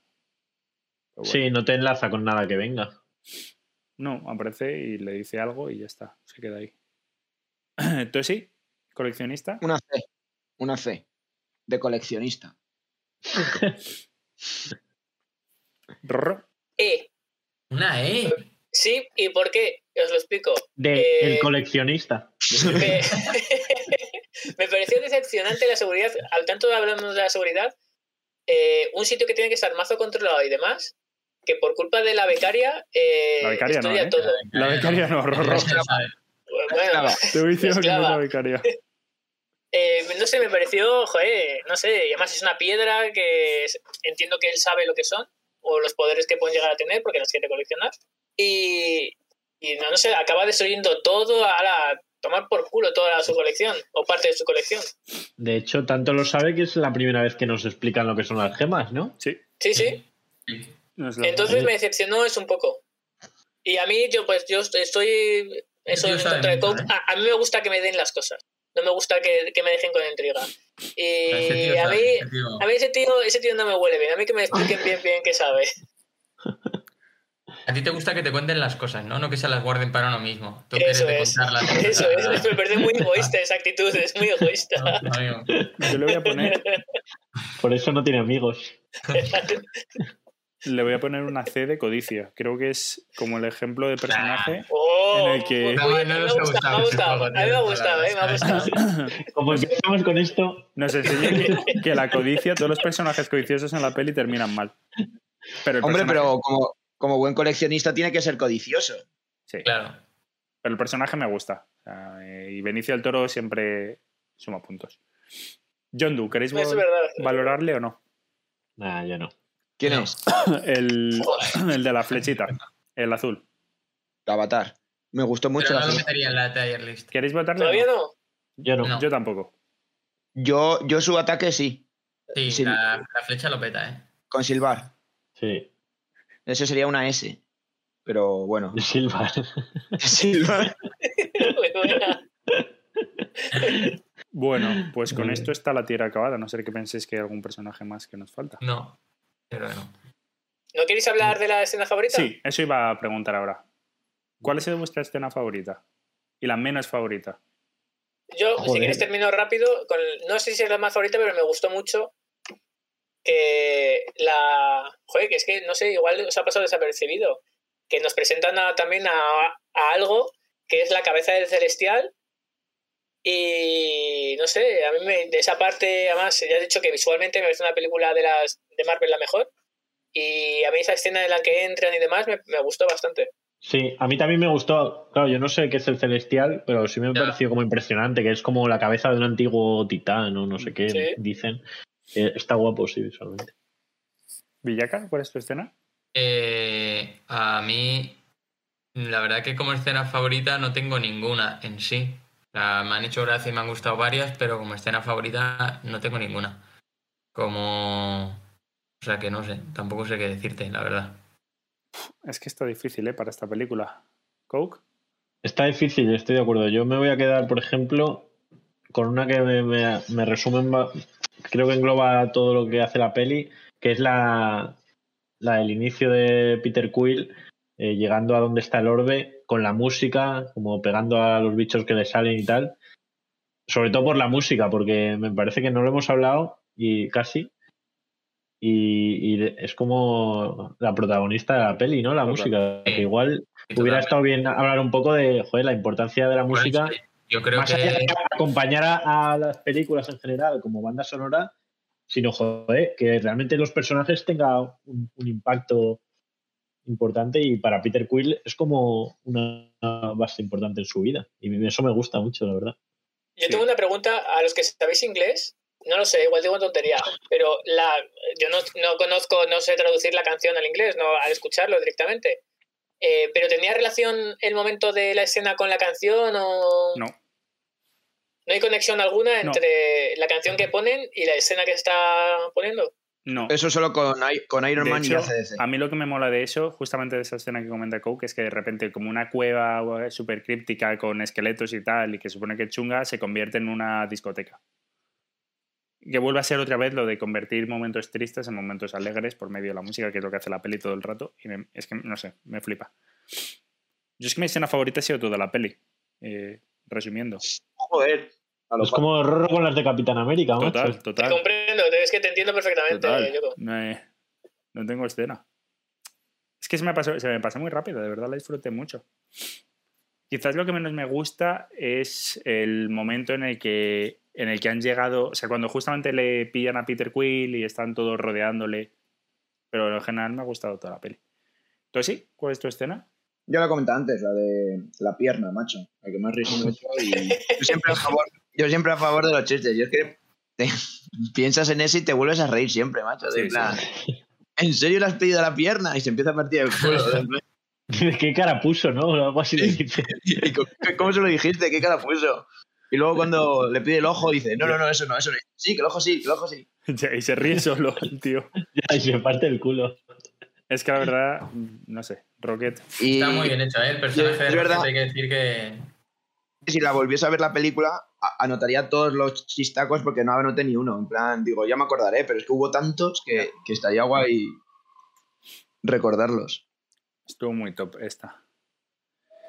pues bueno. Sí, no te enlaza con nada que venga. No, aparece y le dice algo y ya está, se queda ahí. Entonces sí, coleccionista. Una C. Una C. De coleccionista. E. Una E. Sí, ¿y por qué? Os lo explico. De Eh, el coleccionista. Me, me pareció decepcionante la seguridad. Al tanto hablamos de la seguridad, eh, un sitio que tiene que estar mazo controlado y demás, que por culpa de la becaria, eh, La becaria no, destruye ¿eh? todo. La becaria no, Rorro. No. Bueno. Te voy diciendo que no es la becaria. eh, no sé, me pareció, joder, no sé, y además es una piedra que es- entiendo que él sabe lo que son, o los poderes que pueden llegar a tener, porque las quiere coleccionar. Y, y no, no sé, acaba destruyendo todo a la tomar por culo toda su colección, o parte de su colección. De hecho, tanto lo sabe que es la primera vez que nos explican lo que son las gemas, ¿no? Sí, Sí, sí. Es Entonces me decepcionó eso un poco. Y a mí, yo pues yo estoy eso en contra de Coke. ¿eh? A, a mí me gusta que me den las cosas. No me gusta que, que me dejen con intriga. Ese Y tío a mí, ese tío- a mí ese tío, ese tío no me huele bien. A mí que me expliquen bien bien qué sabe. A ti te gusta que te cuenten las cosas, ¿no? No que se las guarden para uno mismo. Tú quieres Eso de es. contarlas. Eso es. Me parece muy egoísta esa actitud. Es muy egoísta. No. Yo le voy a poner, Por eso no tiene amigos. le voy a poner una C de codicia. Creo que es como el ejemplo de personaje. Oh, En el que- muy No, no me nos ha gustado, me ha gustado ese gustado. juego, A mí me ha gustado, eh, me ha ¿sabes? gustado. Como empezamos con esto, Nos enseña que, que la codicia, todos los personajes codiciosos en la peli terminan mal. Pero el Hombre, personaje- pero como, como buen coleccionista tiene que ser codicioso. Sí, Claro. pero el personaje me gusta. Eh, y Benicio del Toro siempre suma puntos. John Doe, ¿queréis Es val- verdad. valorarle o no? nah, ya no. ¿Quién No. es? El, el de la flechita, el azul. El Avatar. Me gustó mucho Pero la no lo metería en la tier list. ¿Queréis votarle? ¿Todavía no? Yo no. No. Yo tampoco. Yo, yo su ataque sí, Sí, Sí. La, la flecha lo peta, ¿eh? con Silvar. Sí. Eso sería una S. Pero bueno. Muy buena. Bueno, pues con esto está la tierra acabada. A no ser que penséis que hay algún personaje más que nos falta. No. Pero no. ¿No queréis hablar de la escena favorita? Sí, eso iba a preguntar ahora. ¿Cuál ha sido vuestra escena favorita? Y la menos favorita. Yo, si quieres, termino rápido. Con, no sé si es la más favorita, pero me gustó mucho que la. Joder, que es que no sé, igual os ha pasado desapercibido. Que nos presentan a- también a, a algo que es la cabeza del celestial. Y no sé, a mí me, de esa parte, además, ya he dicho que visualmente me parece una película de las de Marvel la mejor. Y a mí esa escena en la que entran y demás me, me gustó bastante. Sí, a mí también me gustó. Claro, yo no sé qué es el celestial, pero sí me Ya. pareció como impresionante, que es como la cabeza de un antiguo titán o no sé qué Sí. dicen. Eh, está guapo, sí, visualmente. Villaca, ¿cuál es tu escena? Eh, a mí, la verdad que como escena favorita no tengo ninguna en sí. Me han hecho gracia y me han gustado varias, pero como escena favorita no tengo ninguna. Como... O sea que no sé, tampoco sé qué decirte, la verdad. Es que está difícil, ¿eh? Para esta película. ¿Coke? Está difícil, estoy de acuerdo. Yo me voy a quedar, por ejemplo, con una que me, me, me resume, en ba- creo que engloba todo lo que hace la peli, que es la, la del inicio de Peter Quill, eh, llegando a donde está el orbe, con la música, como pegando a los bichos que le salen y tal. Sobre todo por la música, porque me parece que no lo hemos hablado y casi. Y, es como la protagonista de la peli, ¿no? La Total. música. Que igual Hubiera estado bien hablar un poco de joder, la importancia de la Pues, música, Yo creo más allá de acompañar a, a las películas en general como banda sonora, sino joder, que realmente los personajes tengan un, un impacto importante y para Peter Quill es como una base importante en su vida. Y eso me gusta mucho, la verdad. Yo Sí. tengo una pregunta a los que sabéis inglés. No lo sé, igual digo tontería, pero la, yo no, no conozco, no sé traducir la canción al inglés, no al escucharlo directamente. Eh, pero ¿tenía relación el momento de la escena con la canción o No. ¿No hay conexión alguna No. entre la canción que ponen y la escena que está poniendo? No. Eso solo con, Iron De Man y hecho, ACDC. a mí lo que me mola de eso, justamente de esa escena que comenta Coke, es que de repente como una cueva súper críptica con esqueletos y tal, y que supone que es chunga, se convierte en una discoteca. Que vuelve a ser otra vez lo de convertir momentos tristes en momentos alegres por medio de la música, que es lo que hace la peli todo el rato. Y me- es que, no sé, me flipa. Yo es que mi escena favorita ha sido toda la peli. eh, resumiendo. Joder. A lo Es como Rorro con las de Capitán América, macho. Total, Te total. comprendo, es que te entiendo perfectamente, Total. Yoko. No, no tengo escena. Es que se me, pasó, se me pasó muy rápido, de verdad la disfruté mucho. Quizás lo que menos me gusta es el momento en el que, en el que han llegado, o sea, cuando justamente le pillan a Peter Quill y están todos rodeándole. Pero en general me ha gustado toda la peli. ¿Tú sí? ¿Cuál es tu escena? Yo lo he comentado antes, la de la pierna, macho. La que más risa me ha hecho y yo siempre a favor, yo siempre a favor de los chistes. Yo es que te- piensas en eso y te vuelves a reír siempre, macho. De Sí, plan, ¿En serio le has pedido la pierna? Y se empieza a partir el culo. ¿Qué cara puso, no? O algo así le dice. ¿Y co- ¿Cómo se lo dijiste? ¿Qué cara puso? Y luego cuando le pide el ojo dice, no, no, no, eso no, eso no. Sí, que el ojo sí, que el ojo sí. Y se ríe solo el tío. Y se parte el culo. Es que la verdad, no sé, Rocket. Y Está muy bien hecho, ¿eh? El personaje es de verdad. Rocket hay que decir que. Si la volviese a ver la película, a- anotaría todos los chistacos porque no anoté ni uno. En plan, digo, ya me acordaré, pero es que hubo tantos que, que estaría guay recordarlos. Estuvo muy top esta.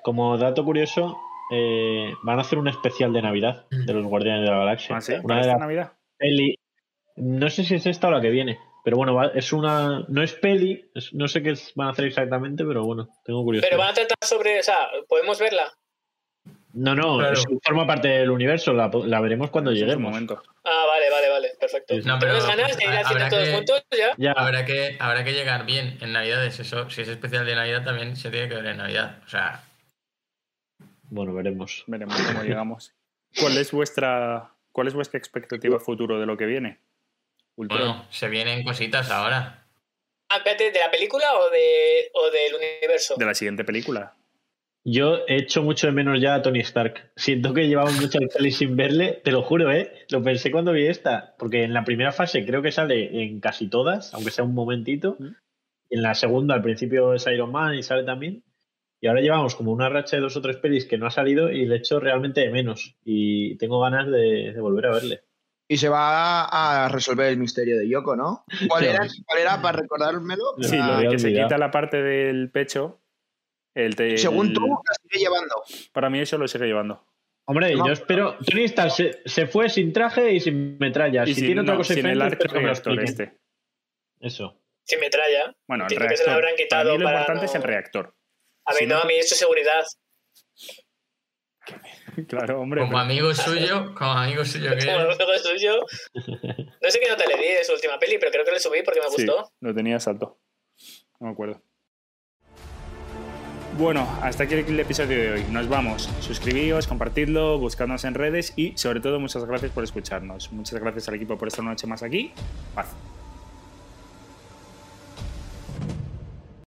Como dato curioso, eh, van a hacer un especial de Navidad de los Guardianes de la Galaxia. ¿Ah, sí? Una ¿Para de esta Navidad? peli. No sé si es esta o la que viene. Pero bueno, va- es una. No es peli, es- no sé qué es- van a hacer exactamente, pero bueno, tengo curiosidad. Pero van a tratar sobre, o sea, podemos verla. No, no, Claro. es- forma parte del universo, la, la veremos cuando lleguemos. momento. Ah, vale, vale, vale, perfecto. No, pero ¿Tienes ganas de ir al cine todos que- juntos ya? Ya, Habrá que, habrá que llegar bien en Navidades. Eso, si es especial de Navidad, también se tiene que ver en Navidad. O sea, bueno, veremos. Veremos cómo llegamos. ¿Cuál es vuestra, cuál es vuestra expectativa futuro de lo que viene? Ultron. bueno, se vienen cositas ahora. Ah, espérate, ¿de la película o, de, o del universo? De la siguiente película. Yo he hecho mucho de menos ya a Tony Stark. Siento que llevamos muchas pelis sin verle, te lo juro, ¿eh? Lo pensé cuando vi esta, porque en la primera fase creo que sale en casi todas, aunque sea un momentito. Mm. En la segunda, al principio es Iron Man y sale también. Y ahora llevamos como una racha de dos o tres pelis que no ha salido y le echo realmente de menos. Y tengo ganas de, de volver a verle. Y se va a resolver el misterio de Yoko, ¿no? ¿Cuál era, cuál era para recordármelo? Me Sí, lo de había que se quita la parte del pecho. El te- Según el- tú, la sigue llevando. Para mí eso lo sigue llevando. Hombre, No. yo espero. Tony Stark se, se fue sin traje y sin metralla. Y si sin, tiene otra no, cosa sin el arco que lo reactor este. Eso. Sin metralla. Bueno, el que se reactor. Para quitado mí lo para importante no- es el reactor. A Si mí no, no- a mí esto es seguridad. Claro, hombre. Como pero- amigo suyo, como amigo suyo que Como lo suyo. No sé qué nota le di de su última peli, pero creo que le subí porque me Sí, gustó. lo tenía salto. No me acuerdo. Bueno, hasta aquí el episodio de hoy. Nos vamos. Suscribíos, compartidlo, buscadnos en redes y sobre todo muchas gracias por escucharnos. Muchas gracias al equipo por esta noche más aquí. Paz.